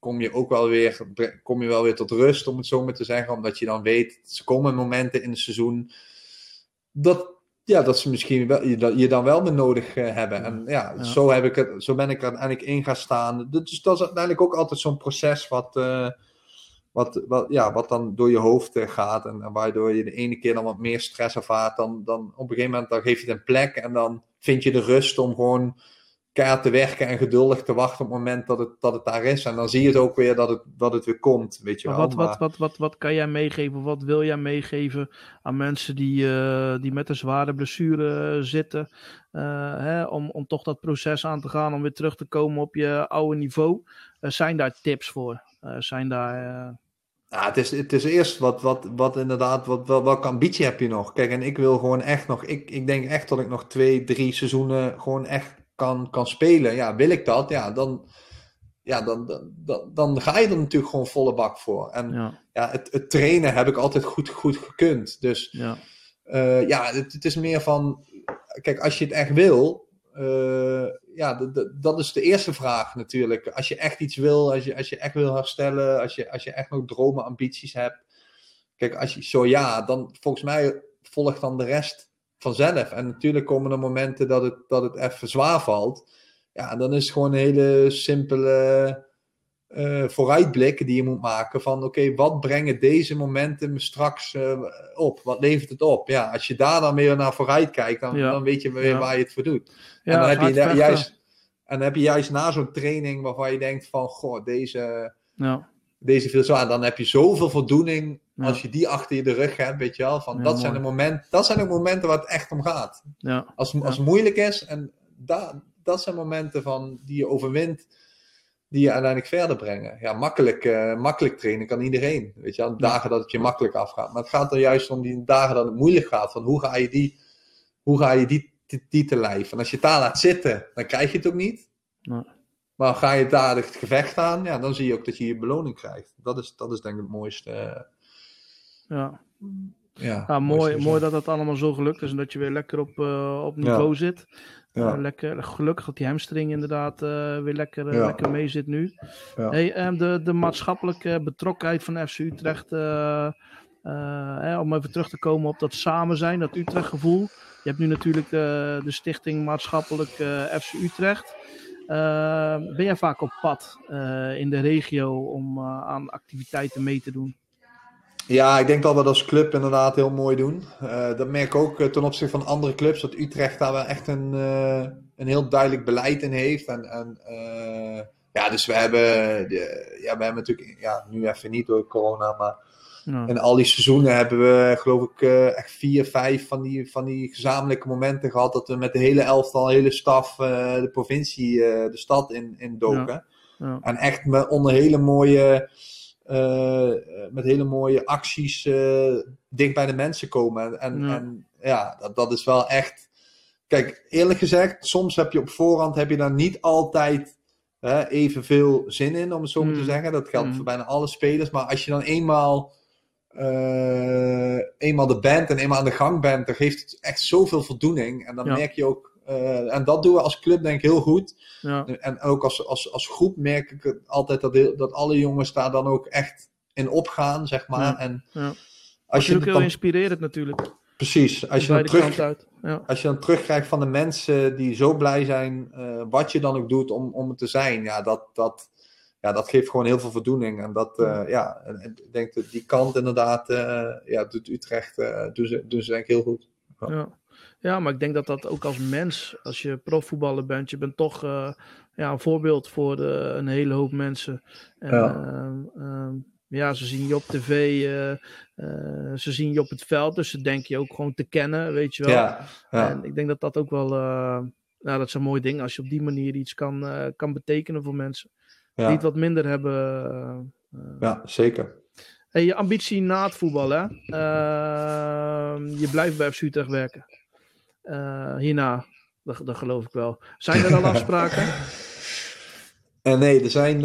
kom je ook wel weer, kom je wel weer tot rust, om het zo maar te zeggen. Omdat je dan weet, er komen momenten in het seizoen dat, ja, dat ze misschien wel, je, je dan wel meer nodig eh, hebben. En ja, Ja. Zo, heb ik het, zo ben ik er uiteindelijk in gaan staan. Dus dat is uiteindelijk ook altijd zo'n proces wat, eh, wat, wat, ja, wat dan door je hoofd eh, gaat. En, en waardoor je de ene keer dan wat meer stress ervaart. Dan, dan op een gegeven moment dan geef je het een plek. En dan vind je de rust om gewoon keihard te werken en geduldig te wachten op het moment dat het, dat het daar is. En dan zie je het ook weer dat het, dat het weer komt. Weet je wel. wat, Maar- wat, wat, wat, wat kan jij meegeven? Wat wil jij meegeven aan mensen die, eh, die met een zware blessure zitten? eh, hè, om, om toch dat proces aan te gaan, om weer terug te komen op je oude niveau. Eh, zijn daar tips voor? Eh, zijn daar. eh, Ja, het is, het is eerst wat, wat, wat inderdaad, wat, wel- welke ambitie heb je nog? Kijk, en ik wil gewoon echt nog, ik, ik denk echt dat ik nog twee, drie seizoenen gewoon echt kan, kan spelen. Ja, wil ik dat? Ja, dan, ja, dan, dan, dan, ga je er natuurlijk gewoon volle bak voor. En ja, ja, het, het trainen heb ik altijd goed, goed gekund. Dus ja, eh, ja, het, het is meer van, kijk, als je het echt wil, eh, ja, dat is de eerste vraag natuurlijk. Als je echt iets wil, als je, als je echt wil herstellen, als je, als je echt nog dromen, ambities hebt. Kijk, als je zo ja, dan volgens mij volgt dan de rest vanzelf. En natuurlijk komen er momenten dat het, dat het even zwaar valt. Ja, en dan is het gewoon een hele simpele eh, vooruitblik die je moet maken van oké, wat brengen deze momenten me straks eh, op? Wat levert het op? Ja, als je daar dan weer naar vooruit kijkt, dan, Ja. dan weet je weer Ja. waar je het voor doet. ja. en dan heb je juist en dan heb je juist na zo'n training waarvan je denkt van goh, deze, Ja, deze viel zwaar. Dan heb je zoveel voldoening Ja. als je die achter je de rug hebt, weet je wel. Van, Ja, dat, zijn de momenten, dat zijn de momenten waar het echt om gaat. ja, Als, als het moeilijk is, en da, dat zijn momenten van, die je overwint, die je uiteindelijk verder brengen. Ja, makkelijk, eh, makkelijk trainen kan iedereen. Weet je wel, dagen dat het je makkelijk afgaat. Maar het gaat er juist om die dagen dat het moeilijk gaat. Van hoe ga je die, hoe ga je die, die, die te lijf? En als je het daar laat zitten, dan krijg je het ook niet. Maar ga je daar het gevecht aan, ja, dan zie je ook dat je je beloning krijgt. Dat is, dat is denk ik het mooiste. eh, ja. ja, mooi, zo. mooi dat dat allemaal zo gelukt is en dat je weer lekker op, eh, op niveau zit. Ja. Eh, lekker, gelukkig dat die hamstring inderdaad weer lekker, Ja. lekker mee zit nu. Ja. Hey, ehm, de, de maatschappelijke betrokkenheid van FC Utrecht, om even terug te komen op dat samen zijn, dat Utrecht-gevoel. Je hebt nu natuurlijk de, de stichting Maatschappelijk FC Utrecht. Eh, ben jij vaak op pad eh, in de regio om eh, aan activiteiten mee te doen? Ja, ik denk dat we dat als club inderdaad heel mooi doen. Eh, dat merk ik ook ten opzichte van andere clubs, dat Utrecht daar wel echt een, een heel duidelijk beleid in heeft. En, ja, dus we hebben, de, ja, we hebben natuurlijk, ja, nu even niet door corona, maar Ja. in al die seizoenen hebben we, geloof ik, eh, echt vier, vijf van die, van die gezamenlijke momenten gehad. Dat we met de hele elftal, de hele staf, eh, de provincie, eh, de stad in, in doken. Ja. En echt met, onder hele mooie, met hele mooie acties dicht bij de mensen komen. En, en Ja. en, ja dat, dat is wel echt. Kijk, eerlijk gezegd, soms heb je op voorhand heb je daar niet altijd evenveel zin in, om het zo maar te Mm. zeggen. Dat geldt Mm. voor bijna alle spelers. Maar als je dan eenmaal, eh, eenmaal de band en eenmaal aan de gang bent, dan geeft het echt zoveel voldoening. En dan Ja. merk je ook. eh, en dat doen we als club denk ik heel goed. Ja. En ook als, als, als groep merk ik altijd dat, heel- dat alle jongens daar dan ook echt in opgaan, zeg maar. Ja, En ja. als je ook heel dan, inspirerend natuurlijk. precies, als je, dan terug. Ja. als je dan terugkrijgt van de mensen die zo blij zijn, eh, wat je dan ook doet om, om het te zijn, ja dat, dat, ja, dat geeft gewoon heel veel voldoening. En dat, eh, ja, en, en ik denk dat die kant inderdaad, eh, ja, doet Utrecht, eh doen, ze, doen ze denk ik heel goed. Ja. ja, maar ik denk dat dat ook als mens, als je profvoetballer bent, je bent toch eh, ja, een voorbeeld voor de, een hele hoop mensen. En, Ja. ehm, ja, ze zien je op tv, uh, uh, ze zien je op het veld, dus ze denken je ook gewoon te kennen, weet je wel. Ja, ja. En ik denk dat dat ook wel, uh, nou, dat is een mooi ding als je op die manier iets kan, kan betekenen voor mensen die het wat minder hebben. ja, zeker. Hey, je ambitie na het voetbal, hè? Ehm, je blijft bij FC Utrecht werken. hierna, dat, dat geloof ik wel. Zijn er al afspraken? nee, er zijn,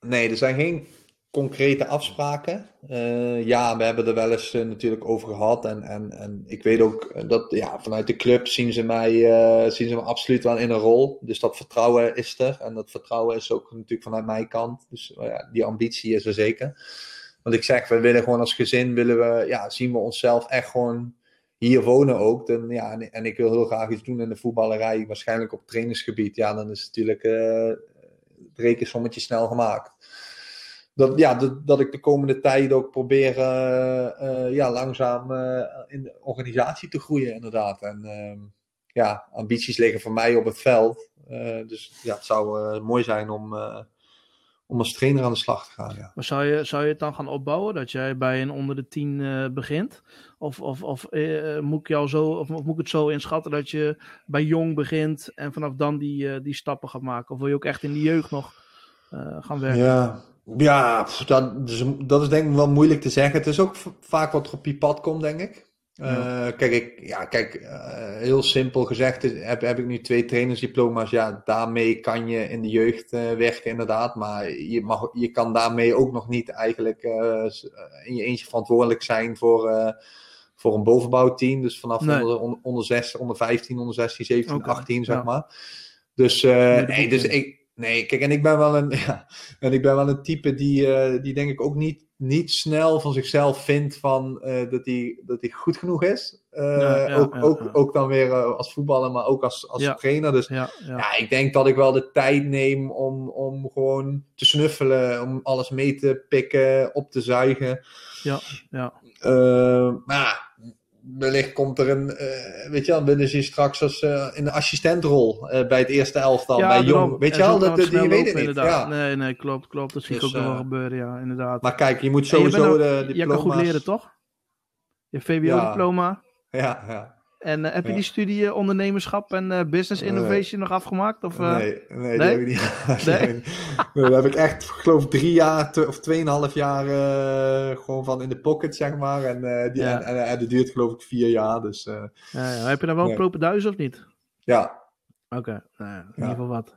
nee, er zijn geen concrete afspraken. Uh, ja, we hebben er wel eens uh, natuurlijk over gehad. En, en, en ik weet ook dat ja, vanuit de club zien ze, mij, zien ze me absoluut wel in een rol. Dus dat vertrouwen is er. En dat vertrouwen is ook natuurlijk vanuit mijn kant. Dus ja, die ambitie is er zeker. Want ik zeg, we willen gewoon als gezin, willen we, ja, zien we onszelf echt gewoon hier wonen ook. Dan, ja, en, en ik wil heel graag iets doen in de voetballerij. Waarschijnlijk op trainingsgebied. Ja, dan is het natuurlijk het rekensommetje snel gemaakt dat, ja, dat, dat ik de komende tijd ook probeer uh, ja, langzaam uh, in de organisatie te groeien, inderdaad. En ehm, ja, ambities liggen voor mij op het veld. dus ja, het zou mooi zijn om, om als trainer aan de slag te gaan. Ja. Maar zou je, zou je het dan gaan opbouwen dat jij bij een onder de tien begint? Of, of, of, moet ik jou zo, of, moet ik het zo inschatten dat je bij jong begint en vanaf dan die, die stappen gaat maken? Of wil je ook echt in de jeugd nog gaan werken? Ja, ja, dat, dus, dat is denk ik wel moeilijk te zeggen. Het is ook vaak wat er op je pad komt, denk ik. Ja. Uh, kijk, ik, ja, kijk uh, heel simpel gezegd heb, heb ik nu twee trainersdiploma's. Ja, daarmee kan je in de jeugd uh, werken, inderdaad. Maar je, mag, je kan daarmee ook nog niet eigenlijk in je eentje verantwoordelijk zijn voor, voor een bovenbouwteam. Dus vanaf nee. onder, onder, 6, onder 15, onder 16, 17, okay. 18, zeg ja. maar. Dus, nee, dus ik Nee, kijk, en ik ben wel een, ja, en ik ben wel een type die, uh, die denk ik ook niet, niet snel van zichzelf vindt van, uh, dat hij dat hij goed genoeg is. Uh, ja, ja, ook, ook, ook dan weer als voetballer, maar ook als, als trainer. Dus ja, ik denk dat ik wel de tijd neem om, om gewoon te snuffelen, om alles mee te pikken, op te zuigen. Ja, ja. maar wellicht komt er een, uh, weet je wel, willen ze straks als uh, in de assistentrol uh, bij het eerste elftal, ja, bij Jong. Weet je wel, dat, je weet het niet. Ja. Nee, nee, klopt, klopt. Dat zie ik dus, ook wel gebeuren, ja, inderdaad. Maar kijk, je moet sowieso de diploma's... Je kan goed leren, toch? Je VWO-diploma. Ja, ja. En uh, heb je die studie ondernemerschap en uh, business innovation nog afgemaakt? Of, nee, nee, heb ik niet. nee? dat heb ik echt, geloof drie jaar of tweeënhalf jaar gewoon van in de pocket, zeg maar. En, die, en, dat duurt geloof ik vier jaar. Dus, ja, ja. Heb je daar wel nee. duizen of niet? Ja. Oké, nou, in ieder geval wat.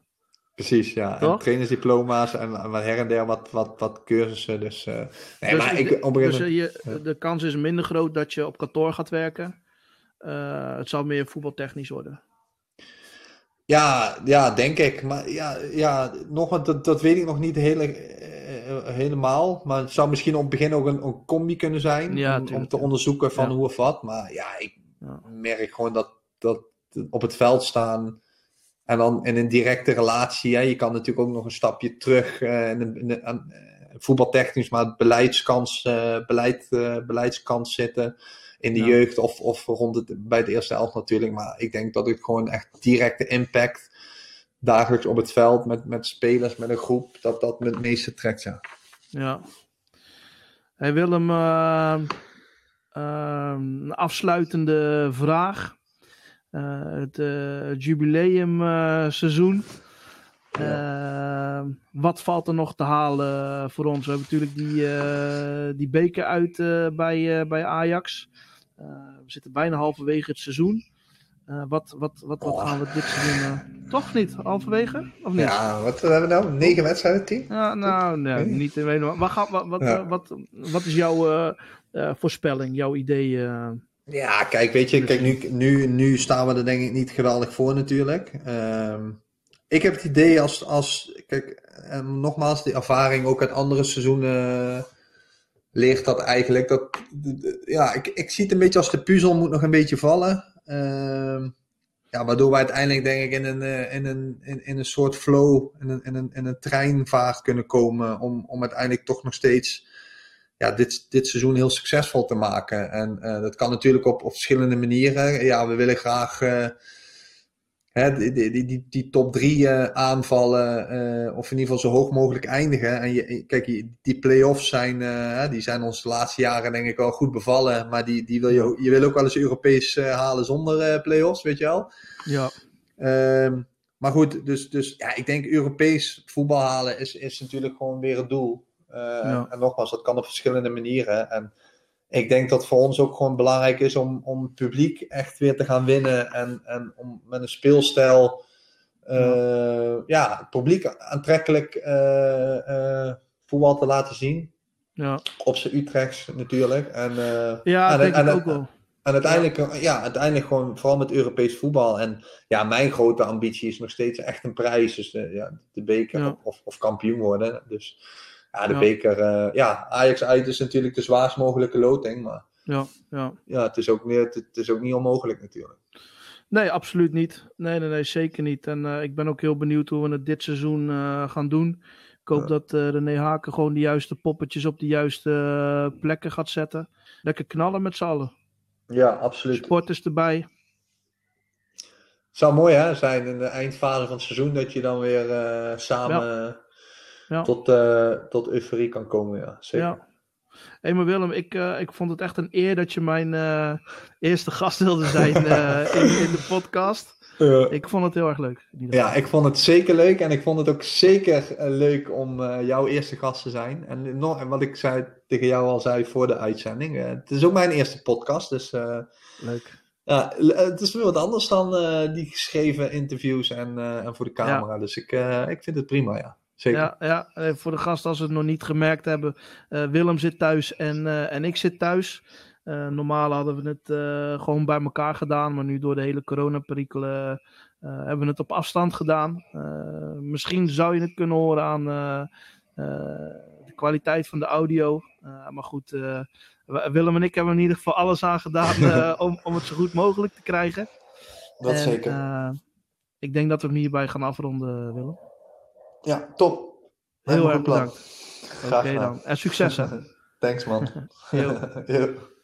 Precies, ja. En trainersdiploma's en, en her en der wat, wat, wat cursussen. Dus, nee, dus, maar ik, op dus je, de kans is minder groot dat je op kantoor gaat werken? Uh, het zal meer voetbaltechnisch worden. Ja, ja, denk ik. Maar ja, ja nog, dat, dat weet ik nog niet hele, uh, helemaal. Maar het zou misschien op het begin ook een, een combi kunnen zijn. Ja, om, tuurlijk, om, te onderzoeken van ja. hoe of wat. Maar ja, ik merk gewoon dat, dat op het veld staan. En dan in een directe relatie. Hè, je kan natuurlijk ook nog een stapje terug. Uh, in een, in een, voetbaltechnisch, maar beleidskans, beleid, beleidskant zitten in de ja. jeugd of, of rond het, bij de eerste elf natuurlijk. Maar ik denk dat het gewoon echt directe impact dagelijks op het veld met, met spelers, met een groep, dat dat me het meeste trekt, ja. Ja. Hey Willem, uh, uh, een afsluitende vraag. Uh, het jubileumseizoen. Ja. Uh, wat valt er nog te halen voor ons? We hebben natuurlijk die, uh, die beker uit uh, bij, bij Ajax. We zitten bijna halverwege het seizoen. wat, wat, wat, wat gaan we dit seizoen... toch niet? Halverwege? Of niet? Ja, wat hebben we nou? Negen wedstrijden, tien? Ja, nou, nee, nee. niet in wat, wat, wat, ja. wat, wat is jouw voorspelling, jouw idee... ja, kijk, weet je, kijk, nu, nu, nu staan we er denk ik niet geweldig voor natuurlijk. Um, ik heb het idee als, als kijk, en nogmaals, die ervaring ook uit andere seizoenen leert dat eigenlijk. Dat, ja, ik, ik zie het een beetje als de puzzel moet nog een beetje vallen. Uh, ja, waardoor we uiteindelijk denk ik in een, in een, in, een soort flow, in een, in, een, in een treinvaart kunnen komen. Om, om uiteindelijk toch nog steeds ja, dit, dit seizoen heel succesvol te maken. En uh, dat kan natuurlijk op, op verschillende manieren. Ja, we willen graag... Uh, hè, die, die, die, die top drie eh, aanvallen, eh, of in ieder geval zo hoog mogelijk eindigen. En je, kijk, die play-offs zijn, eh, die zijn ons de laatste jaren denk ik wel goed bevallen. Maar die, die wil je, je wil ook wel eens Europees halen zonder play-offs, weet je wel. Ja. Ehm, maar goed, dus, dus ja, ik denk Europees voetbal halen is, is natuurlijk gewoon weer het doel. Ja. En nogmaals, dat kan op verschillende manieren. En ik denk dat voor ons ook gewoon belangrijk is om, om het publiek echt weer te gaan winnen. En, en om met een speelstijl uh, ja. het publiek aantrekkelijk uh, voetbal te laten zien. Ja. Op zijn Utrechts natuurlijk. En, ja, en, denk en, ik ook wel. En uiteindelijk, ja. ja. uiteindelijk gewoon vooral met Europees voetbal. En ja, mijn grote ambitie is nog steeds echt een prijs. Dus de, ja, de beker of, of kampioen worden. Dus ja, de ja. beker, uh, ja, Ajax uit is natuurlijk de zwaarst mogelijke loting, maar ja, ja. ja het, is ook niet, het is ook niet onmogelijk natuurlijk. Nee, absoluut niet. Nee, nee, nee zeker niet. En uh, ik ben ook heel benieuwd hoe we het dit seizoen uh, gaan doen. Ik hoop ja. dat uh, René Haken gewoon de juiste poppetjes op de juiste plekken gaat zetten. Lekker knallen met z'n allen. Ja, absoluut. Sporters erbij. Het zou mooi hè, zijn in de eindfase van het seizoen dat je dan weer samen... Ja ja. tot, uh, tot euforie kan komen. Ja, zeker. Ja. Hey, maar Willem, ik, uh, ik vond het echt een eer dat je mijn uh, eerste gast wilde zijn in, in de podcast. ik vond het heel erg leuk. Ja, ik vond het zeker leuk. En ik vond het ook zeker leuk om jouw eerste gast te zijn. En, nog, en wat ik zei, tegen jou al zei voor de uitzending. het is ook mijn eerste podcast. Dus, leuk. Ja, het is weer wat anders dan die geschreven interviews en, en voor de camera. Ja. Dus ik, ik vind het prima, ja. Zeker. Ja, ja, voor de gasten als ze het nog niet gemerkt hebben. Uh, Willem zit thuis en, uh, en ik zit thuis. Uh, normaal hadden we het gewoon bij elkaar gedaan. Maar nu door de hele coronaperikelen hebben we het op afstand gedaan. misschien zou je het kunnen horen aan de kwaliteit van de audio. maar goed, Willem en ik hebben in ieder geval alles aan gedaan om, om het zo goed mogelijk te krijgen. Dat en, zeker. ik denk dat we hem hierbij gaan afronden, Willem. Ja, top. Heel erg bedankt. Oké okay, dan. En succes hè. Thanks man.